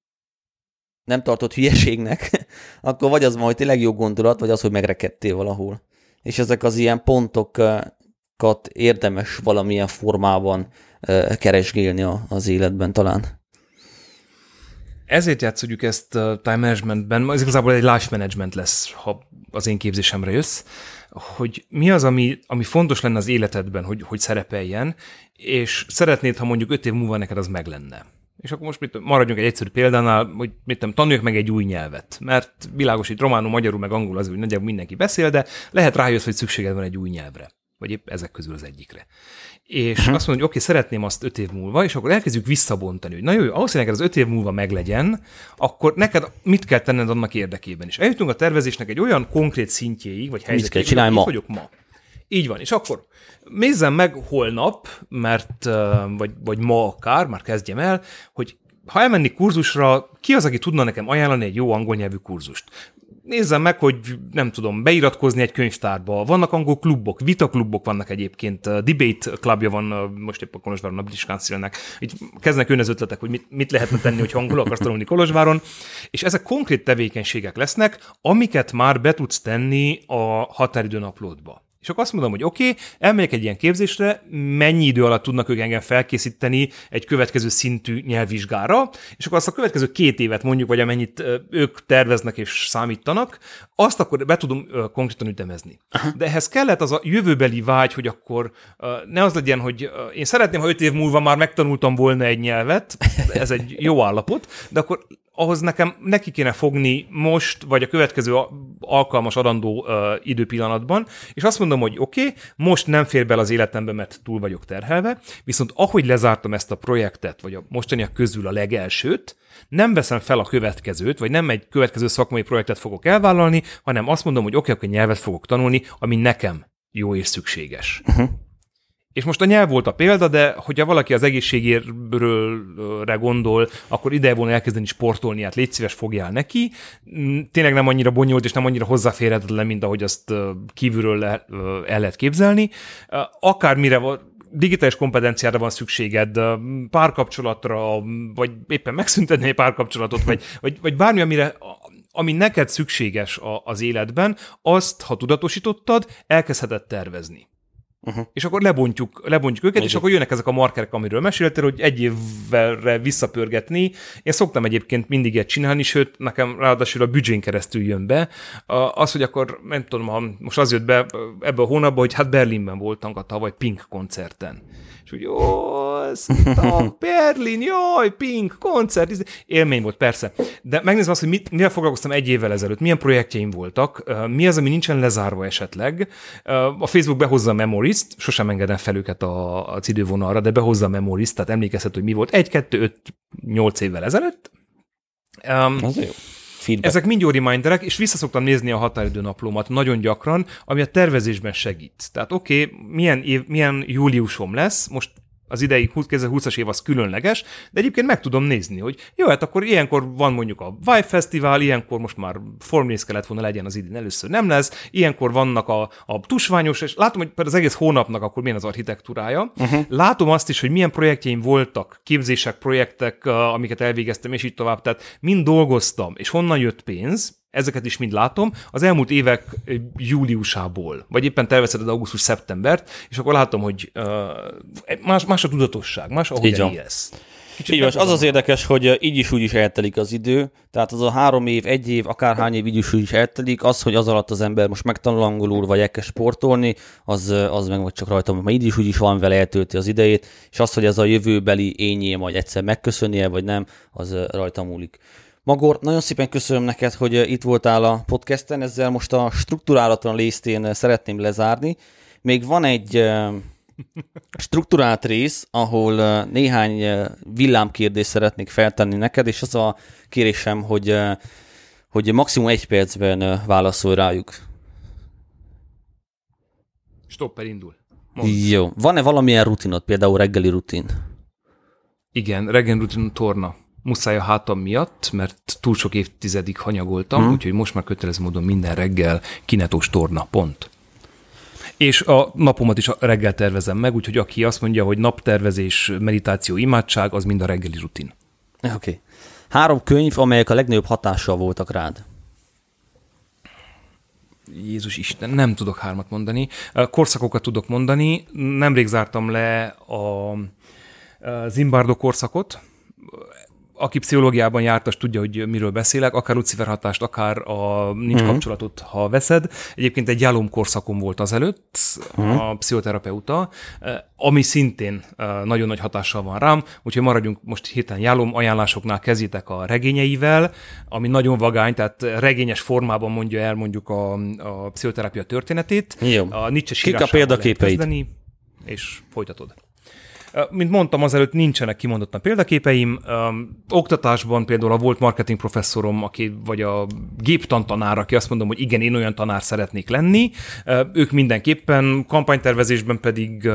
nem tartott hülyeségnek, akkor vagy az van, hogy tényleg jó gondolat, vagy az, hogy megrekedtél valahol. És ezek az ilyen pontokat érdemes valamilyen formában keresgélni az életben talán ezért játszódjuk ezt a time managementben, ez igazából egy life management lesz, ha az én képzésemre jössz, hogy mi az, ami, ami fontos lenne az életedben, hogy, hogy szerepeljen, és szeretnéd, ha mondjuk öt év múlva neked az meg lenne. És akkor most mit, maradjunk egy egyszerű példánál, hogy mit tudom, tanuljak meg egy új nyelvet. Mert világos, itt románul, magyarul, meg angol az, hogy nagyjából mindenki beszél, de lehet rájössz, hogy szükséged van egy új nyelvre. Vagy épp ezek közül az egyikre és uh-huh. azt mondom, hogy oké, okay, szeretném azt öt év múlva, és akkor elkezdjük visszabontani, hogy na jó, ahhoz, hogy neked az öt év múlva meglegyen, akkor neked mit kell tenned annak érdekében. És eljutunk a tervezésnek egy olyan konkrét szintjéig, vagy helyzetéig, hogy ma. vagyok ma. Így van, és akkor nézzem meg holnap, mert, vagy, vagy ma akár, már kezdjem el, hogy ha elmenni kurzusra, ki az, aki tudna nekem ajánlani egy jó angol nyelvű kurzust? Nézzem meg, hogy nem tudom, beiratkozni egy könyvtárba. Vannak angol klubok, vitaklubok vannak egyébként, debate klubja van most épp a Kolozsváron, a British council Így kezdnek önez ötletek, hogy mit, mit lehetne tenni, hogy angol akarsz tanulni Kolozsváron. És ezek konkrét tevékenységek lesznek, amiket már be tudsz tenni a határidőn uploadba. És akkor azt mondom, hogy oké, okay, elmegyek egy ilyen képzésre, mennyi idő alatt tudnak ők engem felkészíteni egy következő szintű nyelvvizsgára, és akkor azt a következő két évet mondjuk, vagy amennyit ők terveznek és számítanak, azt akkor be tudom konkrétan ütemezni. Aha. De ehhez kellett az a jövőbeli vágy, hogy akkor ne az legyen, hogy én szeretném, ha öt év múlva már megtanultam volna egy nyelvet, ez egy jó állapot, de akkor ahhoz nekem neki kéne fogni most, vagy a következő alkalmas adandó uh, időpillanatban, és azt mondom, hogy oké, okay, most nem fér bele az életembe, mert túl vagyok terhelve, viszont ahogy lezártam ezt a projektet, vagy a mostaniak közül a legelsőt, nem veszem fel a következőt, vagy nem egy következő szakmai projektet fogok elvállalni, hanem azt mondom, hogy oké, okay, akkor nyelvet fogok tanulni, ami nekem jó és szükséges. Uh-huh. És most a nyelv volt a példa, de hogyha valaki az egészségéről gondol, akkor ide volna elkezdeni sportolni, hát légy szíves, fogjál neki. Mm, tényleg nem annyira bonyolult és nem annyira hozzáférhetetlen, mint ahogy azt kívülről le, el lehet képzelni. Akármire digitális kompetenciára van szükséged, párkapcsolatra, vagy éppen megszüntetni egy párkapcsolatot, vagy, vagy, vagy bármi, amire ami neked szükséges az életben, azt, ha tudatosítottad, elkezdheted tervezni. Uh-huh. És akkor lebontjuk, lebontjuk őket, Igen. és akkor jönnek ezek a markerek, amiről meséltél, hogy egy évvel visszapörgetni. Én szoktam egyébként mindig ilyet csinálni, sőt, nekem ráadásul a büdzsén keresztül jön be. Az, hogy akkor, nem tudom, ha most az jött be ebbe a hónapban, hogy hát Berlinben voltam a tavaly Pink koncerten és úgy, jó, a Berlin, jaj, Pink, koncert, élmény volt, persze. De megnézem azt, hogy mit, mivel foglalkoztam egy évvel ezelőtt, milyen projektjeim voltak, mi az, ami nincsen lezárva esetleg. A Facebook behozza a memories-t, sosem engedem fel őket a, az idővonalra, de behozza a memories-t, tehát emlékezhet, hogy mi volt egy, kettő, öt, nyolc évvel ezelőtt. Um, az jó. Feedback. Ezek mind jó reminderek, és visszaszoktam nézni a határidő naplómat nagyon gyakran, ami a tervezésben segít. Tehát oké, okay, milyen, év, milyen júliusom lesz, most az idei 2020-as év az különleges, de egyébként meg tudom nézni, hogy jó, hát akkor ilyenkor van mondjuk a Vive Fesztivál, ilyenkor most már formrész kellett volna legyen az idén, először nem lesz, ilyenkor vannak a, a tusványos, és látom, hogy az egész hónapnak akkor milyen az architektúrája. Uh-huh. Látom azt is, hogy milyen projektjeim voltak, képzések, projektek, amiket elvégeztem, és így tovább, tehát mind dolgoztam, és honnan jött pénz, ezeket is mind látom, az elmúlt évek júliusából, vagy éppen tervezheted augusztus-szeptembert, és akkor látom, hogy uh, más, más a tudatosság, más ahogy élsz. Kicsit így van, az az érdekes, hogy így is úgy is eltelik az idő, tehát az a három év, egy év, akárhány év így is úgy is eltelik, az, hogy az alatt az ember most megtanul angolul, vagy elkezd sportolni, az, az meg vagy csak rajtam, mert így is úgy is van vele eltölti az idejét, és az, hogy ez a jövőbeli ényé majd egyszer megköszönnie, vagy nem, az rajtam múlik. Magor, nagyon szépen köszönöm neked, hogy itt voltál a podcasten, ezzel most a struktúrálatlan részt én szeretném lezárni. Még van egy strukturált rész, ahol néhány villámkérdést szeretnék feltenni neked, és az a kérésem, hogy, hogy maximum egy percben válaszolj rájuk. Stopper indul. Mondd. Jó. Van-e valamilyen rutinod, például reggeli rutin? Igen, reggeli rutin torna muszáj a hátam miatt, mert túl sok évtizedig hanyagoltam, hmm. úgyhogy most már kötelező módon minden reggel kinetós torna, pont. És a napomat is reggel tervezem meg, úgyhogy aki azt mondja, hogy naptervezés, meditáció, imádság, az mind a reggeli rutin. Oké. Okay. Három könyv, amelyek a legnagyobb hatással voltak rád. Jézus Isten, nem tudok hármat mondani. Korszakokat tudok mondani. Nemrég zártam le a Zimbardo korszakot, aki pszichológiában jártas, tudja, hogy miről beszélek, akár Lucifer hatást, akár a nincs uh-huh. kapcsolatot, ha veszed. Egyébként egy jálom korszakom volt azelőtt, uh-huh. a pszichoterapeuta, eh, ami szintén eh, nagyon nagy hatással van rám, úgyhogy maradjunk most hirtelen jálom ajánlásoknál kezdjétek a regényeivel, ami nagyon vagány, tehát regényes formában mondja el mondjuk a, a pszichoterápia történetét. Jó. A Nietzsche Kik a példaképeit? és folytatod. Mint mondtam, azelőtt nincsenek kimondottan példaképeim. Oktatásban például a volt marketing professzorom, aki, vagy a géptantanár, aki azt mondom, hogy igen, én olyan tanár szeretnék lenni. Ők mindenképpen, kampánytervezésben pedig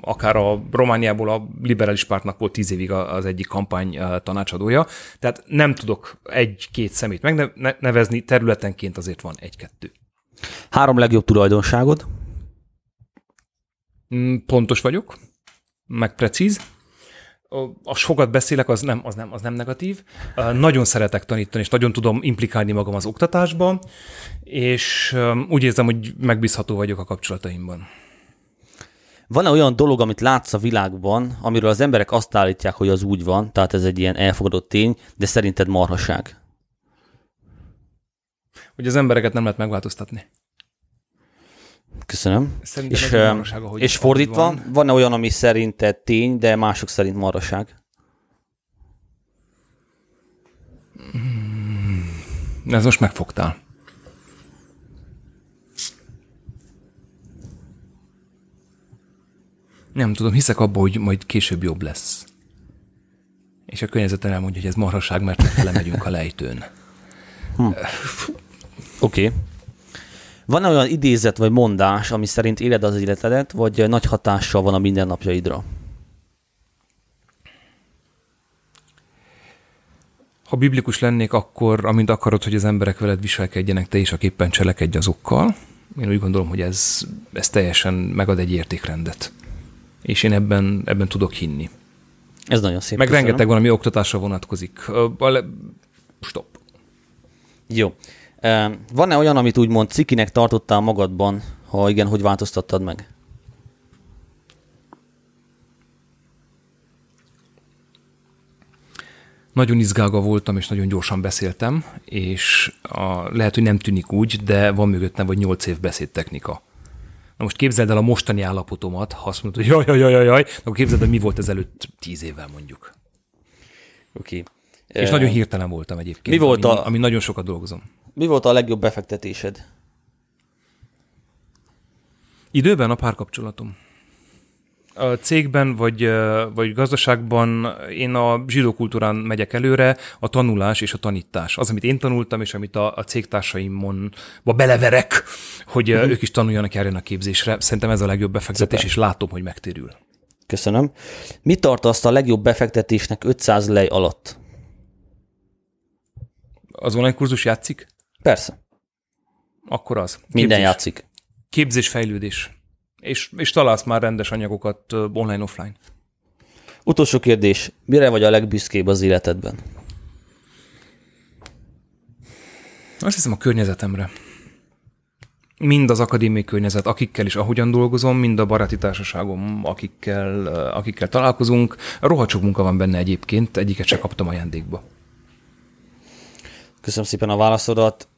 akár a Romániából a liberális pártnak volt tíz évig az egyik kampány tanácsadója. Tehát nem tudok egy-két szemét megnevezni, területenként azért van egy-kettő. Három legjobb tulajdonságod? Mm, pontos vagyok meg precíz. a sokat beszélek, az nem, az nem, az nem negatív. Nagyon szeretek tanítani, és nagyon tudom implikálni magam az oktatásban, és úgy érzem, hogy megbízható vagyok a kapcsolataimban. Van-e olyan dolog, amit látsz a világban, amiről az emberek azt állítják, hogy az úgy van, tehát ez egy ilyen elfogadott tény, de szerinted marhaság? Hogy az embereket nem lehet megváltoztatni. Köszönöm. Szerintem és, marhaság, és fordítva, van. van-e olyan, ami szerinted tény, de mások szerint marhaság? Hmm. Ez most megfogtál. Nem tudom, hiszek abba, hogy majd később jobb lesz. És a környezetem elmondja, hogy ez marhaság, mert lefele megyünk a lejtőn. Hm. Oké. Okay. Van olyan idézet vagy mondás, ami szerint éled az életedet, vagy nagy hatással van a mindennapjaidra? Ha biblikus lennék, akkor amint akarod, hogy az emberek veled viselkedjenek, te is aképpen cselekedj azokkal. Én úgy gondolom, hogy ez, ez teljesen megad egy értékrendet és én ebben, ebben tudok hinni. Ez nagyon szép. Meg köszönöm. rengeteg van, ami oktatásra vonatkozik. Stop. Jó. Van-e olyan, amit úgymond cikinek tartottál magadban, ha igen, hogy változtattad meg? Nagyon izgága voltam, és nagyon gyorsan beszéltem, és a, lehet, hogy nem tűnik úgy, de van mögöttem vagy nyolc év beszédtechnika. Na most képzeld el a mostani állapotomat, ha azt mondod, hogy jaj, jaj, jaj, jaj, akkor képzeld el, mi volt ezelőtt tíz évvel mondjuk. Oké. Okay. És uh, nagyon hirtelen voltam egyébként, mi volt ami, a, ami nagyon sokat dolgozom. Mi volt a legjobb befektetésed? Időben a párkapcsolatom a cégben vagy, vagy gazdaságban én a zsidó kultúrán megyek előre, a tanulás és a tanítás. Az, amit én tanultam, és amit a, a cégtársaimon beleverek, hogy uh-huh. ők is tanuljanak, járjanak képzésre. Szerintem ez a legjobb befektetés, Szuper. és látom, hogy megtérül. Köszönöm. Mi azt a legjobb befektetésnek 500 lej alatt? Az online kurzus játszik? Persze. Akkor az. Képzés. Minden játszik. Képzés, fejlődés és, és találsz már rendes anyagokat online-offline. Utolsó kérdés, mire vagy a legbüszkébb az életedben? Azt hiszem a környezetemre. Mind az akadémiai környezet, akikkel is ahogyan dolgozom, mind a baráti társaságom, akikkel, akikkel találkozunk. Rohadt sok munka van benne egyébként, egyiket se kaptam ajándékba. Köszönöm szépen a válaszodat.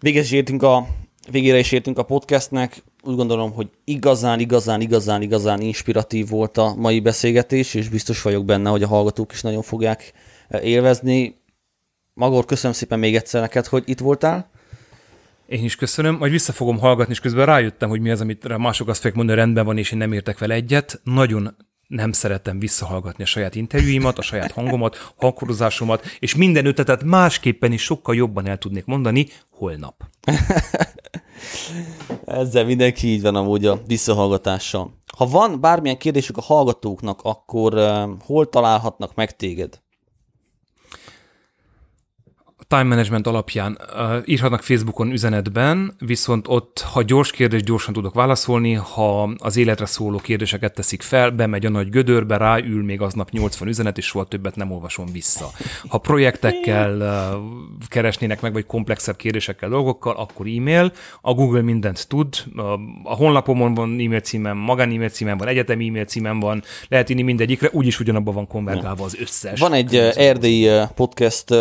Végez a végére is értünk a podcastnek úgy gondolom, hogy igazán, igazán, igazán, igazán inspiratív volt a mai beszélgetés, és biztos vagyok benne, hogy a hallgatók is nagyon fogják eh, élvezni. Magor, köszönöm szépen még egyszer neked, hogy itt voltál. Én is köszönöm, majd vissza fogom hallgatni, és közben rájöttem, hogy mi az, amit mások azt fogják mondani, rendben van, és én nem értek vele egyet. Nagyon nem szeretem visszahallgatni a saját interjúimat, a saját hangomat, hangkorozásomat, és minden ötletet másképpen is sokkal jobban el tudnék mondani holnap. Ezzel mindenki így van amúgy a visszahallgatással. Ha van bármilyen kérdésük a hallgatóknak, akkor uh, hol találhatnak meg téged? Time management alapján uh, írhatnak Facebookon üzenetben, viszont ott, ha gyors kérdés, gyorsan tudok válaszolni, ha az életre szóló kérdéseket teszik fel, bemegy a nagy gödörbe, ráül még aznap 80 üzenet, és soha többet nem olvasom vissza. Ha projektekkel uh, keresnének meg, vagy komplexebb kérdésekkel, dolgokkal, akkor e-mail. A Google mindent tud. A honlapomon van e-mail címem, magán e-mail címem van, egyetemi e-mail címem van, lehet írni mindegyikre, úgyis ugyanabban van konvergálva az összes. Van egy erdélyi podcast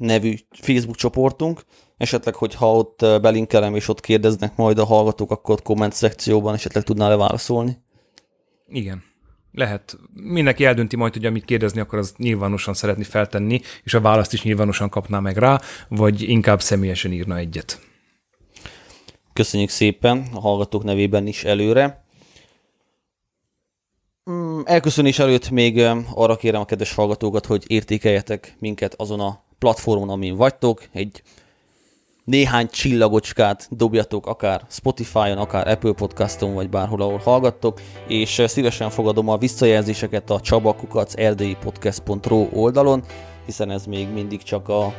nevű Facebook csoportunk, esetleg, hogyha ott belinkelem és ott kérdeznek majd a hallgatók, akkor ott komment szekcióban esetleg tudnál-e válaszolni? Igen. Lehet. Mindenki eldönti majd, hogy amit kérdezni akar, az nyilvánosan szeretni feltenni, és a választ is nyilvánosan kapná meg rá, vagy inkább személyesen írna egyet. Köszönjük szépen a hallgatók nevében is előre. Mm, elköszönés előtt még arra kérem a kedves hallgatókat, hogy értékeljetek minket azon a platformon, amin vagytok, egy néhány csillagocskát dobjatok akár Spotify-on, akár Apple Podcaston, vagy bárhol, ahol hallgattok, és szívesen fogadom a visszajelzéseket a csabakukac erdélyi.podcast.ro oldalon, hiszen ez még mindig csak a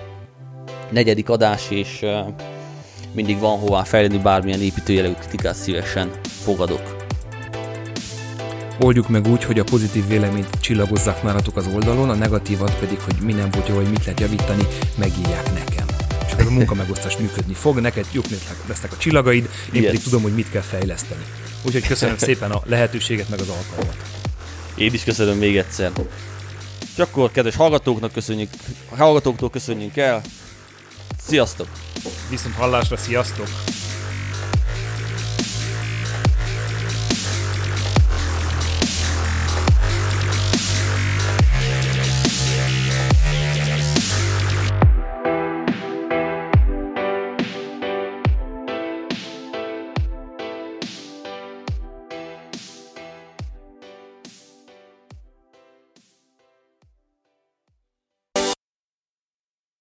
negyedik adás, és mindig van hová fejlődni, bármilyen építőjelű kritikát szívesen fogadok. Oldjuk meg úgy, hogy a pozitív véleményt csillagozzák nálatok az oldalon, a negatívat pedig, hogy mi nem volt jó, hogy mit lehet javítani, megírják nekem. És ez a munkamegosztás működni fog, neked jók lesznek a csillagaid, én yes. pedig tudom, hogy mit kell fejleszteni. Úgyhogy köszönöm szépen a lehetőséget, meg az alkalmat. Én is köszönöm még egyszer. És akkor, kedves hallgatóknak köszönjük, hallgatóktól köszönjünk el. Sziasztok! Viszont hallásra, sziasztok!